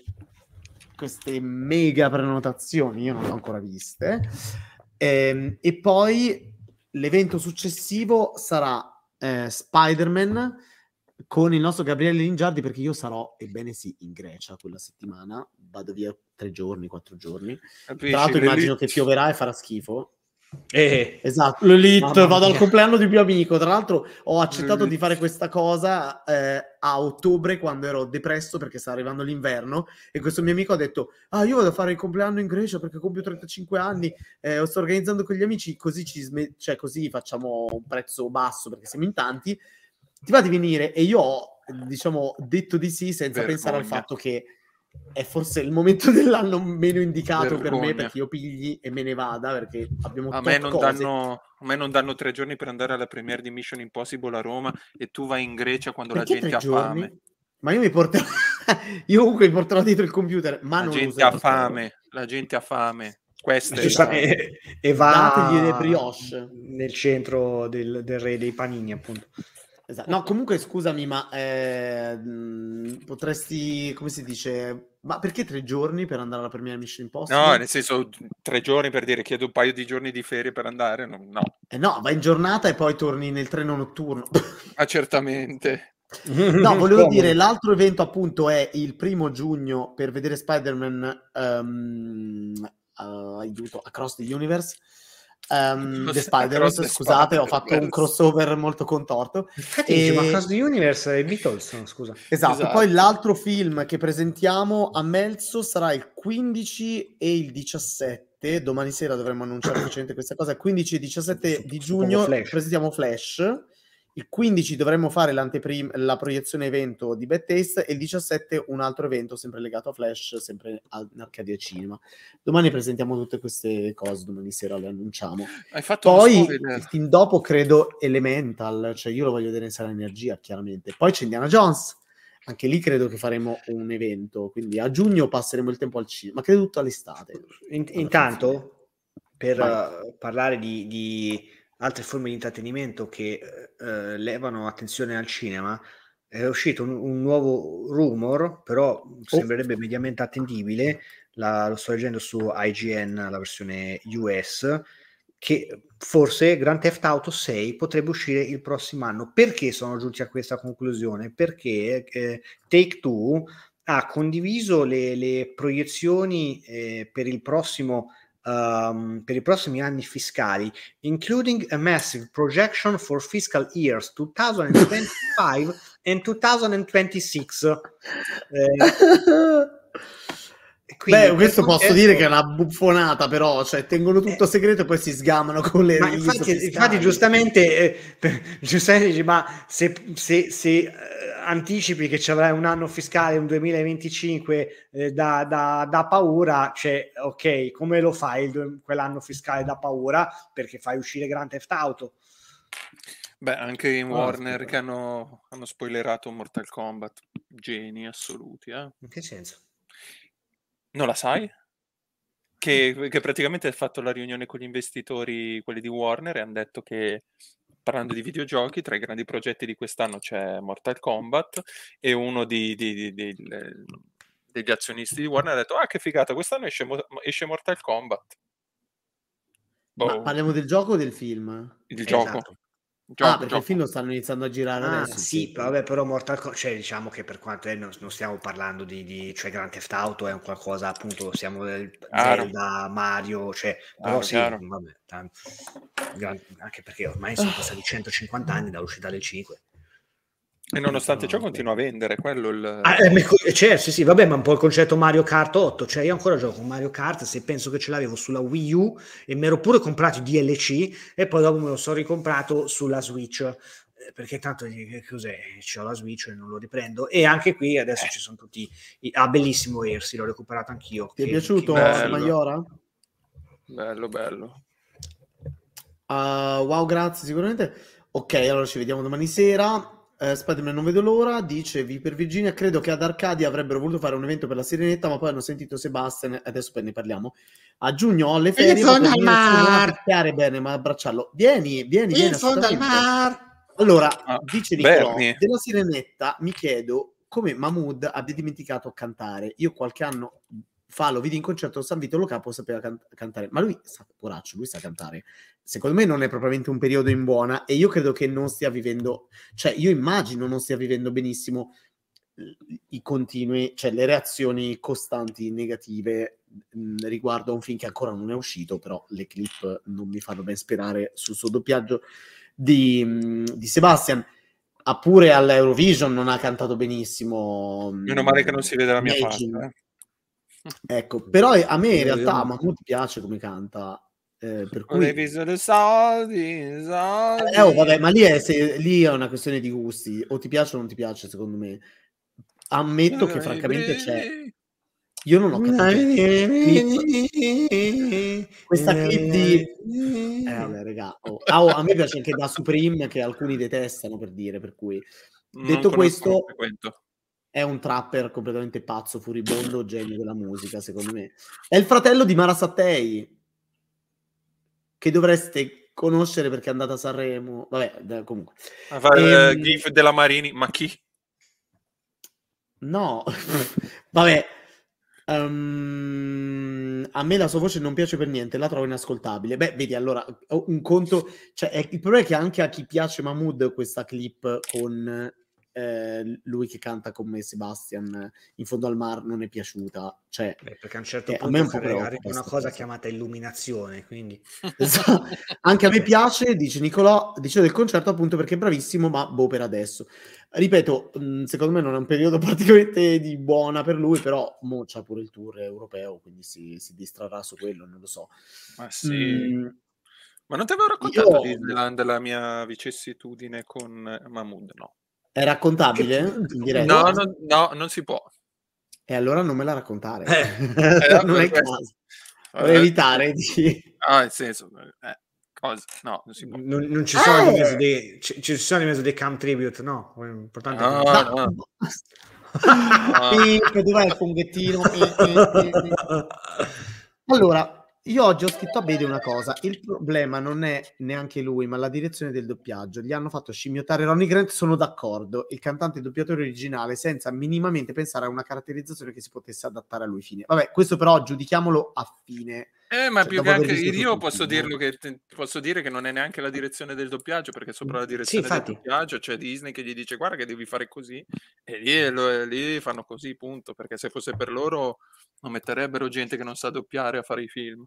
queste, mega prenotazioni, io non le ho ancora viste. Eh, e poi l'evento successivo sarà eh, Spider-Man con il nostro Gabriele Lingiardi perché io sarò, ebbene sì, in Grecia quella settimana, vado via tre giorni, quattro giorni. Capisci, Tra l'altro immagino che pioverà e farà schifo. Eh, esatto, l'Elite, vado al compleanno di mio amico. Tra l'altro, ho accettato di fare questa cosa eh, a ottobre quando ero depresso perché stava arrivando l'inverno. E questo mio amico ha detto: Ah, io vado a fare il compleanno in Grecia perché compio 35 anni. Eh, sto organizzando con gli amici, così, ci sm- cioè, così facciamo un prezzo basso perché siamo in tanti ti va di venire? E io ho, diciamo, detto di sì senza Vergogna. pensare al fatto che è forse il momento [LAUGHS] dell'anno meno indicato Vergogna. per me perché io pigli e me ne vada perché abbiamo a me, non danno, a me non danno tre giorni per andare alla premiere di Mission Impossible a Roma e tu vai in Grecia quando perché la gente ha giorni? fame ma io mi porterò [LAUGHS] io comunque mi porterò dietro il computer ma la non gente ha fame la gente ha fame queste e, e va nel centro del, del re dei panini appunto Esatto. No, comunque scusami, ma eh, potresti, come si dice, ma perché tre giorni per andare alla premiere Mission Impossible? No, nel senso tre giorni per dire chiedo un paio di giorni di ferie per andare, no. no. Eh no, vai in giornata e poi torni nel treno notturno. [LAUGHS] ah, certamente. No, [LAUGHS] volevo dire, l'altro evento appunto è il primo giugno per vedere Spider-Man um, uh, aiuto, Across the Universe um, The Spider-Man, scusate, ho fatto un crossover molto contorto. Infatti, e... ma Cross the Universe e Beatles, scusa. Esatto, esatto, poi l'altro film che presentiamo a Melzo sarà il 15 e il 17, domani sera dovremmo annunciare [COUGHS] questa cosa, il 15 e 17 di giugno Flash. presentiamo Flash il 15 dovremmo fare la proiezione evento di Bad Taste e il 17 un altro evento sempre legato a Flash, sempre in Arcadia Cinema. Domani presentiamo tutte queste cose, domani sera le annunciamo. Poi il team dopo credo Elemental, cioè io lo voglio vedere in sala energia chiaramente. Poi c'è Indiana Jones, anche lì credo che faremo un evento, quindi a giugno passeremo il tempo al cinema, ma credo tutto all'estate. In, intanto, per uh, parlare di, di altre forme di intrattenimento che eh, levano attenzione al cinema, è uscito un, un nuovo rumor, però oh. sembrerebbe mediamente attendibile, la, lo sto leggendo su IGN, la versione US, che forse Grand Theft Auto 6 potrebbe uscire il prossimo anno. Perché sono giunti a questa conclusione? Perché eh, Take Two ha condiviso le, le proiezioni eh, per il prossimo um, per i prossimi anni fiscali, including a massive projection for fiscal years [LAUGHS] 2025 and 2026. Eh, [LAUGHS] quindi, Beh, questo posso questo... dire che è una buffonata, però, cioè, tengono tutto eh, segreto e poi si sgamano con le infatti, infatti, giustamente, eh, per, giustamente dici, ma se, se, se eh, anticipi che ci avrai un anno fiscale, un 2025 eh, da, da, da, paura, cioè, ok, come lo fai il, quell'anno fiscale da paura? Perché fai uscire Grand Theft Auto. Beh, anche in oh, Warner che hanno, hanno spoilerato Mortal Kombat, geni assoluti, eh? In che senso? Non la sai? Che, che praticamente ha fatto la riunione con gli investitori, quelli di Warner, e hanno detto che parlando di videogiochi, tra i grandi progetti di quest'anno c'è Mortal Kombat e uno di, di, di, degli azionisti di Warner ha detto ah che figata, quest'anno esce, esce Mortal Kombat. Boh. parliamo del gioco o del film? Il esatto. gioco. Gioco, ah, perché gioco. il film lo stanno iniziando a girare ah, adesso. Sì, vabbè, però Mortal Kombat, cioè diciamo che per quanto è, non, non, stiamo parlando di, di, cioè Grand Theft Auto è un qualcosa, appunto, siamo del Zelda, Mario, cioè, però ah, sì, vabbè, tanto, anche perché ormai sono passati 150 anni dall'uscita del 5. E nonostante ciò continua a vendere, quello il... Ah, eh, cioè, sì, sì, vabbè, ma un po' il concetto Mario Kart 8, cioè io ancora gioco con Mario Kart, se penso che ce l'avevo sulla Wii U e mi ero pure comprato i DLC e poi dopo me lo sono ricomprato sulla Switch. perché tanto che cos'è? C'ho la Switch e non lo riprendo. E anche qui adesso ci sono tutti. I... Ah, bellissimo Ersi, l'ho recuperato anch'io. Ti è Che- piaciuto che- bello. Maiora? Bello, bello. Ah, wow, grazie, sicuramente. Ok, allora ci vediamo domani sera. Eh, Spider-Man non vedo l'ora, dice Vi per Virginia, credo che ad Arcadia avrebbero voluto fare un evento per la Sirenetta, ma poi hanno sentito Sebastian, adesso poi ne parliamo. A giugno ho le ferie, fondo potrei al non mar. picchiare bene, ma abbracciarlo. Vieni, vieni, vieni, In fondo al assolutamente. mar. Allora, Ah, dice Nicolò, della Sirenetta mi chiedo come Mahmood abbia dimenticato a cantare. Io qualche anno fa lo vidi in concerto a San Vito Lo Capo sapeva can- cantare, ma lui sa, poraccio, lui sa cantare. Secondo me non è propriamente un periodo in buona e io credo che non stia vivendo, cioè io immagino non stia vivendo benissimo i- continui, cioè le reazioni costanti negative mh, riguardo a un film che ancora non è uscito, però le clip non mi fanno ben sperare sul suo doppiaggio di, mh, di Sebastian. Ha pure all'Eurovision non ha cantato benissimo. Meno male che non si vede la mia faccia. eh. Ecco, [LAUGHS] però a me in realtà Mahmood piace come canta. eh, per cui... visto le soldi, soldi. Eh, oh, vabbè, ma lì è, se- lì è una questione di gusti, o ti piace o non ti piace, secondo me. Ammetto che francamente c'è. Io non ho capito. Questa clip di... Eh, vabbè, raga. oh. Ah, oh, a me piace anche da Supreme che alcuni detestano per dire, per cui Detto questo-. È un trapper completamente pazzo, furibondo, genio della musica, secondo me. È il fratello di Mara Sattei, che dovreste conoscere perché è andata a Sanremo. Vabbè, comunque. Ah, fa il Ehm, gif della Marini, ma chi? No, [LAUGHS] vabbè. Ehm, a me la sua voce non piace per niente, la trovo inascoltabile. Beh, vedi, allora, un conto... Cioè, è- il problema è che anche a chi piace Mahmood questa clip con eh, lui che canta con me, Sebastian, in fondo al mar, non è piaciuta. Cioè, Beh, perché a un certo Eh, a punto me un arriva una cosa chiamata illuminazione, quindi Esatto. Anche a me [LAUGHS] piace, dice Nicolò, dice del concerto appunto perché è bravissimo, ma boh per adesso. Ripeto, mh, secondo me non è un periodo [LAUGHS] praticamente di buona per lui, però mo c'ha pure il tour europeo, quindi si, si distrarrà su quello, non lo so. Ma sì. Mm, Ma non ti avevo raccontato Io- di- della, della mia vicissitudine con Mahmood? No. È raccontabile diretta? No, no, no, non si può. E allora non me la raccontare. Eh. [LAUGHS] non è il per caso. Vorrei Eh, evitare di... [LAUGHS] Ah, nel senso, eh, cosa? No, non si può. non, non ci sono di Eh! mezzo dei, ci, ci sono di mezzo dei cam tribute, no? Importante Ah, che- no. No. Ah. Dov'è il funghettino? [LAUGHS] Allora, io oggi ho scritto a Bede una cosa. Il problema non è neanche lui, ma la direzione del doppiaggio. Gli hanno fatto scimmiottare Ronnie Grant, sono d'accordo. Il cantante e doppiatore originale, senza minimamente pensare a una caratterizzazione che si potesse adattare a lui fine. Vabbè, questo però giudichiamolo a fine. Eh, ma Cioè, più che anche io il posso che posso dire che non è neanche la direzione del doppiaggio, perché sopra la direzione del infatti. doppiaggio c'è Disney che gli dice guarda che devi fare così e lì, lo- lì fanno così, punto, perché se fosse per loro non metterebbero gente che non sa doppiare a fare i film.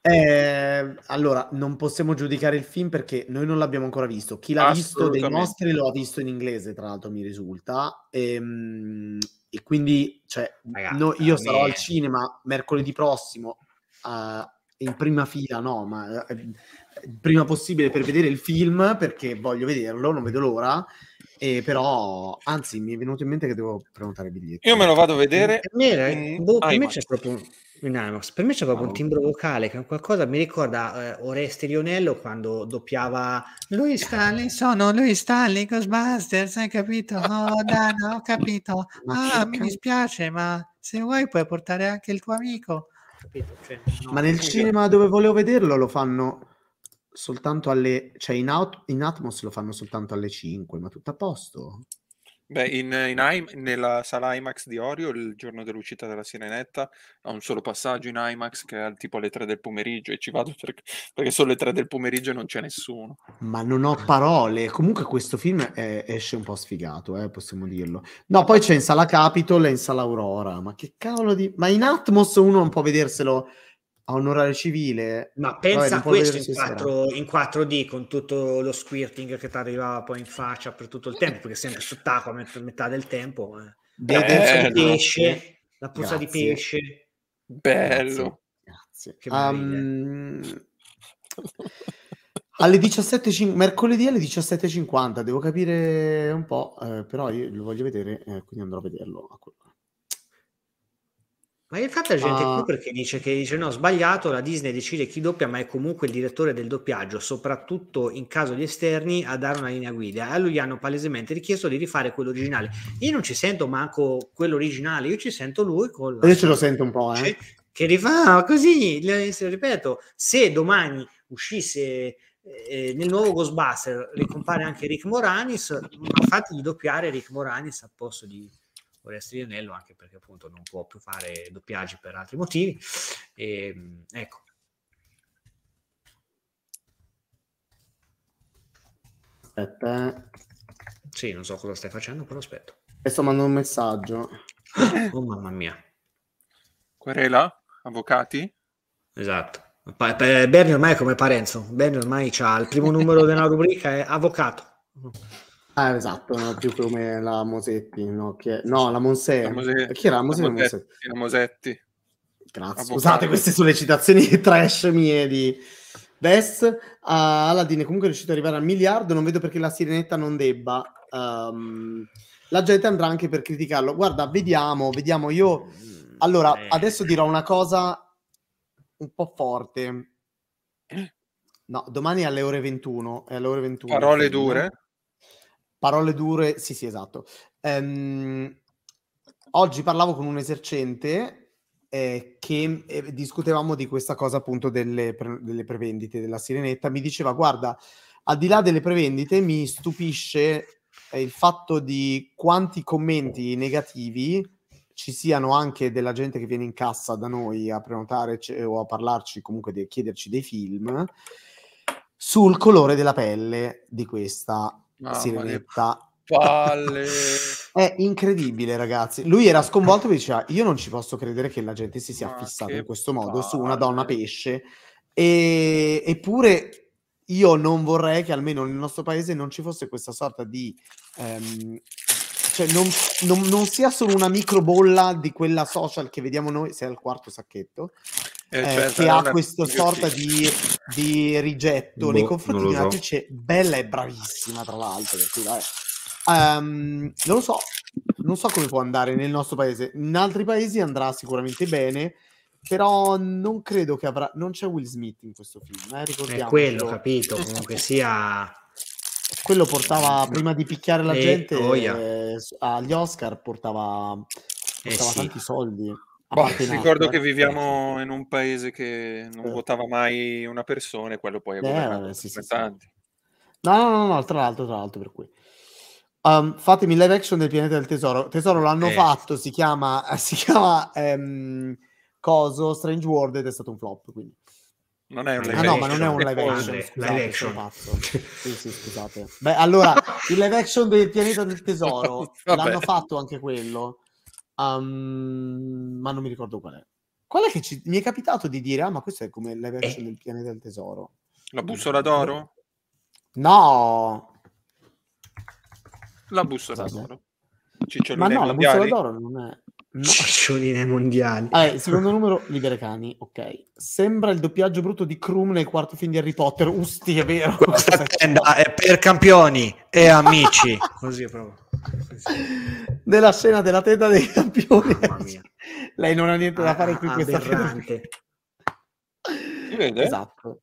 Eh, allora, non possiamo giudicare il film perché noi non l'abbiamo ancora visto. Chi l'ha visto dei nostri lo ha visto in inglese, tra l'altro mi risulta. Ehm, E, quindi, cioè, Raga, no, io sarò me- al cinema mercoledì prossimo eh, in prima fila, no, ma eh, prima possibile per vedere il film perché voglio vederlo, non vedo l'ora. E però, anzi, mi è venuto in mente che devo prenotare i biglietti. Io me lo vado a vedere Per me, in boh, per me c'è proprio un- in IMAX. Per me c'è proprio un timbro vocale che è qualcosa mi ricorda eh, Oreste Rionello quando doppiava lui Stanley sono lui Stanley Ghostbusters hai capito [LAUGHS] oh Dana ho capito ah mi dispiace ma se vuoi puoi portare anche il tuo amico capito? Cioè, no, Ma nel cinema dove volevo vederlo lo fanno soltanto alle... cioè in, out- in Atmos lo fanno soltanto alle 5, ma tutto a posto? Beh, in, in IM- nella sala IMAX di Orio, il giorno dell'uscita della Sirenetta, ha un solo passaggio in IMAX che è tipo alle 3 del pomeriggio e ci vado perché, perché sono le 3 del pomeriggio e non c'è nessuno. Ma non ho parole. Comunque questo film è- esce un po' sfigato, eh, possiamo dirlo. No, poi c'è in sala Capitol e in sala Aurora. Ma che cavolo di... Ma in Atmos uno non può vederselo a un orario civile? Ma pensa a questo in, vedersi sera. 4, in 4D con tutto lo squirting che ti arrivava poi in faccia per tutto il tempo, perché sempre sott'acqua met- metà del tempo. Eh. La Vede- puzza di pesce, la puzza di Grazie. pesce. Bello. Grazie. Che meraviglia. Um, Alle 17, mercoledì alle 17.50, devo capire un po', eh, però io lo voglio vedere, eh, quindi andrò a vederlo. Ma infatti la gente Ah. qui perché dice che dice no, sbagliato, la Disney decide chi doppia, ma è comunque il direttore del doppiaggio, soprattutto in caso di esterni, a dare una linea guida. A lui gli hanno palesemente richiesto di rifare quello originale. Io non ci sento manco quello originale, io ci sento lui con la ce lo sento un po', eh. che rifà così, le- se- ripeto, se domani uscisse eh, nel nuovo Ghostbuster ricompare anche Rick Moranis, fategli doppiare Rick Moranis al posto di Oreste Rianello, anche perché appunto non può più fare doppiaggi per altri motivi. E, ecco. Aspetta, eh. Sì, non so cosa stai facendo, però aspetto. Sto mandando un messaggio. [COUGHS] Oh mamma mia. Querela? Avvocati? Esatto. Pa- pa- Berni ormai è come Parenzo. Berni ormai ha il primo numero della [LAUGHS] rubrica, è avvocato. Ah, esatto, no, più come la Mosetti, no, chi è- no la Monse. La Mose- Chi era la Mose? la Monse? Mosetti, la Mosetti. Grazie. Avvocato. Scusate, queste sono le citazioni [LAUGHS] trash mie di Bess. Ah, Aladdin è comunque riuscito ad arrivare al miliardo. Non vedo perché la sirenetta non debba. Ehm, la gente andrà anche per criticarlo. Guarda, vediamo, vediamo. Io allora Eh, adesso dirò una cosa un po' forte. No, domani alle ore 21. È alle ore 21 Parole dure? Parole dure, sì, sì, esatto. Ehm, oggi parlavo con un esercente eh, che eh, discutevamo di questa cosa appunto delle, pre- delle prevendite della Sirenetta. Mi diceva, guarda, al di là delle prevendite mi stupisce eh, il fatto di quanti commenti negativi ci siano anche della gente che viene in cassa da noi a prenotare ce- o a parlarci, comunque di chiederci dei film sul colore della pelle di questa. Sirenetta. Palle. [LAUGHS] È incredibile, ragazzi. Lui era sconvolto e diceva: Io non ci posso credere che la gente si sia Ma fissata in questo modo su una palle. donna pesce. E- eppure io non vorrei che almeno nel nostro paese non ci fosse questa sorta di. ehm, cioè, non, non- non sia solo una microbolla di quella social che vediamo noi, se è il quarto sacchetto, Eh, eh, certo, che era ha questa sorta di, di rigetto Boh, nei confronti di una so. attrice bella e bravissima, tra l'altro. Per cui, vabbè. Ehm, non lo so, non so come può andare nel nostro paese. In altri paesi andrà sicuramente bene, però non credo che avrà. Non c'è Will Smith in questo film, eh, È ricordiamocelo. quello, capito? Comunque sia... Quello portava prima di picchiare la Eh, gente oh, yeah. eh, agli Oscar, portava, Eh portava sì. tanti soldi. Boh, in ricordo altro, che eh. viviamo in un paese che non Eh. votava mai una persona e quello poi è Eh, governato vabbè, sì, sì, sì. tanti. No, no, no, no, tra l'altro, tra l'altro, per cui. Um, fatemi live action del pianeta del tesoro. Tesoro l'hanno Eh. fatto, si chiama, [LAUGHS] si chiama ehm, Coso, Strange World ed è stato un flop. Quindi. Non è un Ah, live Ah no, action. ma non è un live action. Scusate, Live action. Sì, sì, scusate. Beh, allora, il live action del pianeta del [LAUGHS] tesoro l'hanno fatto anche quello, um, ma non mi ricordo qual è. Qual è che ci- mi è capitato di dire, ah, ma questo è come live action Eh. del pianeta del tesoro? La bussola d'oro? No, La bussola d'oro. Ma no, la bussola d'oro non è. No. Ciccioline mondiali. Vabbè, secondo numero, Libere Cani, ok. Sembra il doppiaggio brutto di Krum nel quarto film di Harry Potter. Usti, è vero. Questa tenda è per campioni e amici. Così proprio. Nella scena della tenda dei campioni. Mamma mia. Lei non ha niente da fare qui Ah, questa aberrante. [LAUGHS] Si vede? Esatto.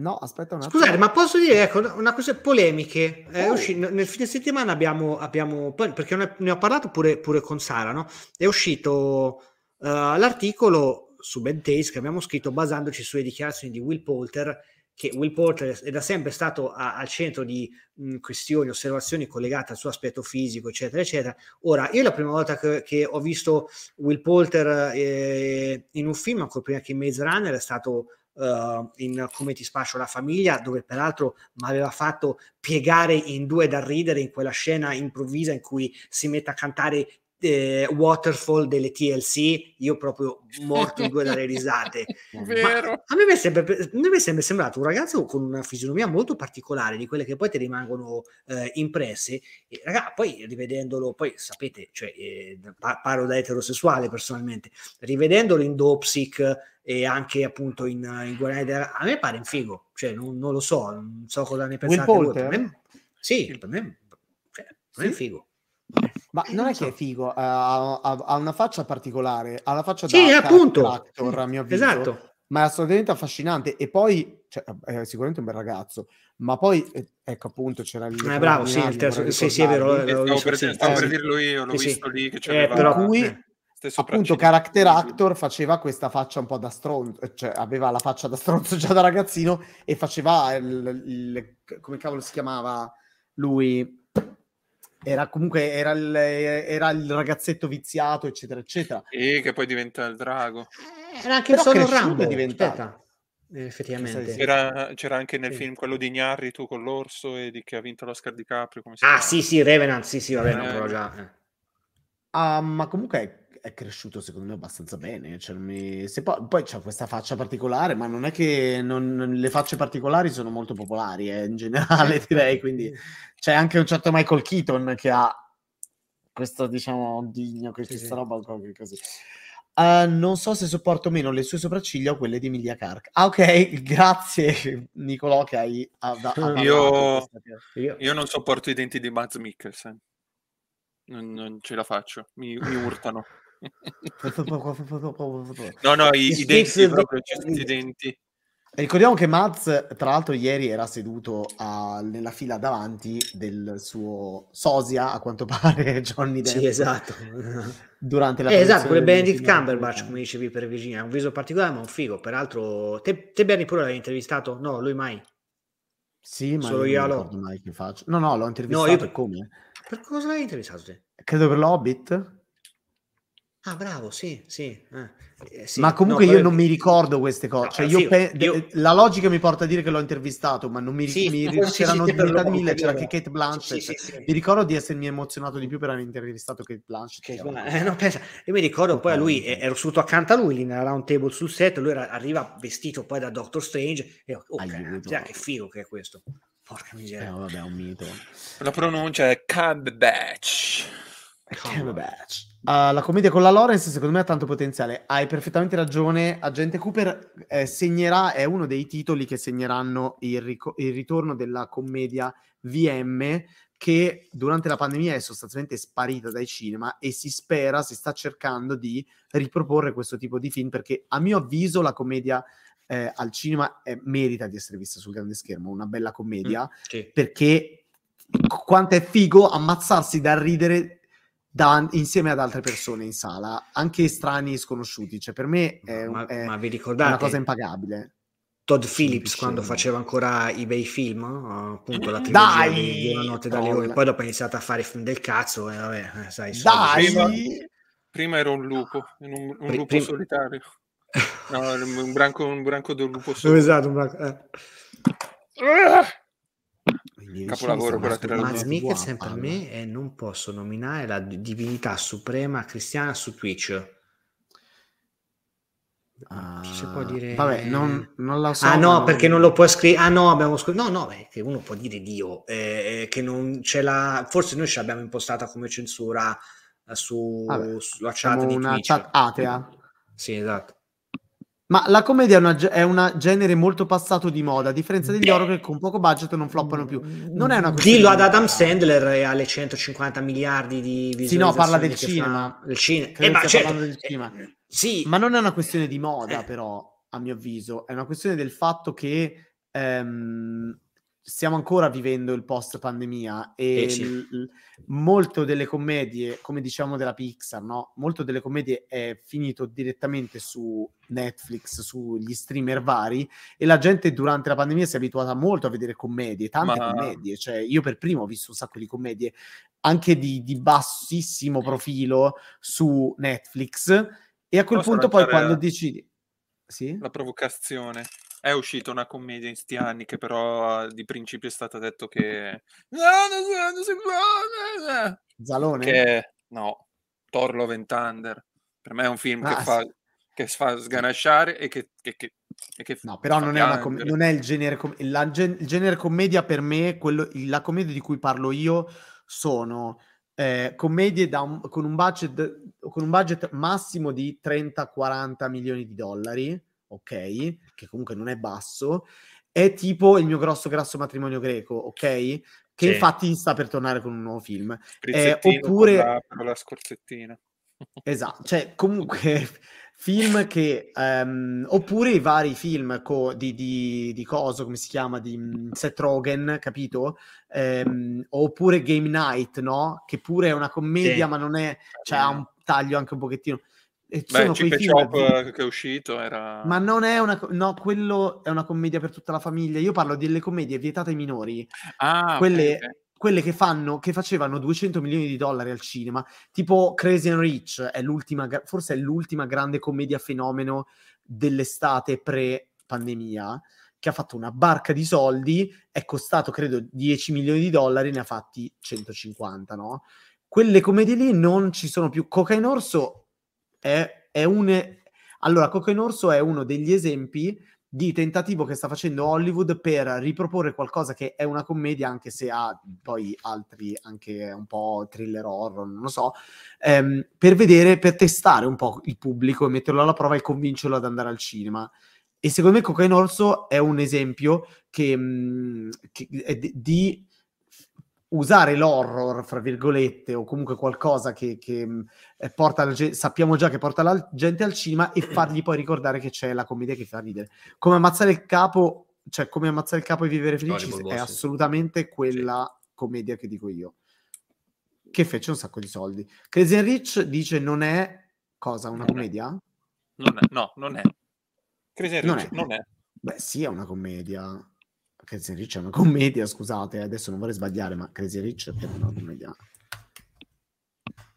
No, aspetta un attimo. Scusate, ma posso dire ecco, una cosa polemiche? Oh. usci- nel fine settimana abbiamo, abbiamo perché ne ne ho parlato pure, pure con Sara, no? È uscito eh, l'articolo su Bad Taste che abbiamo scritto basandoci sulle dichiarazioni di Will Poulter, che Will Poulter è da sempre stato a- al centro di mh, questioni, osservazioni collegate al suo aspetto fisico, eccetera, eccetera. Ora, io la prima volta che, che ho visto Will Poulter eh, in un film, ancora prima che in Maze Runner, è stato eh, in Come ti spaccio la famiglia, dove peraltro mi aveva fatto piegare in due da ridere in quella scena improvvisa in cui si mette a cantare eh, waterfall delle TLC, io proprio morto in due dalle risate. [LAUGHS] Vero. a me mi è sempre, mi è sempre sembrato un ragazzo con una fisionomia molto particolare, di quelle che poi ti rimangono eh, impresse. E, raga, poi rivedendolo, poi sapete, cioè, eh, pa- parlo da eterosessuale personalmente, rivedendolo in Dopsic e anche appunto in, in Guardiani della- a me pare un figo, cioè non, non lo so, non so cosa ne pensate voi. Poulter? Per me, sì, per me, cioè, per me è Sì? figo. Ma Eh, non non è so. che è figo, eh, ha, ha- ha una faccia particolare, ha la faccia da Sì, character appunto. actor, a mio avviso, Esatto. ma è assolutamente affascinante. E poi, cioè, è sicuramente un bel ragazzo, ma poi, eh, ecco appunto, c'era il... Eh, bravo, sì, il terzo, sì, sì, è vero, eh, Stavo visto, per, sì, stavo eh, per sì. dirlo io, l'ho Sì, sì. visto lì che Eh, c'aveva però- Per cui, eh. appunto, character actor faceva questa faccia un po' da stronzo, cioè aveva la faccia da stronzo [LAUGHS] già da ragazzino e faceva il, il- come cavolo si chiamava lui? Era comunque era il, era il ragazzetto viziato, eccetera, eccetera. E che poi diventa il drago. Era anche Però cresciuto Rambo. Aspetta. Eh, effettivamente. C'era, c'era anche nel Sì. film quello di Gnarri, tu con l'orso e di che ha vinto l'Oscar di Caprio. Ah, chiama? sì, sì, Revenant, sì, sì, vabbè, Eh. non già. eh. Ah, ma comunque è, cresciuto secondo me abbastanza bene. Cioè, mi- se poi, poi c'ha questa faccia particolare, ma non è che non- le facce particolari sono molto popolari eh, in generale, direi. Quindi c'è anche un certo Michael Keaton che ha questo, diciamo, digno, questa Sì, sì. roba proprio così. Ah, non so se sopporto meno le sue sopracciglia o quelle di Emilia Clarke. Ah, ok, [LAUGHS] grazie Nicolò che hai ha- ha- ha Io- Io, Io non sopporto i denti di Mads Mikkelsen. Non, non ce la faccio, mi, mi urtano. [LAUGHS] [LAUGHS] No, no, i, i denti proprio, cioè, questi denti. Ricordiamo che Maz, tra l'altro, ieri era seduto a- nella fila davanti del suo sosia, a quanto pare, [LAUGHS] Johnny Depp. sì, esatto. Durante la Eh, esatto, quel Benedict Cumberbatch, come dicevi per Virginia, ha un viso particolare, ma un figo. Peraltro, te, te Bernie pure l'hai intervistato? No, lui mai. Sì, ma Solo io non lo- ricordo mai che faccio. No, no, l'ho intervistato No, io- e come? Per cosa l'hai intervistato te? Credo per l'Hobbit. Ah, bravo, sì, sì. eh. Eh, sì, ma comunque no, io poi- non mi ricordo queste cose. No, Cioè, però io figo, pe- io- La logica mi porta a dire che l'ho intervistato, ma non mi, Sì, mi- sì, sì, c'erano sì, lo- mille, c'era anche Kate Blanchett. Sì, sì, sì. Mi ricordo di essermi emozionato di più per aver intervistato Kate Blanchett. Che- che era una eh, no, pensa, io mi ricordo poi a lui, eh, ero seduto accanto a lui lì nella round table sul set, lui era- arriva vestito poi da Doctor Strange e io, oh, cazzo, che figo che è questo. Porca Eh, miseria. vabbè, è un mito. La pronuncia è Cumberbatch. Cumberbatch. Ah, la commedia con la Lawrence secondo me ha tanto potenziale. Hai perfettamente ragione. Agente Cooper eh, segnerà, è uno dei titoli che segneranno il, rico- il ritorno della commedia VM che durante la pandemia è sostanzialmente sparita dai cinema e si spera, si sta cercando di riproporre questo tipo di film perché a mio avviso la commedia eh, al cinema eh, merita di essere vista sul grande schermo, una bella commedia Sì. perché qu- quanto è figo ammazzarsi da ridere da- insieme ad altre persone in sala, anche strani e sconosciuti. Cioè, per me è, ma, è ma vi una cosa impagabile. Todd Phillips quando faceva ancora i bei film, appunto la Dai! trilogia di, di Una notte da leone, poi dopo ha iniziato a fare film del cazzo e vabbè, eh, sai. Dai! Prima- Prima era un lupo, un, un lupo prim- solitario. [LAUGHS] No, un branco, un branco del lupo solo. Esatto, un branco- eh. I miei Capolavoro quella la TV Mikkelsen a me è non posso nominare la divinità suprema cristiana su Twitch. Ah, Ci si può dire... Vabbè, non, non la so. ah ma no, perché non lo puoi scrivere. Ah no, abbiamo scritto. No, no, beh, che uno può dire Dio, eh, che non ce l'ha. Forse noi ce l'abbiamo impostata come censura eh, su, Vabbè, sulla chat di una Twitch. chat atea. Sì, esatto. Ma la commedia è una, è una genere molto passato di moda, a differenza degli horror che con poco budget non floppano più. Non è una Dillo di ad Adam. Sandler e alle 150 miliardi di Sì, no, parla del visualizzazioni cinema. fa- del cinema. Eh, ma certo, del eh, cinema. sì, Ma non è una questione di moda, Eh. però, a mio avviso, è una questione del fatto che ehm, stiamo ancora vivendo il post pandemia e Eh, sì. l- molto delle commedie, come diciamo della Pixar, no? Molto delle commedie è finito direttamente su Netflix, sugli streamer vari e la gente durante la pandemia si è abituata molto a vedere commedie, tante Ma- commedie, cioè io per primo ho visto un sacco di commedie anche di, di bassissimo profilo su Netflix e a quel Posso punto poi quando decidi sì? La provocazione. È uscita una commedia in sti anni che però di principio è stato detto che... No, non si, non si può, eh, eh. Zalone? Che no. And Thunder. Per me è un film Ah, che, fa, sì. che fa sganasciare e che, che, che, e che No, però non è, una com- piangere. non è il genere, com- la gen- il genere commedia per me, quello, la commedia di cui parlo io sono eh, commedie un- con, un budget, con un budget massimo di 30-40 milioni di dollari, ok? Che comunque non è basso. È tipo il mio grosso grasso matrimonio greco, ok? Che Sì. infatti sta per tornare con un nuovo film. Con oppure- la- con la scorzettina. [LAUGHS] Esatto, cioè comunque film che ehm, oppure i vari film co- di, di, di coso, come si chiama, di mm, Seth Rogen, capito? Ehm, oppure Game Night, no? Che pure è una commedia, Sì. ma non è, cioè ha un taglio anche un pochettino. E Beh, Chip Chop di- eh, che è uscito era... ma non è una, no, quello è una commedia per tutta la famiglia. Io parlo delle commedie vietate ai minori, Ah, quelle, ok. quelle che fanno che facevano 200 milioni di dollari al cinema tipo Crazy and Rich è l'ultima forse è l'ultima grande commedia fenomeno dell'estate pre pandemia che ha fatto una barca di soldi è costato credo 10 milioni di dollari ne ha fatti 150 no quelle commedie lì non ci sono più Cocaine Orso è, è un allora Cocaine Orso è uno degli esempi di tentativo che sta facendo Hollywood per riproporre qualcosa che è una commedia, anche se ha poi altri, anche un po' thriller horror, non lo so, ehm, per vedere, per testare un po' il pubblico e metterlo alla prova e convincerlo ad andare al cinema. E secondo me Cocaine Orso è un esempio che, mh, che di usare l'horror, fra virgolette, o comunque qualcosa che, che, eh, porta la gente, sappiamo già che porta la gente al cinema e fargli poi ricordare che c'è la commedia che fa ridere. Come ammazzare il capo, cioè come ammazzare il capo e vivere felici è assolutamente quella commedia che dico io. Che fece un sacco di soldi. Crazy and Rich dice non è cosa, una Non è. commedia? Non è, no, non è. Crazy and Non Rich è. non è. Beh, sì, è una commedia. Crazy Rich è una commedia, scusate, adesso non vorrei sbagliare, ma Crazy Rich è una commedia.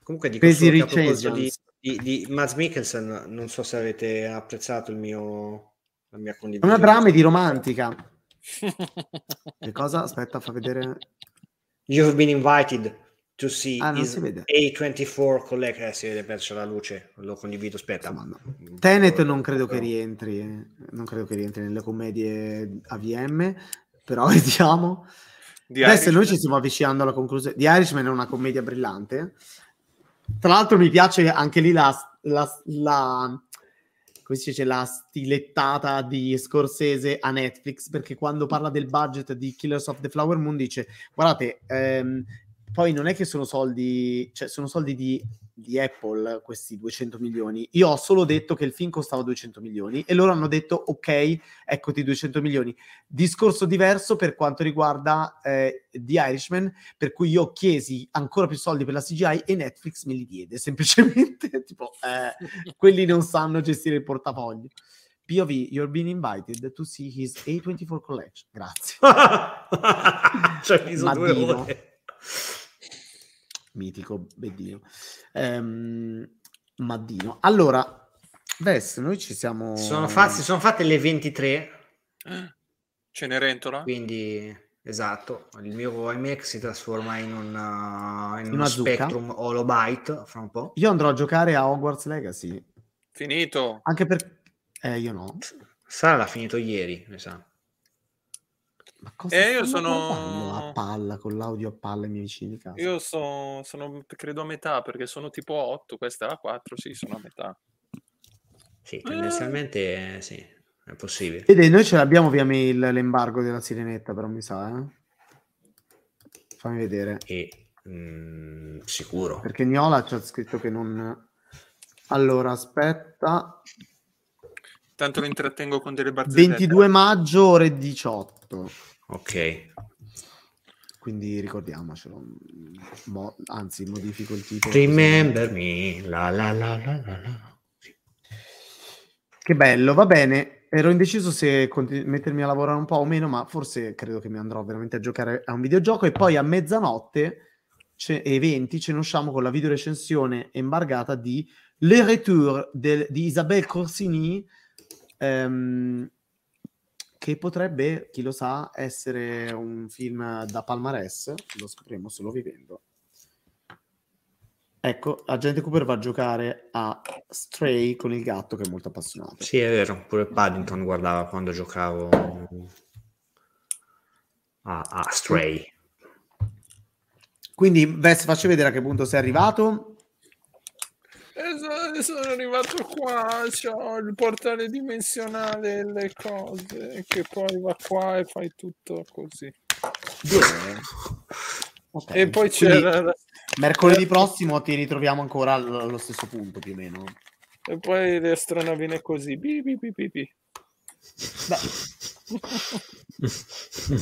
Comunque dico Crazy a Rich proposito di, di, di Mads Mikkelsen, non so se avete apprezzato il mio, la mia È condivisione. una dramedy romantica. Che cosa? Aspetta, fa vedere. You've been invited to see Ah, non his si vede. A24 collection. Eh, si vede perso la luce, lo condivido, aspetta. Insomma, no. Tenet non credo che rientri, eh, non credo che rientri nelle commedie AVM, però [LAUGHS] vediamo. Di Adesso noi ci stiamo avvicinando alla conclusione. The Irishman è una commedia brillante. Tra l'altro mi piace anche lì la, la, la- dice, la stilettata di Scorsese a Netflix, perché quando parla del budget di Killers of the Flower Moon dice, guardate, ehm, poi non è che sono soldi, cioè sono soldi di, di Apple questi 200 milioni. Io ho solo detto che il film costava 200 milioni e loro hanno detto, ok, eccoti 200 milioni. Discorso diverso per quanto riguarda eh, The Irishman, per cui io chiesi ancora più soldi per la CGI e Netflix me li diede, [LAUGHS] semplicemente tipo, eh, quelli non sanno gestire il portafoglio. POV, you're being invited to see his A24 collection. Grazie. [LAUGHS] Ci hai messo due ore. Mitico, Beddino. Ehm, Maddino. Allora, Ves, noi ci siamo... Sono, fatti, sono fatte le 23, Cenerentola? quindi esatto, il mio iMac si trasforma in, un, uh, in In uno una zucca? Spectrum Holobyte fra un po'. Io andrò a giocare a Hogwarts Legacy, Finito. anche per... Eh, io no. Sara l'ha finito ieri, mi sa. Ma cosa Eh, io sono- a palla, con l'audio a palla ai miei vicini di casa? Io so- sono, credo a metà perché sono tipo 8, questa è la 4, sì, sono a metà. Sì, tendenzialmente eh, sì, è possibile. Vede, noi ce l'abbiamo via mail l'embargo della sirenetta, però mi sa, eh? Fammi vedere. E mm, sicuro. Perché Niola ci ha scritto che non... Allora, aspetta. Tanto lo intrattengo con delle barzellette. 22 maggio, ore 18. Ok. Quindi ricordiamocelo. Mo- anzi, modifico il titolo. Remember me. La la la la la la. Che bello, va bene. Ero indeciso se continu- mettermi a lavorare un po' o meno, ma forse credo che mi andrò veramente a giocare a un videogioco e poi a mezzanotte ce- e 20 ce ne usciamo con la videorecensione embargata di Le Retour del- di Isabelle Corsini, ehm, che potrebbe, chi lo sa, essere un film da palmarès. Lo scopriremo solo vivendo. Ecco, Agente Cooper va a giocare a Stray con il gatto che è molto appassionato. Sì, è vero, pure Paddington guardava quando giocavo a, a Stray. Quindi, Vess, facci vedere a che punto sei arrivato. Esatto, sono arrivato qua, c'ho il portale dimensionale e le cose, che poi va qua e fai tutto così. Bene. Ok, E poi quindi c'era mercoledì prossimo ti ritroviamo ancora allo stesso punto più o meno. e poi le astronavine così. Bi, bi, bi, bi, bi.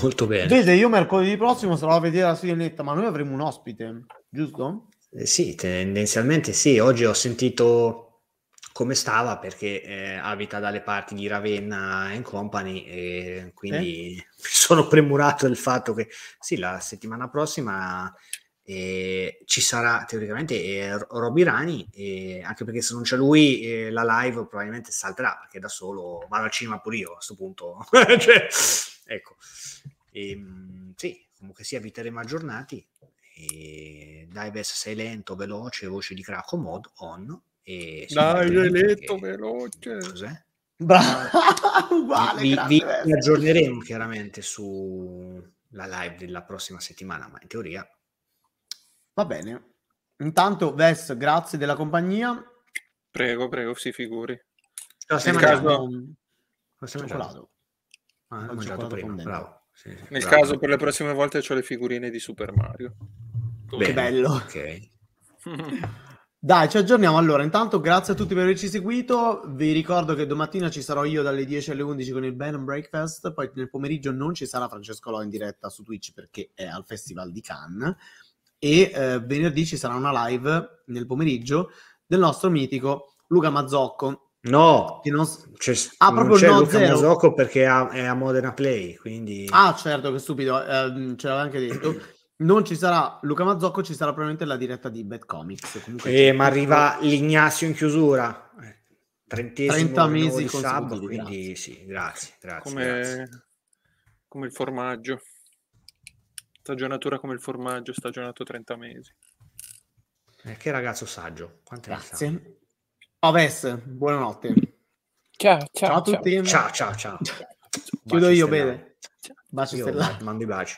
Molto bene. vede, io mercoledì prossimo sarò a vedere la sirenetta, ma noi avremo un ospite, giusto? Eh, sì, tendenzialmente sì. Oggi ho sentito come stava perché eh, abita dalle parti di Ravenna and Company e quindi mi [LAUGHS] sono premurato del fatto che sì, la settimana prossima eh, ci sarà teoricamente eh, Roby Rani, eh, anche perché se non c'è lui eh, la live probabilmente salterà perché da solo vado al cinema pure io a questo punto. [LAUGHS] Cioè, ecco, Ehm, sì, comunque sia eviteremo aggiornati. E Dives sei lento, veloce, voce di Craco mod on. E Dai, ovviamente letto, perché- veloce. Cos'è? Bravo, [LAUGHS] uguale, vi, vi Vess. aggiorneremo chiaramente sulla live della prossima settimana, ma in teoria Va bene. Intanto, Vess, grazie della compagnia. Prego, prego, si figuri. Nel mangiando? caso- stai mangiando? cioccolato. Ah, l'ho mangiato prima, bravo. Sì, sì, Nel bravo. caso per le prossime volte ho le figurine di Super Mario. Bene, Che bello. Ok. [LAUGHS] Dai, ci aggiorniamo allora. Intanto, grazie a tutti per averci seguito. Vi ricordo che domattina ci sarò io dalle 10 alle 11 con il and Breakfast. Poi nel pomeriggio non ci sarà Francesco Lo in diretta su Twitch perché è al Festival di Cannes. E eh, venerdì ci sarà una live nel pomeriggio del nostro mitico Luca Mazzocco. No, Che non c'è, Ah, non proprio c'è no, Luca zero. Mazzocco perché ha- è a Modena Play, quindi... Ah, certo, che stupido, ehm, ce l'aveva anche detto. Non ci sarà Luca Mazzocco, ci sarà probabilmente la diretta di Bad Comics. Comunque Eh, ma arriva l'Ignazio in chiusura. Eh, Trentesimo 30 rinnovo mesi sub, consecutivi, quindi sì, grazie, grazie, come, grazie. come il formaggio. Stagionatura come il formaggio, stagionato 30 mesi. Eh, che ragazzo saggio. Quante? Grazie. Oves, buonanotte. Ciao, Ciao, a tutti. Ciao, ciao, ciao. Chiudo Baci io, bene. Baci Io stellari. mando i baci.